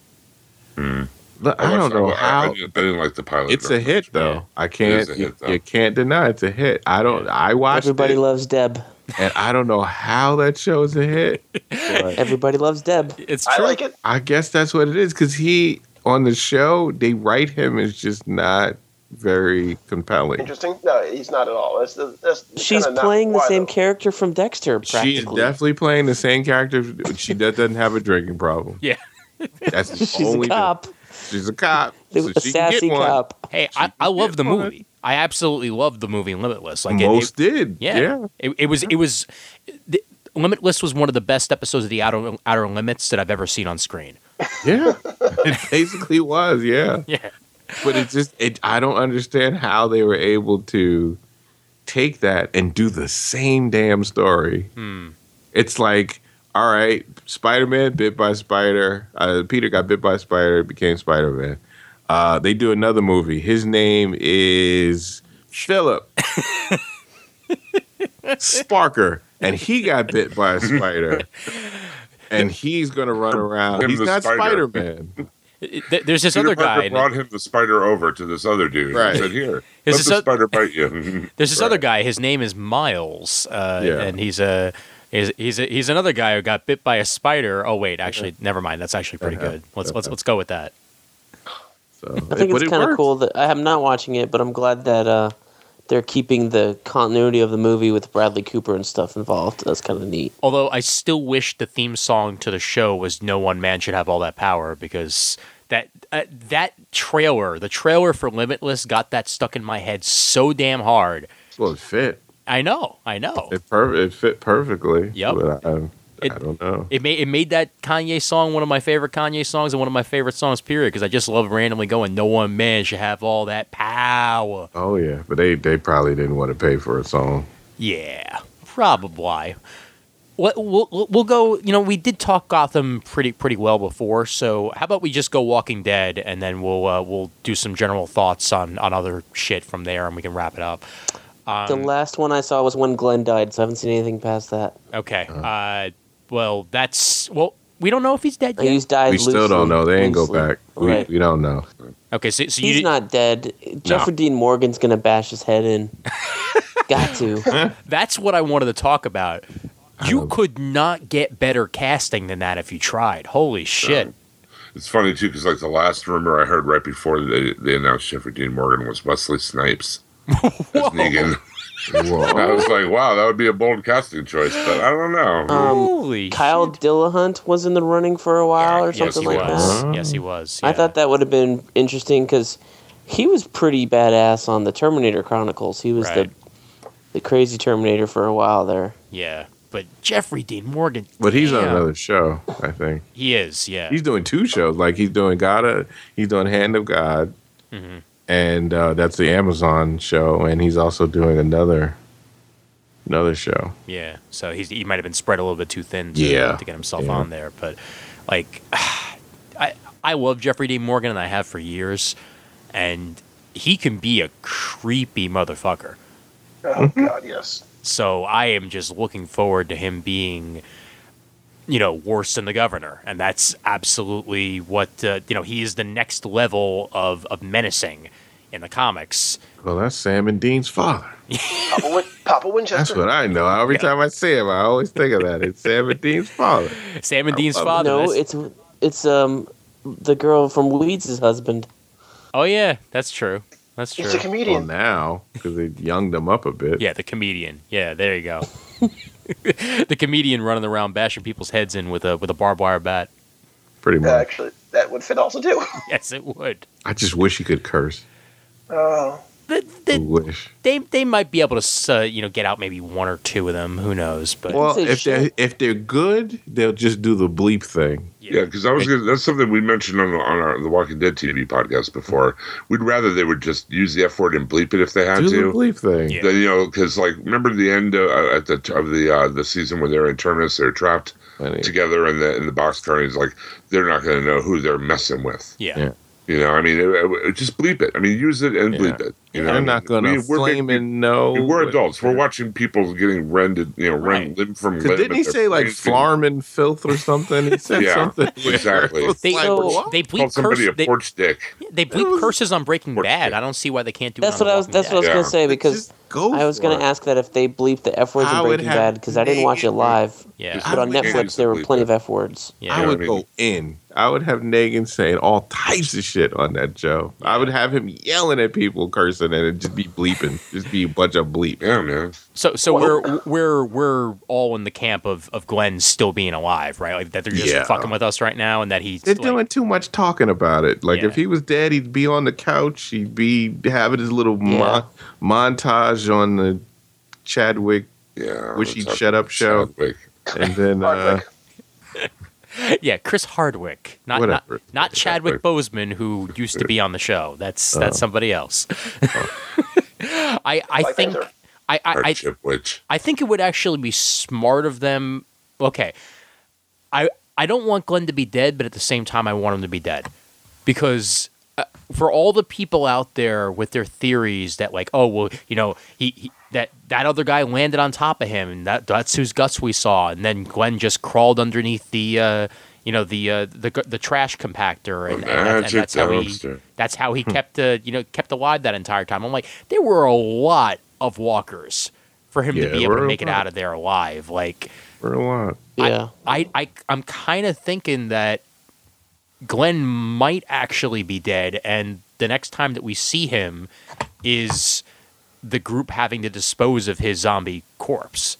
S3: Look, I don't know
S4: I,
S3: how.
S4: I, didn't- I didn't like the pilot.
S3: It's a hit
S4: much.
S3: though.
S1: Yeah.
S3: I can't.
S4: is a
S3: you,
S4: though.
S3: you can't deny it's a hit. I don't. I watched
S2: Everybody
S3: it,
S2: loves Deb.
S3: and I don't know how that show is a hit.
S2: Everybody loves Deb.
S1: It's true.
S5: I like it.
S3: I guess that's what it is because he on the show they write him as just not very compelling.
S5: Interesting. No, he's not at all. That's, that's
S2: She's playing the same
S5: though.
S2: character from Dexter, practically.
S3: She's definitely playing the same character. She does, doesn't have a drinking problem.
S1: Yeah.
S3: That's the
S2: She's
S3: only
S2: a cop.
S3: Difference. She's a cop.
S2: A
S3: so she can
S2: sassy
S3: get one.
S2: cop.
S1: Hey, I, I love the
S3: one.
S1: movie. I absolutely love the movie Limitless. Like it- it,
S3: Most did.
S1: Yeah,
S3: Yeah.
S1: It, it was. It was. The, Limitless was one of the best episodes of the Outer Outer Limits that I've ever seen on screen.
S3: Yeah. It basically was. Yeah.
S1: Yeah.
S3: But it just, it, I don't understand how they were able to take that and do the same damn story.
S1: Hmm.
S3: It's like, all right, Spider Man bit by spider. Uh, Peter got bit by spider, became Spider Man. Uh, they do another movie. His name is Philip Sparker, and he got bit by a spider. And he's gonna run around. He's not
S4: spider.
S3: Spider Man.
S1: There's this
S4: Peter
S1: other
S4: Parker
S1: guy.
S4: brought him the spider over to this other dude.
S3: Right.
S4: He said, "Here,
S1: Is
S4: let the
S1: a-
S4: spider bite you."
S1: There's this other guy. His name is Miles, uh,
S3: Yeah.
S1: and he's a He's he's, a, he's another guy who got bit by a spider. Oh wait, actually, never mind. That's actually pretty
S3: Uh-huh.
S1: good. Let's let's
S3: Uh-huh.
S1: let's go with that.
S3: So
S2: I think
S3: but
S2: it's
S3: it
S2: kind of cool that I'm not watching it, but I'm glad that uh, they're keeping the continuity of the movie with Bradley Cooper and stuff involved. That's kind of neat.
S1: Although I still wish the theme song to the show was "No One Man Should Have All That Power" because that uh, that trailer, the trailer for Limitless, got that stuck in my head so damn hard.
S3: Well, it fit.
S1: I know, I know.
S3: It per- it fit perfectly.
S1: Yep.
S3: But I,
S1: It-
S3: I don't know.
S1: It made it made that Kanye song one of my favorite Kanye songs and one of my favorite songs. Period. Because I just love randomly going, "No one man should have all that power."
S3: Oh yeah, but they they probably didn't want to pay for a song.
S1: Yeah, probably. We'll, we'll, we'll go. You know, we did talk Gotham pretty pretty well before. So how about we just go Walking Dead, and then we'll uh, we'll do some general thoughts on on other shit from there, and we can wrap it up.
S2: The
S1: Um,
S2: last one I saw was when Glenn died, so I haven't seen anything past that.
S1: okay. Uh, well, that's well. We don't know if he's dead
S2: I
S1: yet.
S2: used died.
S3: we still don't know. They ain't go back. We,
S2: Right.
S3: we don't know.
S1: Okay, so, so you
S2: He's
S1: did-
S2: not dead. Jeffrey Dean Morgan's gonna bash his head in. Got to.
S1: That's what I wanted to talk about. You could not get better casting than that if you tried. Holy shit.
S4: It's funny too because like the last rumor I heard right before they, they announced Jeffrey Dean Morgan was Wesley Snipes as Negan. I was like, wow, that would be a bold casting choice, but I don't know.
S2: Um,
S1: Holy
S2: Kyle
S1: shit.
S2: Dillahunt was in the running for a while or something
S1: he
S2: like
S1: was.
S2: that.
S1: Yes, he was.
S2: I thought that would have been interesting because he was pretty badass on the Terminator Chronicles. He was
S1: Right.
S2: the the crazy Terminator for a while there.
S1: Yeah, but Jeffrey Dean Morgan.
S3: But he's on another show. I think
S1: He is. Yeah.
S3: he's doing two shows. Like he's doing God. He's doing Hand of God,
S1: Mhm.
S3: And uh, that's the Amazon show. And he's also doing another another show.
S1: Yeah. So he's he might have been spread a little bit too thin. To,
S3: Yeah.
S1: To get himself
S3: Yeah.
S1: on there, but like, I I love Jeffrey Dean Morgan and I have for years, and he can be a creepy motherfucker.
S5: Oh God, yes.
S1: So I am just looking forward to him being, you know, worse than the governor, and that's absolutely what uh, you know. He is the next level of of menacing in the comics.
S3: Well, that's Sam and Dean's father.
S5: Papa, Win- Papa
S3: That's what I know. Every time I see him, I always think of that. It's Sam and Dean's father.
S1: Sam and Dean's
S3: love it.
S1: father.
S2: no, it's it's um the girl from Weeds' husband.
S1: oh yeah, that's true. That's true.
S5: He's a
S3: Well,
S5: comedian.
S3: now because they younged him up a bit.
S1: Yeah, the comedian. Yeah, there you go. the comedian running around bashing people's heads in with a with a barbed wire bat.
S3: pretty much.
S5: actually, that would fit also too.
S1: Yes, it would.
S3: I just wish he could curse.
S5: Oh,
S1: The, the,
S3: wish.
S1: they they might be able to uh, you know get out maybe one or two of them. Who knows? But
S3: Well, if they if they're good, they'll just do the bleep thing.
S4: Yeah, because I was gonna, that's something we mentioned on, on our the Walking Dead TV podcast before. We'd rather they would just use the F word and bleep it if they had
S3: Do
S4: to.
S3: the bleep thing.
S1: Yeah.
S4: Then, you know, because like remember the end uh, at the of the uh, the season where they're in Terminus, they're trapped
S3: Funny.
S4: together in the in the box car. And he's like, they're not going to know who they're messing with.
S1: yeah.
S3: Yeah.
S4: You know, I mean, it, it- just bleep it. I mean, use it and
S3: Yeah.
S4: bleep it. You know,
S3: They're not going to
S4: We- we're
S3: flame
S4: big-
S3: and know.
S4: We're adults. We're watching people getting rended, you know, rend
S1: Right.
S4: limb from limb.
S3: Didn't he say like
S4: brains
S3: flarm and filth or something? He said
S4: Yeah,
S3: something.
S4: exactly.
S1: They
S3: like,
S2: So-
S3: what?
S1: they
S4: Called
S1: bleep
S4: somebody a
S1: They,
S4: porch dick.
S1: they bleep curses on Breaking
S4: Porch
S1: Bad.
S4: dick.
S1: I don't see why they can't do
S2: That's
S1: it. on
S2: what I was.
S1: Walking
S2: That's what I was gonna
S4: Yeah.
S2: say because
S3: go
S2: I was gonna
S3: it.
S2: ask that if they bleep the F words
S3: I
S2: in Breaking Bad because I didn't watch it live.
S1: Yeah.
S2: But on Netflix there were plenty of F words.
S1: Yeah.
S3: I would go in. I would have Negan saying all types of shit on that show. I would have him yelling at people, cursing, and it'd just be bleeping. just be a bunch of bleep.
S4: Yeah, man.
S1: So so we're we're we're all in the camp of of Glenn still being alive, right? Like that they're just
S3: Yeah.
S1: fucking with us right now, and that he's
S3: They're
S1: like,
S3: doing too much talking about it. Like
S1: Yeah.
S3: if he was dead, he'd be on the couch. He'd be having his little
S2: Yeah.
S3: mon- montage on the Chadwick
S4: Yeah.
S3: Wish He'd Shut Up show,
S4: Chadwick.
S3: and then uh,
S5: Hardwick.
S1: yeah, Chris Hardwick, not
S3: Whatever.
S1: not, not Chadwick Boseman, who used to be on the show. That's that's somebody else. I I
S5: Black
S1: think
S5: Panther.
S1: I I, I
S4: Hardship witch.
S1: I think it would actually be smart of them. Okay, I I don't want Glenn to be dead, but at the same time, I want him to be dead because uh, for all the people out there with their theories that like, oh well, you know, he, he that that other guy landed on top of him, and that that's whose guts we saw, and then Glenn just crawled underneath the. Uh, you know the uh, the the trash compactor, and, and, that- and that's how he that's how he kept uh, you know kept alive that entire time. I'm like, there were a lot of walkers for him to be able to make it out of there alive. Like
S3: For a lot.
S2: Yeah.
S1: I, I I'm kind of thinking that Glenn might actually be dead, and the next time that we see him is the group having to dispose of his zombie corpse.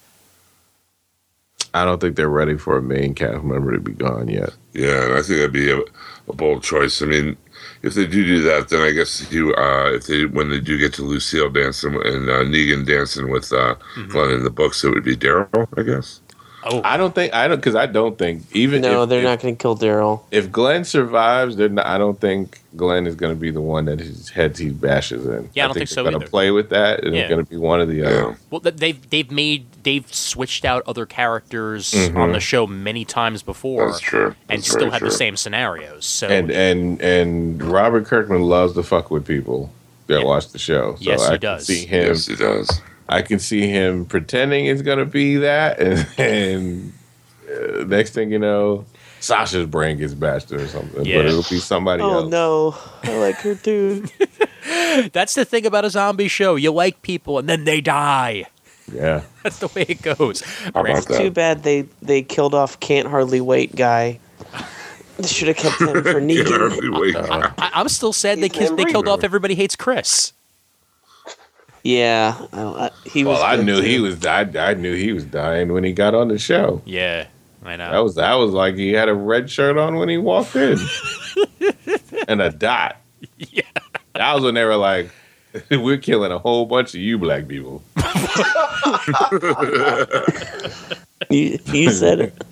S3: I don't think they're ready for a main cast member to be gone yet.
S4: Yeah, and I think that'd be a, a bold choice. I mean, if they do do that, then I guess you, uh, if they when they do get to Lucille dancing and uh, Negan dancing with uh, Glenn in the books, it would be Daryl, I guess.
S1: Oh,
S3: I don't think I don't because I don't think even
S2: No,
S3: if,
S2: they're
S3: if,
S2: not going to kill Daryl.
S3: If Glenn survives, they're not, I don't think Glenn is going to be the one that his head he bashes in.
S1: Yeah, I don't think so
S3: They're going
S1: either.
S3: to play with that, and
S1: Yeah.
S3: it's going to be one of the
S4: Yeah.
S3: other.
S1: well, they've they've made they've switched out other characters
S3: Mhm.
S1: on the show many times before,
S4: That's true.
S1: and still
S4: very
S1: had the same scenarios. So
S3: And and and Robert Kirkman loves to fuck with people that
S1: Yeah.
S3: watch the show. So
S1: Yes,
S3: I
S1: he
S3: can
S1: does.
S3: see him.
S4: Yes, he does.
S3: I can see him pretending it's going to be that, and, and uh, next thing you know, Sasha's brain gets bashed or something.
S1: Yeah.
S3: But it'll be somebody
S2: Oh
S3: else.
S2: Oh no, I like her too.
S1: that's the thing about a zombie show. You like people, and then they die.
S3: Yeah.
S1: That's the way it goes.
S4: How about
S2: Too bad they they killed off can't hardly wait guy. They should have kept him for
S4: Can't
S2: Negan.
S4: hardly wait.
S1: I, I'm still sad they
S5: He's
S1: kissed, they killed off everybody hates Chris.
S2: Yeah, I, I, he was.
S3: Well, I
S2: good,
S3: knew he was. I, I knew he was dying when he got on the show.
S1: Yeah, I know.
S3: That was that was like he had a red shirt on when he walked in, and a dot.
S1: Yeah.
S3: That was when they were like, "We're killing a whole bunch of you black people."
S2: You, you said it.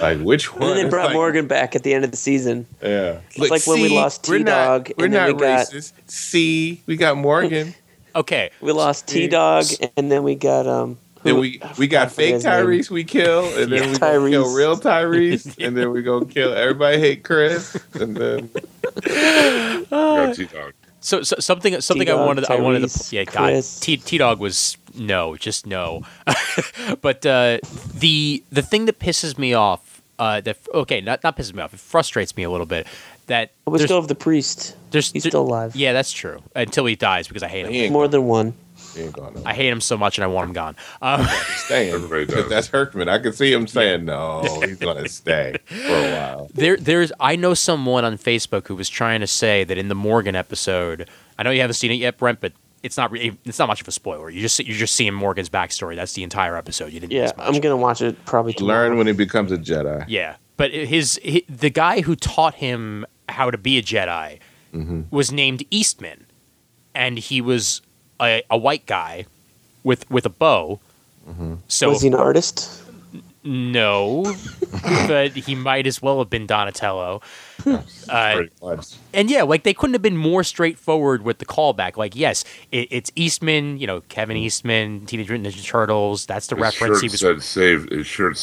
S3: Like which
S2: And
S3: one?
S2: then they brought
S3: like-
S2: Morgan back at the end of the season.
S3: Yeah,
S2: It's like when we lost
S3: we're not-
S2: T-Dog,
S3: We're
S2: and then
S3: not
S2: we got-
S3: racist. See, we got Morgan.
S1: Okay,
S2: We lost T Dog, and then we got um.
S3: then we we got fake
S2: his name.
S3: Tyrese we kill, and then
S1: Yeah.
S3: we gonna kill real Tyrese, and then we gonna kill everybody hate Chris, and then
S4: Got T-Dog.
S1: so, so something something I
S2: T-Dog,
S1: wanted I wanted to
S2: Tyrese,
S1: yeah God
S2: Chris.
S1: T T Dog was no just no, but uh, the the thing that pisses me off uh, that okay not not pisses me off it frustrates me a little bit that
S2: We still have the priest.
S1: There's
S2: He's
S1: there-
S2: still alive.
S1: yeah that's true until he dies because I hate him
S3: ain't,
S2: More than one.
S3: he ain't going
S1: I hate him so much and I want him gone. Um,
S3: staying.
S4: Everybody does.
S3: that's Kirkman. I can see him saying no. He's gonna stay for a while.
S1: There, there's. I know someone on Facebook who was trying to say that in the Morgan episode. I know you haven't seen it yet, Brent, but it's not. re- It's not much of a spoiler. You just you're just seeing Morgan's backstory. That's the entire episode. You didn't.
S2: Yeah,
S1: miss much.
S2: I'm gonna watch it probably tomorrow.
S3: Learn when he becomes a Jedi.
S1: Yeah, but his, hi the guy who taught him how to be a Jedi
S3: Mm-hmm.
S1: was named Eastman, and he was a, a white guy with with a bow.
S3: Mm-hmm.
S1: So
S2: Was he an artist?
S1: no, but he might as well have been Donatello. Uh, and yeah, like they couldn't have been more straightforward with the callback. Like, yes, it, it's Eastman, you know, Kevin Eastman, Teenage Mutant Ninja Turtles. That's the
S4: His
S1: reference.
S4: shirt
S1: He was,
S4: said saved. His shirt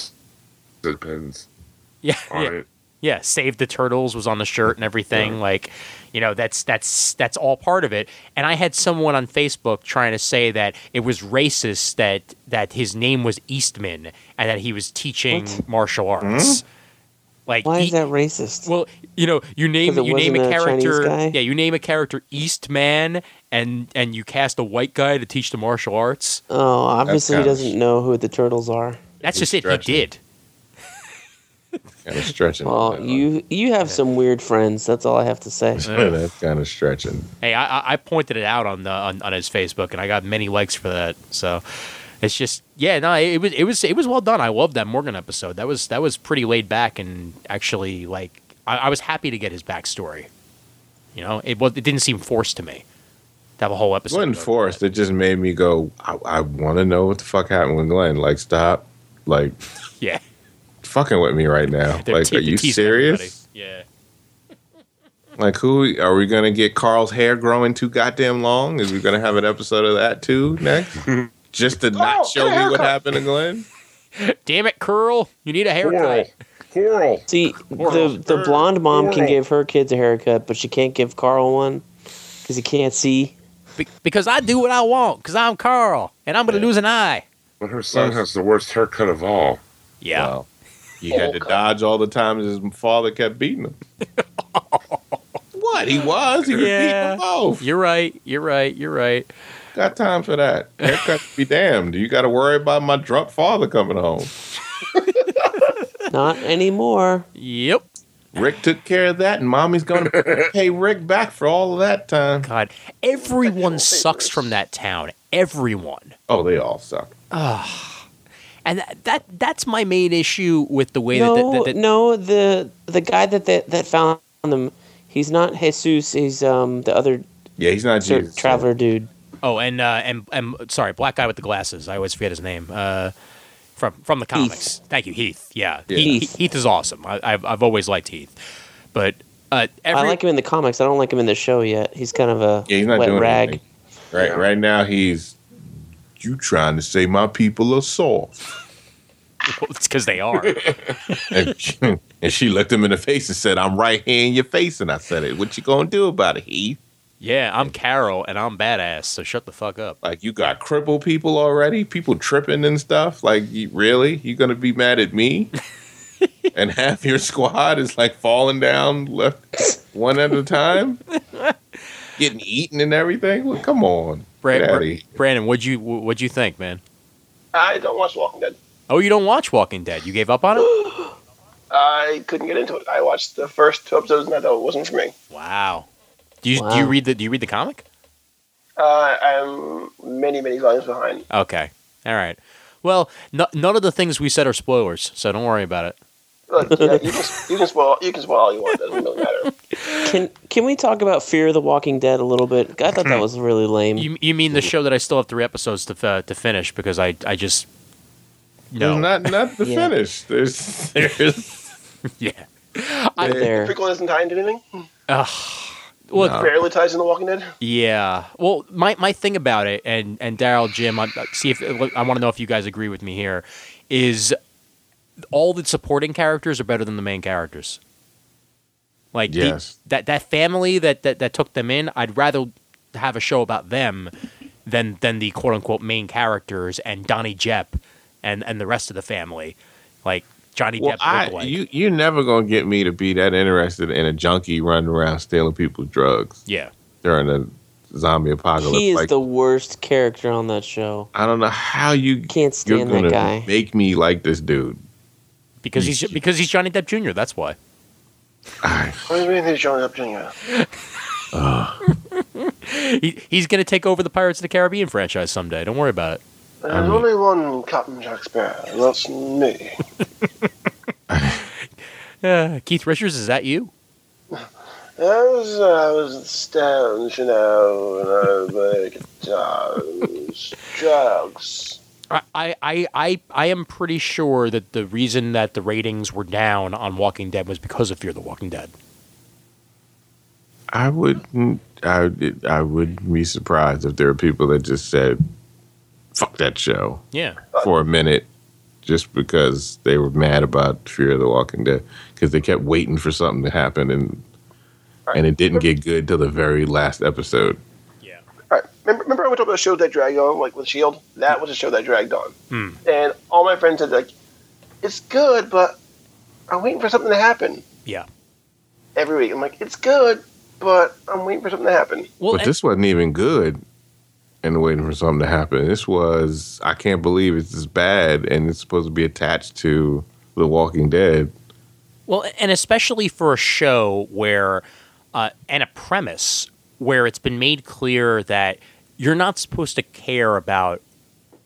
S4: said pens
S1: yeah,
S4: on
S1: yeah,
S4: it.
S1: Yeah. Save the Turtles was on the shirt and everything. Like, you know, that's that's that's all part of it. And I had someone on Facebook trying to say that it was racist that that his name was Eastman and that he was teaching
S2: What?
S1: martial hmm? arts. Like,
S2: Why
S1: he-
S2: is that racist?
S1: Well, you know, you name
S2: 'Cause it
S1: you name a
S2: wasn't a
S1: character. Yeah, you name a character Eastman, and and you cast a white guy to teach the martial arts.
S2: oh, obviously he doesn't know who the turtles are.
S1: That's
S3: He's
S1: just it.
S3: stretching.
S1: He did.
S3: Kind of stretching.
S2: Well,
S3: on that
S2: you you have some weird friends. That's all I have to say.
S3: That's kind of stretching.
S1: Hey, I, I- I pointed it out on the on, on his Facebook, and I got many likes for that. So it's just yeah, no, it was it was it was well done. I loved that Morgan episode. That was that was pretty laid back and actually like I, I was happy to get his backstory. You know, it was it didn't seem forced to me. To have a whole
S3: It
S1: episode.
S3: wasn't forced. It just made me go. I, I want to know what the fuck happened with Glenn. Like, stop. Like.
S1: Yeah,
S3: fucking with me right now.
S1: They're
S3: like,
S1: te-
S3: are you
S1: teasing everybody.
S3: serious?
S1: Yeah.
S3: Like, who are we gonna get? Carl's hair growing too goddamn long? Is we gonna have an episode of that too next? just to not
S5: Oh,
S3: show me what happened to Glenn.
S1: Damn it, Curl! You need a
S4: Coral.
S1: haircut.
S4: Coral.
S2: See,
S1: Coral.
S2: the the blonde mom can give her kids a haircut, but she can't give Carl one because he can't see.
S1: Be- because I do what I want. Because I'm Carl, and I'm gonna
S3: Yeah.
S1: lose an eye.
S4: But her son has the worst haircut of all.
S1: Yeah.
S3: Well, he had to oh, dodge all the times his father kept beating him. what? He was. He was
S1: Yeah.
S3: beating them both.
S1: You're right. You're right. You're right.
S3: got time for that. Haircut be damned. You got to worry about my drunk father coming home.
S2: Not anymore.
S1: Yep.
S3: Rick took care of that, and mommy's going to pay Rick back for all of that time.
S1: God, everyone sucks from that town. Everyone.
S3: Oh, they all suck.
S1: And that, that that's my main issue with the way
S2: No,
S1: that, that, that,
S2: no, the the guy that, that that found them, he's not Jesus. He's um the other
S3: Yeah, he's not
S2: sort
S3: Jesus.
S2: of traveler dude.
S1: Oh, and uh, and and sorry, black guy with the glasses. I always forget his name. Uh, from from the comics. Thank you, Heath. Yeah,
S3: Yeah.
S1: Heath,
S2: Heath.
S1: Heath is awesome. I, I've I've always liked Heath, but uh, every,
S2: I like him in the comics. I don't like him in the show yet. He's kind of a
S3: Yeah, he's not
S2: wet
S3: doing
S2: rag.
S3: anything. Right, right now he's. You trying to say my people are soft?
S1: it's because they are.
S3: and, she, and she looked him in the face and said, "I'm right here in your face." And I said, "It. What you gonna do about it, Heath?
S1: yeah, I'm Carol and I'm badass. So shut the fuck up.
S3: Like you got crippled people already, people tripping and stuff. Like, you, really? You gonna be mad at me? and half your squad is like falling down left one at a time, getting eaten and everything. Well, come on,
S1: Brad,
S3: Get outta
S1: Bra-
S3: here.
S1: Brandon, what'd you what'd you think, man?
S5: I don't watch Walking Dead.
S1: Oh, you don't watch Walking Dead? You gave up on it?
S5: I couldn't get into it. I watched the first two episodes and I thought it wasn't for me.
S1: Wow. Do you do you read the do you read the comic?
S5: Uh, I'm many, many volumes behind.
S1: Okay. All right. Well, no, none of the things we said are spoilers, so don't worry about it.
S5: Look, yeah, you, can, you can spoil you can spoil all you want. It doesn't really matter.
S2: Can can we talk about Fear of the Walking Dead a little bit? I thought that was really lame.
S1: You you mean the show that I still have three episodes to uh, to finish because I I just no
S3: There's not not the
S2: Yeah.
S3: finish. There's there's
S1: yeah
S3: I-
S2: there.
S5: Prequel isn't tied into anything.
S1: well
S3: No.
S5: Barely ties into Walking Dead.
S1: yeah well my my thing about it and and Daryl Jim I, see if I want to know if you guys agree with me here is all the supporting characters are better than the main characters. Like the- that that family that, that that took them in, I'd rather have a show about them than than the quote unquote main characters and Johnny Depp and and the rest of the family. Like Johnny
S3: well,
S1: Depp's
S3: I, you you're never gonna get me to be that interested in a junkie running around stealing people's drugs
S1: yeah.
S3: during a zombie apocalypse.
S2: He is
S3: like,
S2: the worst character on that show.
S3: I don't know how you
S2: Can't
S3: you're
S2: stand that guy.
S3: make me like this dude.
S1: Because he's
S3: You-
S1: because he's Johnny Depp Jr. That's why.
S3: I,
S5: What do you mean he's Johnny Depp Jr.?
S1: He, he's going to take over the Pirates of the Caribbean franchise someday. Don't worry about it.
S5: There's
S3: mean-
S5: only one Captain Jack Sparrow, and that's me.
S1: Uh, Keith Richards, is that you?
S5: I was, I was stoned, you know, and I was like, drugs, drugs.
S1: I, I, I, I am pretty sure that the reason that the ratings were down on Walking Dead was because of Fear the Walking Dead.
S3: I wouldn't. I would- I would be surprised if there were people that just said, "Fuck that show"
S1: Yeah.
S3: for a minute, just because they were mad about Fear of the Walking Dead because they kept waiting for something to happen and and it didn't get good till the very last episode.
S1: Yeah.
S5: All right, remember, remember I went about a show that dragged on, like with Shield? That was a show that dragged on.
S1: Hmm.
S5: And all my friends said, like, it's good, but I'm waiting for something to happen
S1: Yeah.
S5: every week. I'm like, it's good, but I'm waiting for something to happen.
S1: Well,
S3: but this wasn't even good. And waiting for something to happen. This was I can't believe it's this bad, and it's supposed to be attached to The Walking Dead.
S1: Well, and especially for a show where, uh, and a premise where it's been made clear that you're not supposed to care about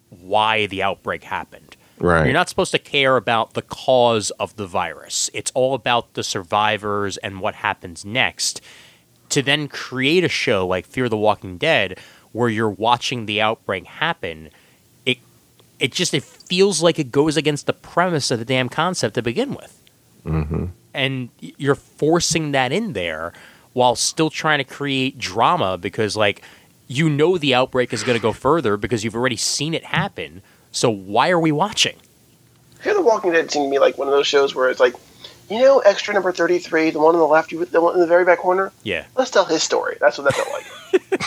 S1: why the outbreak happened.
S3: Right.
S1: You're not supposed to care about the cause of the virus. It's all about the survivors and what happens next. To then create a show like Fear the Walking Dead, where you're watching the outbreak happen, it it just it feels like it goes against the premise of the damn concept to begin with
S3: hmm
S1: and you're forcing that in there while still trying to create drama because like you know the outbreak is going to go further because you've already seen it happen so why are we watching
S5: Fear the Walking Dead seemed to me like one of those shows where it's like, you know, extra number 33, the one on the left, you, the one in the very back corner?
S1: yeah
S5: Let's tell his story. That's what that felt like.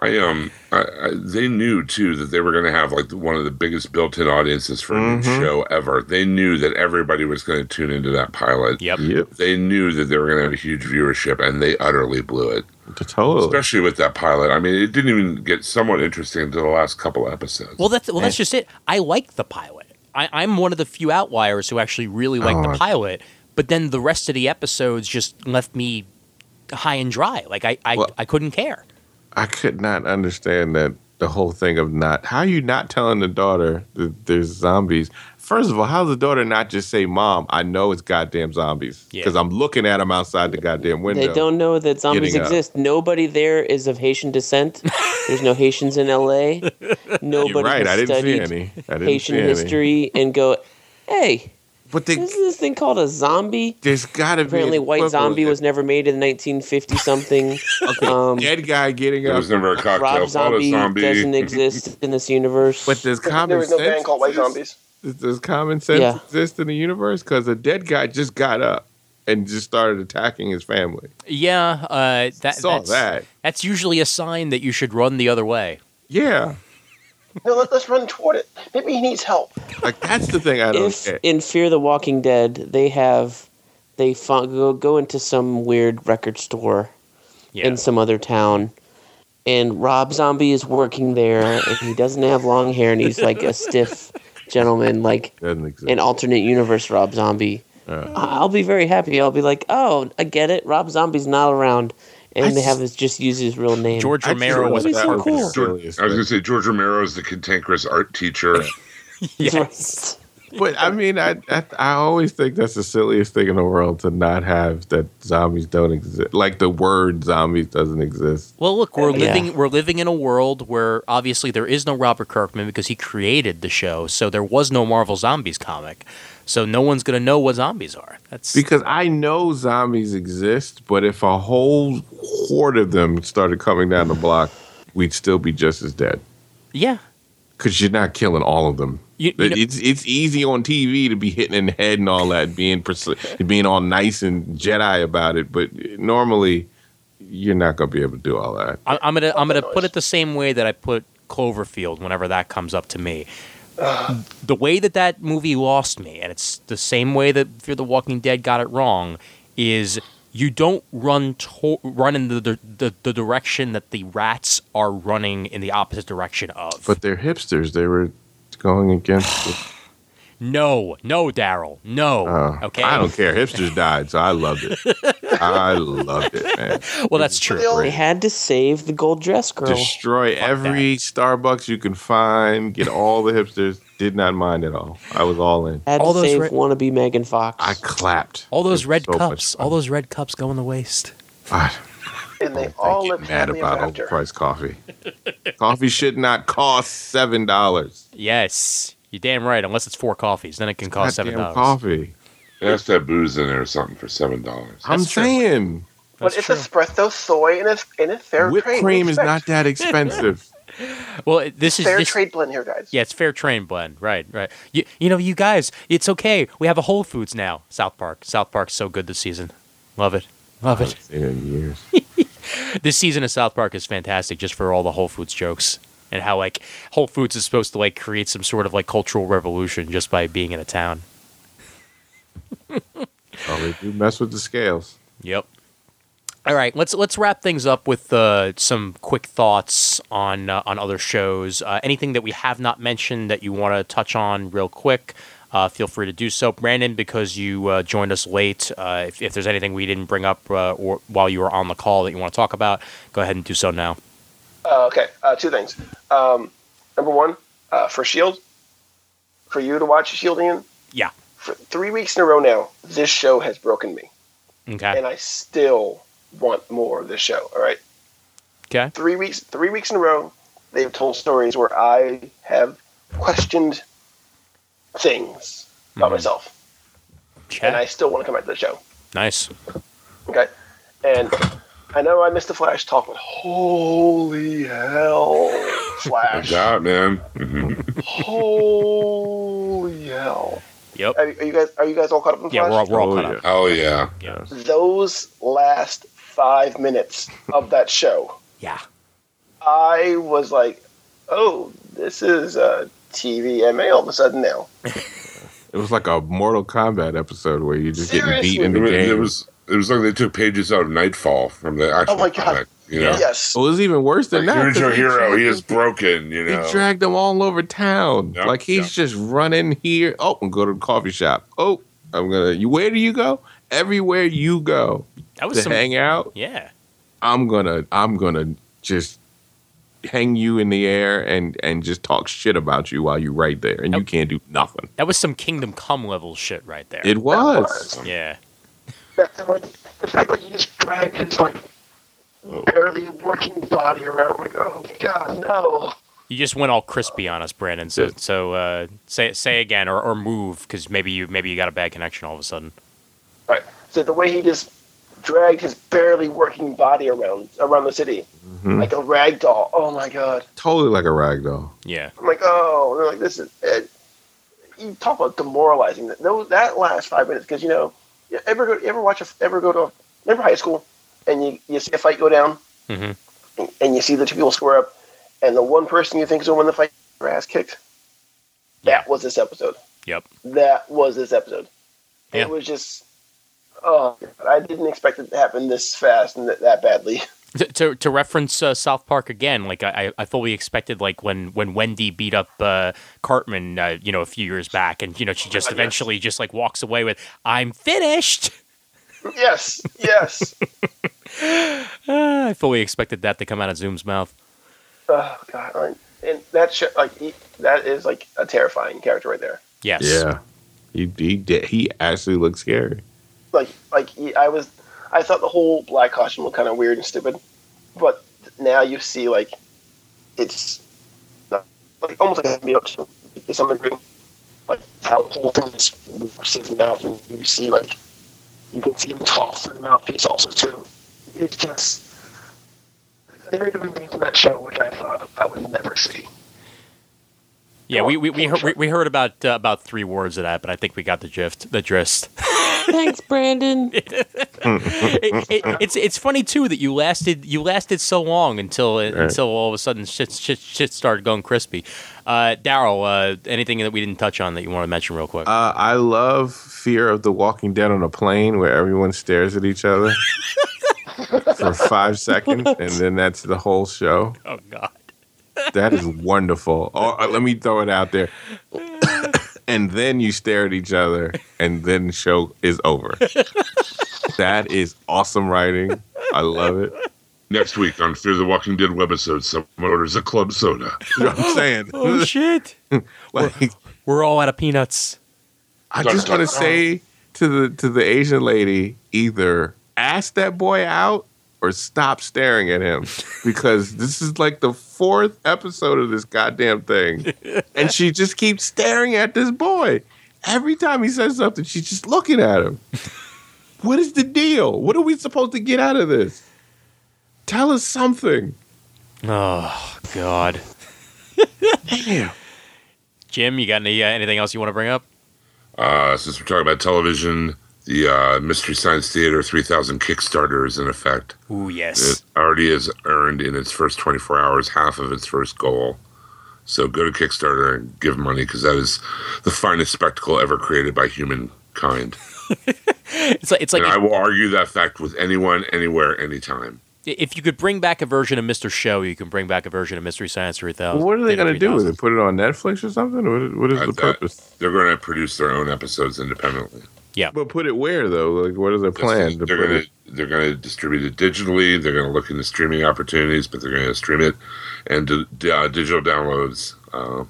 S4: I um, I, I, they knew too that they were going to have like one of the biggest built-in audiences for a new
S3: Mhm.
S4: show ever. They knew that everybody was going to tune into that pilot.
S1: Yep.
S3: Yep.
S4: They knew that they were going to have a huge viewership, and they utterly blew it.
S3: Totally.
S4: Especially with that pilot. I mean, it didn't even get somewhat interesting until the last couple episodes.
S1: Well, that's well, that's just it. I like the pilot. I, I'm one of the few outliers who actually really like
S3: Oh,
S1: the pilot. But then the rest of the episodes just left me high and dry. Like I, I,
S3: Well-
S1: I couldn't care.
S3: I could not understand that the whole thing of not how are you not telling the daughter that there's zombies. First of all, how's the daughter not just say, "Mom, I know it's goddamn zombies,"
S1: Yeah.
S3: because I'm looking at them outside the goddamn window.
S2: They don't know that zombies
S3: Getting up.
S2: exist. Nobody there is of Haitian descent. There's no Haitians in LA. Nobody
S3: You're right.
S2: has
S3: I didn't see
S2: studied
S3: any. I didn't
S2: Haitian
S3: see any.
S2: history and go, hey,
S3: But they,
S2: isn't this thing called a zombie?
S3: there's got to be.
S2: Apparently, White Zombie was never made in 1950 something. um,
S3: dead guy getting
S4: there
S3: up.
S4: was never a cocktail
S2: Rob
S4: called a
S2: Zombie,
S4: zombie.
S2: doesn't exist in this universe.
S3: But does common sense
S5: there was no
S3: sense
S5: band called White? Zombies.
S3: Does, does common sense
S2: Yeah.
S3: exist in the universe? Because a dead guy just got up and just started attacking his family.
S1: Yeah, uh, that,
S3: Saw
S1: that's,
S3: that.
S1: that's usually a sign that you should run the other way.
S3: Yeah.
S5: No, let, us run toward it. Maybe he needs help.
S3: Like that's the thing I don't
S2: if
S3: get.
S2: in Fear the Walking Dead they have they fo- go go into some weird record store
S1: Yeah.
S2: in some other town and Rob Zombie is working there and he doesn't have long hair and he's like a stiff gentleman like an alternate universe Rob Zombie.
S3: Uh.
S2: I'll be very happy. I'll be like, "Oh, I get it. Rob Zombie's not around." And
S3: I
S2: they have
S3: s-
S2: his just use his real name.
S1: George Romero was a
S2: That'd so
S3: that
S2: cool.
S3: the silliest
S4: I was going to say George Romero is the cantankerous art teacher.
S1: Yes.
S3: But I mean, I, I I always think that's the silliest thing in the world to not have that zombies don't exist. Like the word zombies doesn't exist.
S1: Well, look, we're
S2: Yeah.
S1: living we're living in a world where obviously there is no Robert Kirkman because he created the show, so there was no Marvel Zombies comic. So no one's gonna know what zombies are. That's
S3: Because I know zombies exist, but if a whole horde of them started coming down the block, we'd still be just as dead.
S1: yeah.
S3: Because you're not killing all of them.
S1: You, you know-
S3: it's it's easy on TV to be hitting in the head and all that, being pers- being all nice and Jedi about it, but normally you're not gonna be able to do all that.
S1: I- I'm gonna I'm gonna
S5: noise.
S1: put it the same way that I put Cloverfield whenever that comes up to me. The way that that movie lost me, and it's the same way that Fear the Walking Dead got it wrong, is you don't run to- run in the, the the direction that the rats are running in the opposite direction of.
S3: But they're hipsters. They were going against. The,
S1: no, no, Daryl, no.
S3: uh,
S1: okay,
S3: I don't care. Hipsters died, so I loved it. I loved it, man.
S1: Well, that's true.
S5: They all-
S2: had to save the gold dress girl.
S3: Destroy every Starbucks you can find. Get all the hipsters. Did not mind at all. I was all in.
S2: had
S1: all
S2: to
S1: those
S2: save
S1: re-
S2: wannabe Megan Fox.
S3: I clapped.
S1: All those red
S3: so
S1: cups, all those red cups go in the waste.
S3: I,
S5: And they
S3: I
S5: all
S3: get mad about
S5: ever after.
S3: overpriced coffee. coffee should not cost seven dollars.
S1: Yes, you're damn right. Unless it's four coffees, then it can cost seven dollars.
S3: coffee.
S4: It has to have booze in there or something for seven dollars.
S3: I'm
S1: true.
S3: saying
S5: But it's
S1: true.
S5: espresso, soy, and it's and it's fair
S3: whipped
S5: trade.
S3: cream
S5: We
S3: is not that expensive.
S1: Well, it- this is
S5: fair trade blend here, guys.
S1: Yeah, it's fair trade blend. Right, right. You, you know, you guys, it's okay. We have a Whole Foods now. South Park. South Park's so good this season. Love it. Love it.
S3: Seen it in years.
S1: This season of South Park is fantastic just for all the Whole Foods jokes and how like Whole Foods is supposed to like create some sort of like cultural revolution just by being in a town.
S3: Oh, they do mess with the scales.
S1: Yep. All right, let's let's wrap things up with uh, some quick thoughts on uh, on other shows. Uh, anything that we have not mentioned that you want to touch on real quick, uh, feel free to do so. Brandon, because you uh, joined us late, uh, if, if there's anything we didn't bring up uh, or while you were on the call that you want to talk about, go ahead and do so now.
S5: Uh, okay, uh, two things. Um, number one, uh, for Shield, for you to watch Shield, Ian.
S1: Yeah.
S5: For three weeks in a row now, this show has broken me,
S1: Okay.
S5: and I still want more of this show. All right.
S1: Okay.
S5: Three weeks, three weeks in a row, they've told stories where I have questioned things about
S1: Mhm.
S5: myself, and I still want to come back to the show.
S1: Nice.
S5: Okay. And I know I missed the Flash talk, but holy hell,
S4: No
S5: Flash!
S4: doubt, man.
S5: Holy hell!
S1: Yep.
S5: Are, are you guys are you guys all caught up in Flash?
S1: Yeah, we're all, we're all
S3: Oh,
S1: caught
S3: yeah.
S1: up.
S4: Oh yeah.
S1: Yeah.
S5: Those last five minutes of that show,
S1: Yeah.
S5: I was like, "Oh, this is uh, TVMA all of a sudden now."
S3: It was like a Mortal Kombat episode where you're just getting beat in the
S4: It was,
S3: game.
S4: it was it was like they took pages out of Knightfall from the oh actual.
S5: Oh my God.
S4: comic, you know,
S5: Yes,
S3: Well, it was even worse than
S4: Like,
S3: that.
S4: here's
S3: 'cause
S4: your
S3: he
S4: hero. He is broken. You know.
S3: He dragged them all over town.
S4: Yep,
S3: like he's
S4: yep.
S3: just running here. Oh, and go to the coffee shop. Oh, I'm gonna. You where do you go? Everywhere you go
S1: That was
S3: to
S1: some.
S3: hang out,
S1: Yeah.
S3: I'm gonna. I'm gonna just hang you in the air and and just talk shit about you while you're right there, and you can't do nothing.
S1: That was some Kingdom Come level shit right there.
S3: It was.
S1: yeah.
S5: That's like the fact that he just dragged his like barely working body around. Like, oh god, no.
S1: You just went all crispy on us, Brandon. So, so uh, say say again or, or move because maybe you maybe you got a bad connection all of a sudden.
S5: Right. So the way he just dragged his barely working body around around the city
S3: Mhm.
S5: like a rag doll. Oh my god.
S3: Totally like a rag doll.
S1: Yeah.
S5: I'm like, oh, they're like this is. It, you talk about demoralizing. That that last five minutes because you know, you ever go ever watch a ever go to remember high school and you you see a fight go down
S1: Mhm.
S5: and, and you see the two people square up and the one person you think is going to win the fight gets their ass kicked. That was this episode.
S1: Yep.
S5: That was this episode.
S1: Yeah.
S5: It was just. Oh, God, I didn't expect it to happen this fast and that, that badly.
S1: To, to, to reference uh, South Park again, like I, I fully expected, like when, when Wendy beat up uh, Cartman, uh, you know, a few years back, and you know she just
S5: Yes.
S1: eventually just like walks away with "I'm finished."
S5: yes, yes.
S1: Uh, I fully expected that to come out of Zoom's mouth.
S5: Oh God, I- and that sh- like he, that is like a terrifying character right there.
S1: Yes.
S3: Yeah. He he did. He actually looked scary.
S5: Like like he, I was, I thought the whole black costume looked kind of weird and stupid, but now you see like it's not, like almost like a up to some degree. Like how the whole thing is works his mouth, and you see like you can see him toss through the mouthpiece also too. It's just they're doing things in that show which I thought I would never see.
S1: Yeah, we we, we, heard, we, we heard about uh, about three words of that, but I think we got the gist. The gist.
S2: Thanks, Brandon.
S1: it, it, it's it's funny too that you lasted you lasted so long until until all of a sudden shit shit shit started going crispy. Uh, Daryl, uh, anything that we didn't touch on that you want to mention real quick?
S3: Uh, I love Fear of the Walking Dead on a plane where everyone stares at each other for five seconds, and then that's the whole show.
S1: oh God.
S3: That is wonderful. Or uh, let me throw it out there. and then you stare at each other, and then the show is over. that is awesome writing. I love it.
S4: next week on Fear the Walking Dead webisode, someone orders a club soda.
S3: You know what I'm saying?
S1: Oh shit!
S3: like,
S1: We're all out of peanuts.
S3: I just want to say to the to the Asian lady, either ask that boy out or stop staring at him because this is like the fourth episode of this goddamn thing, and she just keeps staring at this boy. Every time he says something, she's just looking at him. What is the deal? What are we supposed to get out of this? Tell us something.
S1: Oh God.
S3: Damn.
S1: Jim, you got any uh, anything else you want to bring up?
S4: Uh, since we're talking about television, the uh, Mystery Science Theater 3000 Kickstarter is in effect.
S1: Ooh yes.
S4: It already has earned in its first 24 hours half of its first goal. So go to Kickstarter and give money because that is the finest spectacle ever created by humankind.
S1: It's like it's like
S4: and
S1: if,
S4: I will argue that fact with anyone, anywhere, anytime.
S1: if you could bring back a version of Mr. Show, you can bring back a version of Mystery Science 3000.
S3: What are they going to do with it? Put it on Netflix or something? What, what is
S4: I
S3: the
S4: thought-
S3: purpose?
S4: They're going to produce their own episodes independently.
S3: But put it where though? Like, what is their plan to
S4: they're going to they're going to distribute it digitally. They're going to look into streaming opportunities, but they're going to stream it and do, d- uh, digital downloads, uh,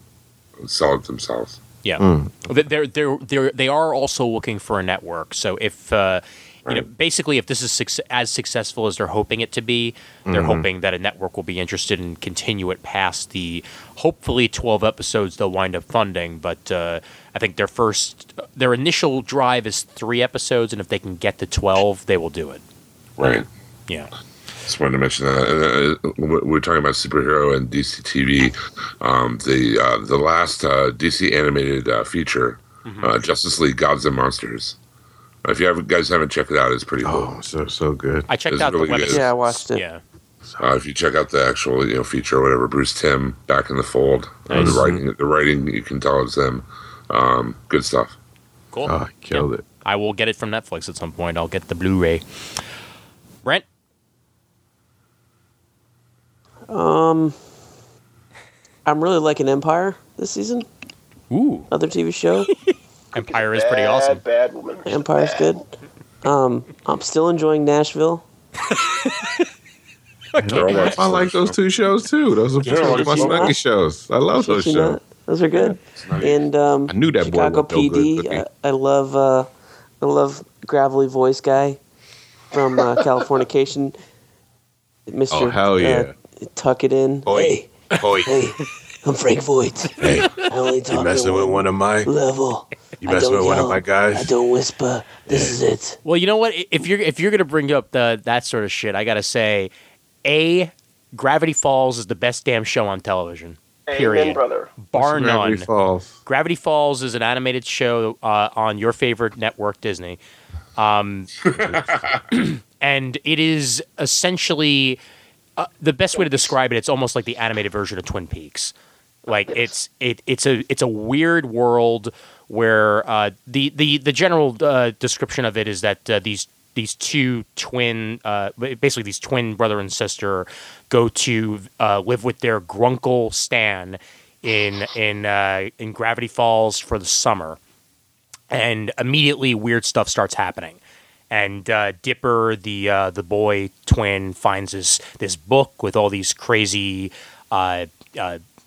S4: sell it themselves.
S1: Yeah,
S3: Mm.
S1: They- they're they're they're they are also looking for a network. So if uh, you know, basically, if this is suc as successful as they're hoping it to be, they're hoping that a network will be interested and continue it past the hopefully twelve episodes they'll wind up funding. But uh, I think their first their initial drive is three episodes, and if they can get to twelve, they will do it.
S4: Right.
S1: Yeah.
S4: Just wanted to mention that. And, uh, we- we're talking about superhero and DC TV. Um, the uh, the last uh, DC animated uh, feature, uh, Justice League: Gods and Monsters, If you haven't, guys haven't checked it out, it's pretty cool.
S3: Oh, so so good.
S1: I checked
S4: It's
S1: out
S4: really
S1: the website.
S2: Yeah, I watched it.
S1: Yeah.
S4: Uh, if you check out the actual you know feature or whatever, Bruce Timm back in the fold. Uh,
S1: Nice.
S4: the writing, the writing, you can tell it's him. Um, good stuff.
S1: Cool.
S3: Oh, killed it.
S1: I will get it from Netflix at some point. I'll get the Blu-ray. Brent,
S2: Um, I'm really liking Empire this season.
S1: ooh,
S2: Other TV show.
S1: Empire is pretty
S5: Bad,
S1: awesome.
S5: Bad woman.
S2: Empire's
S5: bad.
S2: good. Um, I'm still enjoying Nashville.
S4: They're all like-
S3: I like those two shows too. Those are
S4: Yeah,
S3: two
S4: like
S3: of my
S2: you
S3: snuggy shows. I love those shows.
S2: not. Those are good.
S4: nice.
S2: And um,
S3: I knew that boy
S2: Chicago
S3: would feel good
S2: PD.
S3: cooking.
S2: I, I love uh, I love gravelly voice guy from uh, Californication. Mr.
S3: Oh, hell yeah.
S2: Uh, tuck it in.
S3: Oi.
S2: Hey,
S3: Oi,
S2: hey, I'm Frank Voight.
S3: hey,
S2: I only talk
S3: you messing with
S2: one
S3: one of my?
S2: level.
S3: You
S2: I
S3: messing
S2: don't
S3: with one of
S2: yell.
S3: my
S2: I
S3: guys?
S2: don't whisper. This is it.
S1: Well, you know what? If you're if you're gonna bring up the that sort of shit, I gotta say, a Gravity Falls is the best damn show on television.
S5: Amen,
S1: Period.
S5: brother.
S1: Bar
S3: Gravity
S1: none.
S3: Falls.
S1: Gravity Falls is an animated show uh, on your favorite network, Disney. Um, and it is essentially uh, the best way to describe it. It's almost like the animated version of Twin Peaks. Like it's it it's a it's a weird world where uh, the the the general uh, description of it is that uh, these these two twin uh, basically these twin brother and sister go to uh, live with their grunkle Stan in in uh, in Gravity Falls for the summer, and immediately weird stuff starts happening. And uh, Dipper, the uh, the boy twin, finds this this book with all these crazy, uh,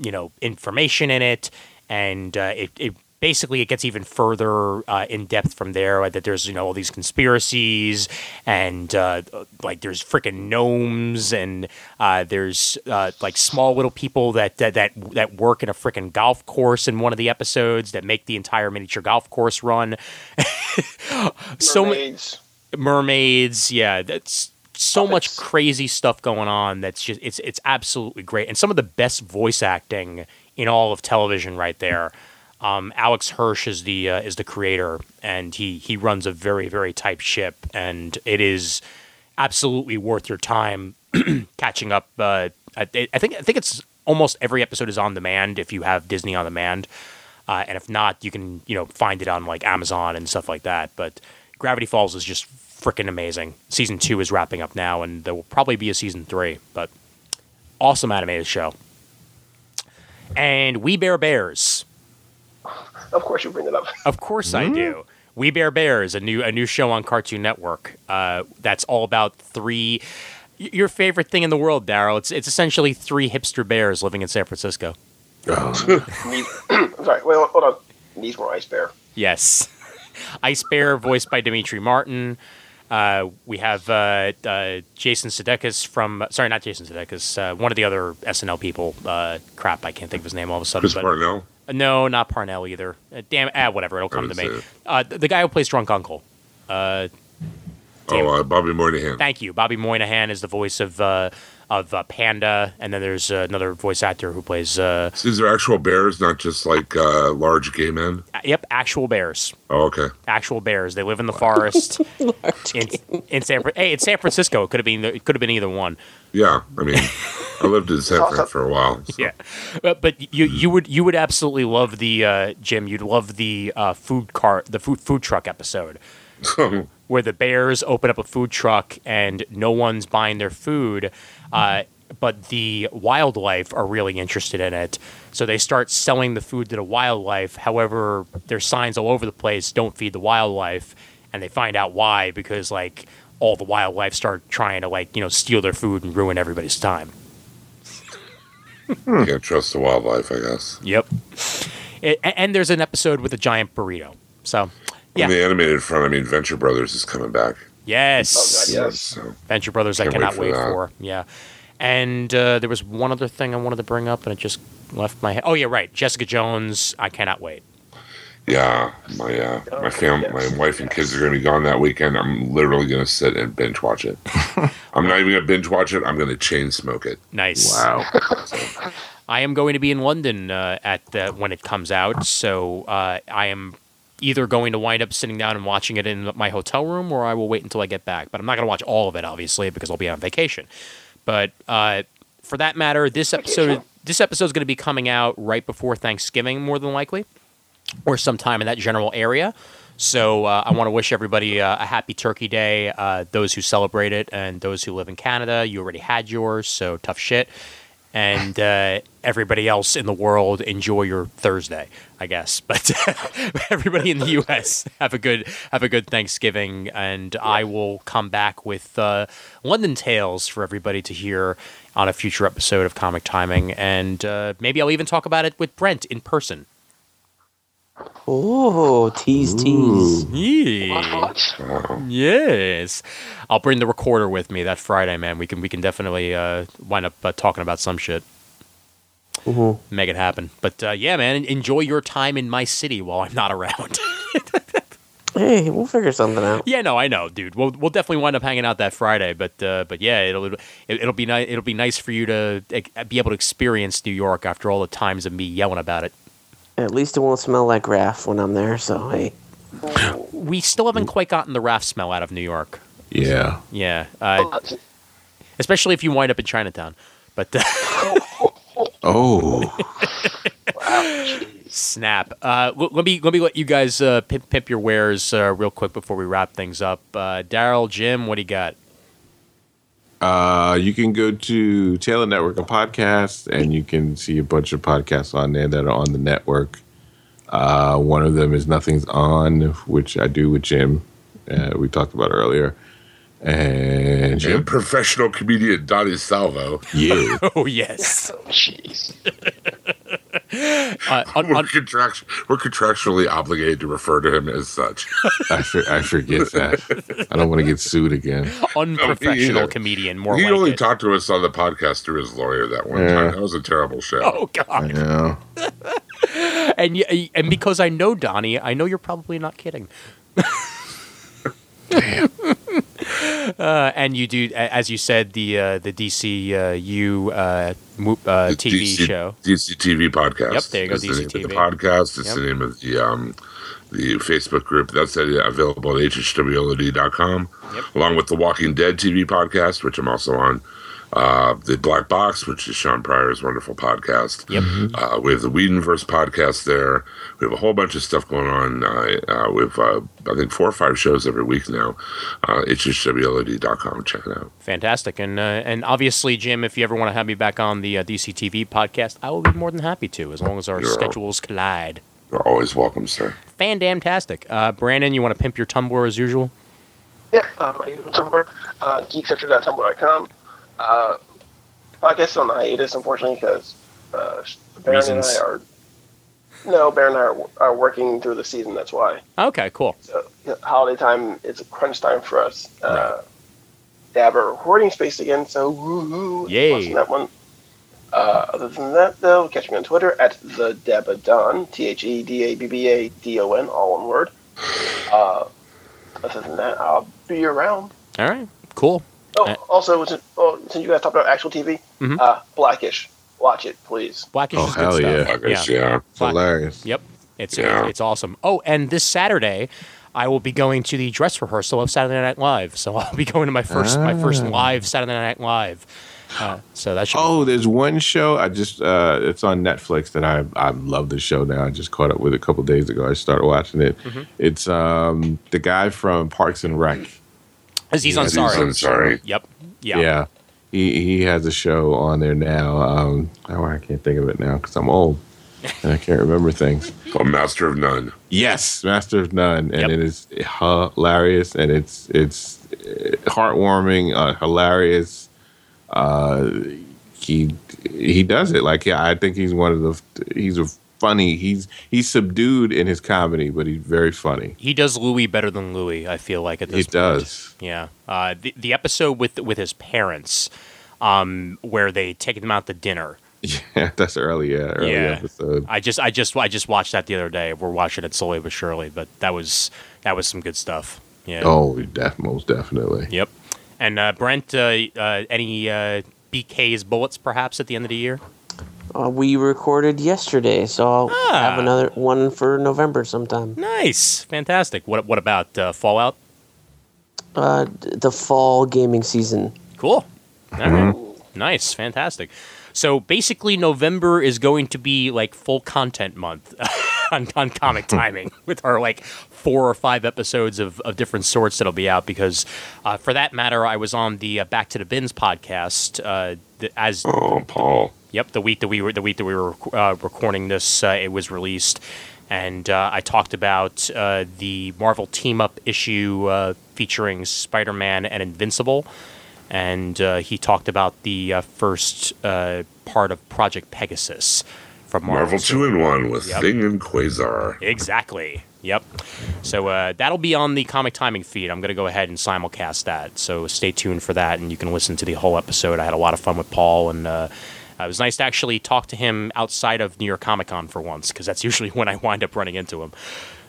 S1: you know, information in it, and uh, it, it basically it gets even further uh, in depth from there. Like that there's you know all these conspiracies, and uh, like there's freaking gnomes, and uh, there's uh, like small little people that that that, that work in a freaking golf course in one of the episodes that make the entire miniature golf course run. so many
S5: Mermaids.
S1: mermaids yeah that's so much crazy stuff going on that's just it's it's absolutely great. And some of the best voice acting in all of television right there. Um, Alex Hirsch is the uh, is the creator and he he runs a very very tight ship and it is absolutely worth your time catching up uh, I, I think I think it's almost every episode is on demand if you have Disney on demand. Uh, and if not, you can you know find it on like Amazon and stuff like that. But Gravity Falls is just freaking amazing. Season two is wrapping up now, and there will probably be a season three. But awesome animated show. And We Bare Bears,
S5: Of course, you bring it up.
S1: of course I do. We Bare Bears, a new a new show on Cartoon Network. Uh, that's all about three. Your favorite thing in the world, Daryl. It's it's essentially three hipster bears living in San Francisco.
S3: Oh,
S5: I'm sorry. Wait, hold on. Needs more ice bear.
S1: Yes. Ice Bear, voiced by Demetri Martin. Uh, we have uh, uh, Jason Sudeikis from, sorry, not Jason Sudeikis, uh, one of the other SNL people. Uh, crap, I can't think of his name all of a sudden.
S4: Chris
S1: but-
S4: Parnell.
S1: no, not Parnell either. Uh, damn, ah, whatever, it'll come to me. Uh, the guy who plays Drunk Uncle. Uh, Damn.
S4: Oh, uh, Bobby Moynihan.
S1: thank you. Bobby Moynihan is the voice of uh, of uh, Panda, and then there's uh, another voice actor who plays, uh,
S4: So these are actual bears, not just like uh, large gay men.
S1: yep, actual bears.
S4: Oh, okay.
S1: actual bears. They live in the forest in, in San. Hey, it's San Francisco. It could have been. It could have been either one.
S4: Yeah, I mean, I lived in San Fran for a while. so-
S1: Yeah, but, but you you would you would absolutely love the uh, Jim. You'd love the uh, food cart, the food food truck episode where the bears open up a food truck and no one's buying their food. Uh, but the wildlife are really interested in it. So they start selling the food to the wildlife. However, there's signs all over the place don't feed the wildlife. And they find out why because, like, all the wildlife start trying to, like, you know, steal their food and ruin everybody's time.
S4: You can't trust the wildlife, I guess.
S1: Yep. It, and there's an episode with a giant burrito. So, yeah.
S4: On the animated front, I mean, Venture Brothers is coming back.
S1: yes.
S5: Oh, God, yes.
S4: So,
S1: Venture Brothers, I
S4: Can't wait
S1: cannot
S4: for
S1: wait for. Yeah. And uh, there was one other thing I wanted to bring up, and it just left my head. Oh yeah, right. Jessica Jones. I cannot wait.
S4: yeah, my uh, my fam, my wife and kids are going to be gone that weekend. I'm literally going to sit and binge watch it. I'm not even going to binge watch it. I'm going to chain smoke it.
S1: Nice.
S3: wow.
S1: I am going to be in London uh, at the, when it comes out, so uh, I am either going to wind up sitting down and watching it in my hotel room, or I will wait until I get back. But I'm not going to watch all of it, obviously, because I'll be on vacation. But uh, for that matter, this episode this episode is going to be coming out right before Thanksgiving, more than likely, or sometime in that general area. So uh, I want to wish everybody uh, a happy Turkey Day. Uh, those who celebrate it and those who live in Canada, you already had yours, so tough shit. And uh, everybody else in the world, enjoy your Thursday, I guess. But everybody in the U.S. have a good have a good Thanksgiving, and I will come back with uh, London Tales for everybody to hear on a future episode of Comic Timing, and uh, maybe I'll even talk about it with Brent in person.
S2: Oh, tease, tease.
S1: Yeah. Yes, I'll bring the recorder with me that Friday, man. We can we can definitely uh, wind up uh, talking about some shit. Make it happen. But uh, yeah, man, enjoy your time in my city while I'm not around.
S2: Hey, we'll figure something out.
S1: yeah, no, I know, dude. We'll we'll definitely wind up hanging out that Friday. But uh, but yeah, it'll it, it'll be nice. It'll be nice for you to uh, be able to experience New York after all the times of me yelling about it.
S2: At least it won't smell like Raff when I'm there. So hey,
S1: We still haven't quite gotten the Raff smell out of New York.
S3: Yeah.
S1: Yeah, uh, especially if you wind up in Chinatown. But uh,
S3: Oh,
S1: snap. Uh, let me let me let you guys uh, pimp, pimp your wares uh, real quick before we wrap things up. Uh, Daryl, Jim, what do you got?
S3: Uh, you can go to Taylor Network of Podcasts, and you can see a bunch of podcasts on there that are on the network. Uh, one of them is Nothing's On, which I do with Jim. Uh, we talked about earlier. And
S4: And professional comedian Donnie Salvo.
S3: yeah,
S1: Oh yes.
S5: Jeez.
S1: Uh, on,
S4: We're,
S1: on,
S4: contract- we're contractually obligated to refer to him as such.
S3: I, for, I forget that. I don't want to get sued again.
S1: unprofessional
S4: either.
S1: comedian, more
S4: he
S1: like
S4: only
S1: it.
S4: talked to us on the podcast through his lawyer that one
S3: Yeah.
S4: time. That was a terrible show.
S1: Oh
S3: I
S1: god.
S3: know.
S1: And and because I know Donnie, I know you're probably not kidding. Uh, and you do, as you said, the uh, the DCU uh, mo- uh,
S4: The
S1: TV
S4: DC
S1: show.
S4: DC TV podcast.
S1: Yep, there you go,
S4: Is the name of the podcast. It's
S1: Yep.
S4: the name of the um, the Facebook group. That's uh, available at hhwld.com,
S1: Yep.
S4: along with the Walking Dead TV podcast, which I'm also on. Uh, the Black Box, which is Sean Pryor's wonderful podcast.
S1: Yep.
S4: Uh, we have the Whedonverse podcast there. We have a whole bunch of stuff going on. Uh, uh, we have, uh, I think, four or five shows every week now. Uh, hhwld.com. Check it out.
S1: Fantastic, and uh, and obviously, Jim, if you ever want to have me back on the uh, DCTV podcast, I will be more than happy to, as long as our
S4: You're-
S1: schedules collide.
S4: You're always welcome, sir.
S1: Fantastic. Uh, Brandon, you want to pimp your Tumblr as usual?
S5: Yeah, uh, my usual Tumblr, uh, geekcentral.tumblr.com. Uh, podcast on hiatus, unfortunately, because uh, Baron
S1: Reasons.
S5: and I are. No, Baron and I are, are working through the season. That's why.
S1: Okay, cool.
S5: So, holiday time, it's a crunch time for us. Uh, They have a recording space again, so woohoo!
S1: Yay.
S5: That one. Uh, other than that, though, catch me on Twitter at the Dabbadon, T H E D A B B A D O N, all one word. Uh, other than that, I'll be around.
S1: All right, cool.
S5: Oh,
S1: Uh,
S5: also, since, oh, since you guys talked about actual TV,
S1: Mhm.
S5: uh, Blackish, watch it, please.
S1: Blackish
S3: Oh,
S1: is good
S3: hell
S1: stuff.
S3: yeah.
S4: I guess, yeah.
S3: It's hilarious.
S1: Yep. It's
S4: Yeah.
S1: it's awesome. Oh, and this Saturday, I will be going to the dress rehearsal of Saturday Night Live. So I'll be going to my first my first
S3: Ah.
S1: live Saturday Night Live. Uh, so that should. be-
S3: Oh, there's one show I just uh it's on Netflix that I I love the show now. I just caught up with it a couple days ago. I started watching it.
S1: Mm-hmm.
S3: It's um the guy from Parks and Rec.
S1: Aziz
S3: yeah,
S1: Ansari.
S4: Aziz Ansari.
S1: Yep. Yeah.
S3: Yeah. He he has a show on there now. Um oh, I can't think of it now cuz I'm old and I can't remember things.
S4: Called Master of None.
S3: Yes, Master of None, and
S1: Yep.
S3: it is hilarious, and it's it's uh, heartwarming, uh, hilarious. Uh, he he does it like yeah. I think he's one of the he's a funny. He's he's subdued in his comedy, but he's very funny.
S1: He does Louis better than Louis. I feel like at this.
S3: He
S1: point.
S3: does.
S1: Yeah. Uh, the the episode with with his parents, um, where they take him out to dinner.
S3: Yeah, that's early. Yeah, early
S1: Yeah.
S3: episode.
S1: I just I just I just watched that the other day. We're watching it slowly but surely, but that was that was some good stuff. Yeah.
S3: Oh, def- most definitely.
S1: Yep. And uh, Brent, uh, uh, any uh, BK's bullets perhaps at the end of the year?
S2: Uh, we recorded yesterday, so I'll
S1: Ah.
S2: have another one for November sometime.
S1: Nice, fantastic. What what about uh, Fallout?
S2: Uh, the fall gaming season.
S1: Cool. All right. Nice, fantastic. So basically, November is going to be like full content month on, on comic timing with our like four or five episodes of, of different sorts that'll be out. Because uh, for that matter, I was on the uh, Back to the Bins podcast uh, th- as
S4: Oh, Paul.
S1: Yep, the week that we were the week that we were uh, recording this, uh, it was released, and uh, I talked about uh, the Marvel team up issue uh, featuring Spider Man and Invincible, and uh, he talked about the uh, first uh, part of Project Pegasus from Marvel.
S4: Marvel 2 in 1 with
S1: Yep.
S4: Thing and Quasar.
S1: Exactly. Yep. So uh, that'll be on the comic timing feed. I'm going to go ahead and simulcast that. So stay tuned for that, and you can listen to the whole episode. I had a lot of fun with Paul, and uh, it was nice to actually talk to him outside of New York Comic Con for once, because that's usually when I wind up running into him.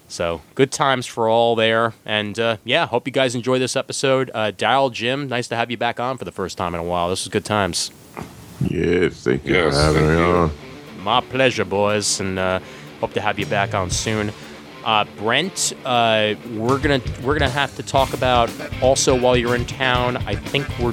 S1: So good times for all there, and uh, yeah, hope you guys enjoy this episode. Uh, Daryl, Jim, nice to have you back on for the first time in a while. This is good times.
S3: Yes, thank you
S4: Yes,
S3: for having me
S4: you.
S3: on.
S1: My pleasure, boys, and uh, hope to have you back on soon. Uh, Brent, uh, we're gonna we're gonna have to talk about also while you're in town. I think we're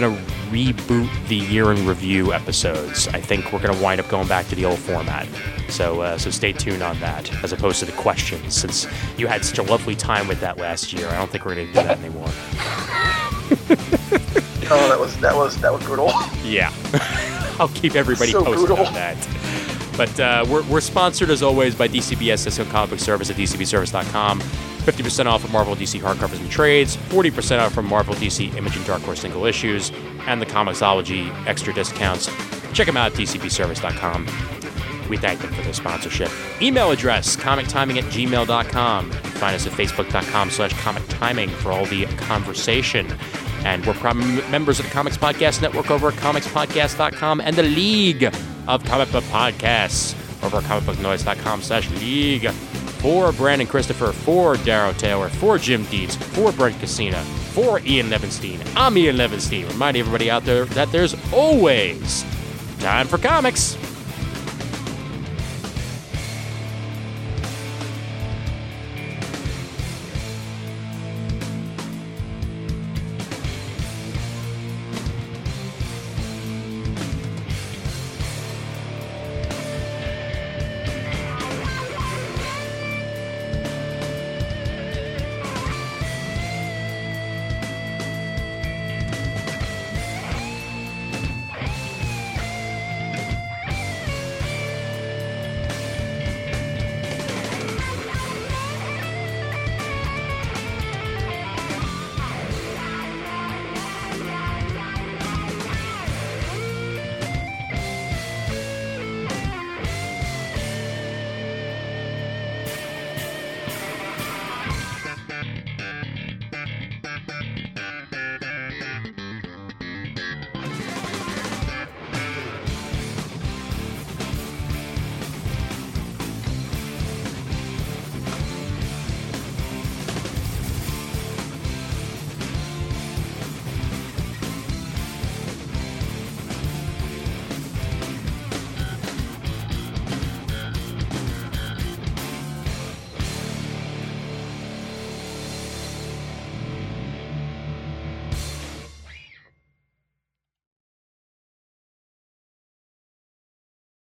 S1: gonna reboot the year in review episodes. I think we're gonna wind up going back to the old format. So uh, so stay tuned on that, as opposed to the questions, since you had such a lovely time with that last year. I don't think we're gonna do that anymore.
S5: Oh, that was that was that was brutal.
S1: Yeah. I'll keep everybody
S5: So
S1: posted
S5: brutal.
S1: on that. But uh, we're, we're sponsored as always by DCBS Discount Comic Book Service at DCBService.com. 50% off of Marvel DC hardcovers and trades, 40% off from Marvel DC Image and Dark Horse single issues, and the Comixology extra discounts. Check them out at DCBService.com. We thank them for their sponsorship. Email address, comictiming at gmail.com. You can find us at facebook.com slash comic timing for all the conversation. And we're members of the Comics Podcast Network over at comicspodcast.com and the League of Comic Book Podcasts over at comicbooknoise.com slash league. For Brandon Christopher, for Darrow Taylor, for Jim Dietz, for Brent Casina, for Ian Levinstein. I'm Ian Levinstein, reminding everybody out there that there's always time for comics.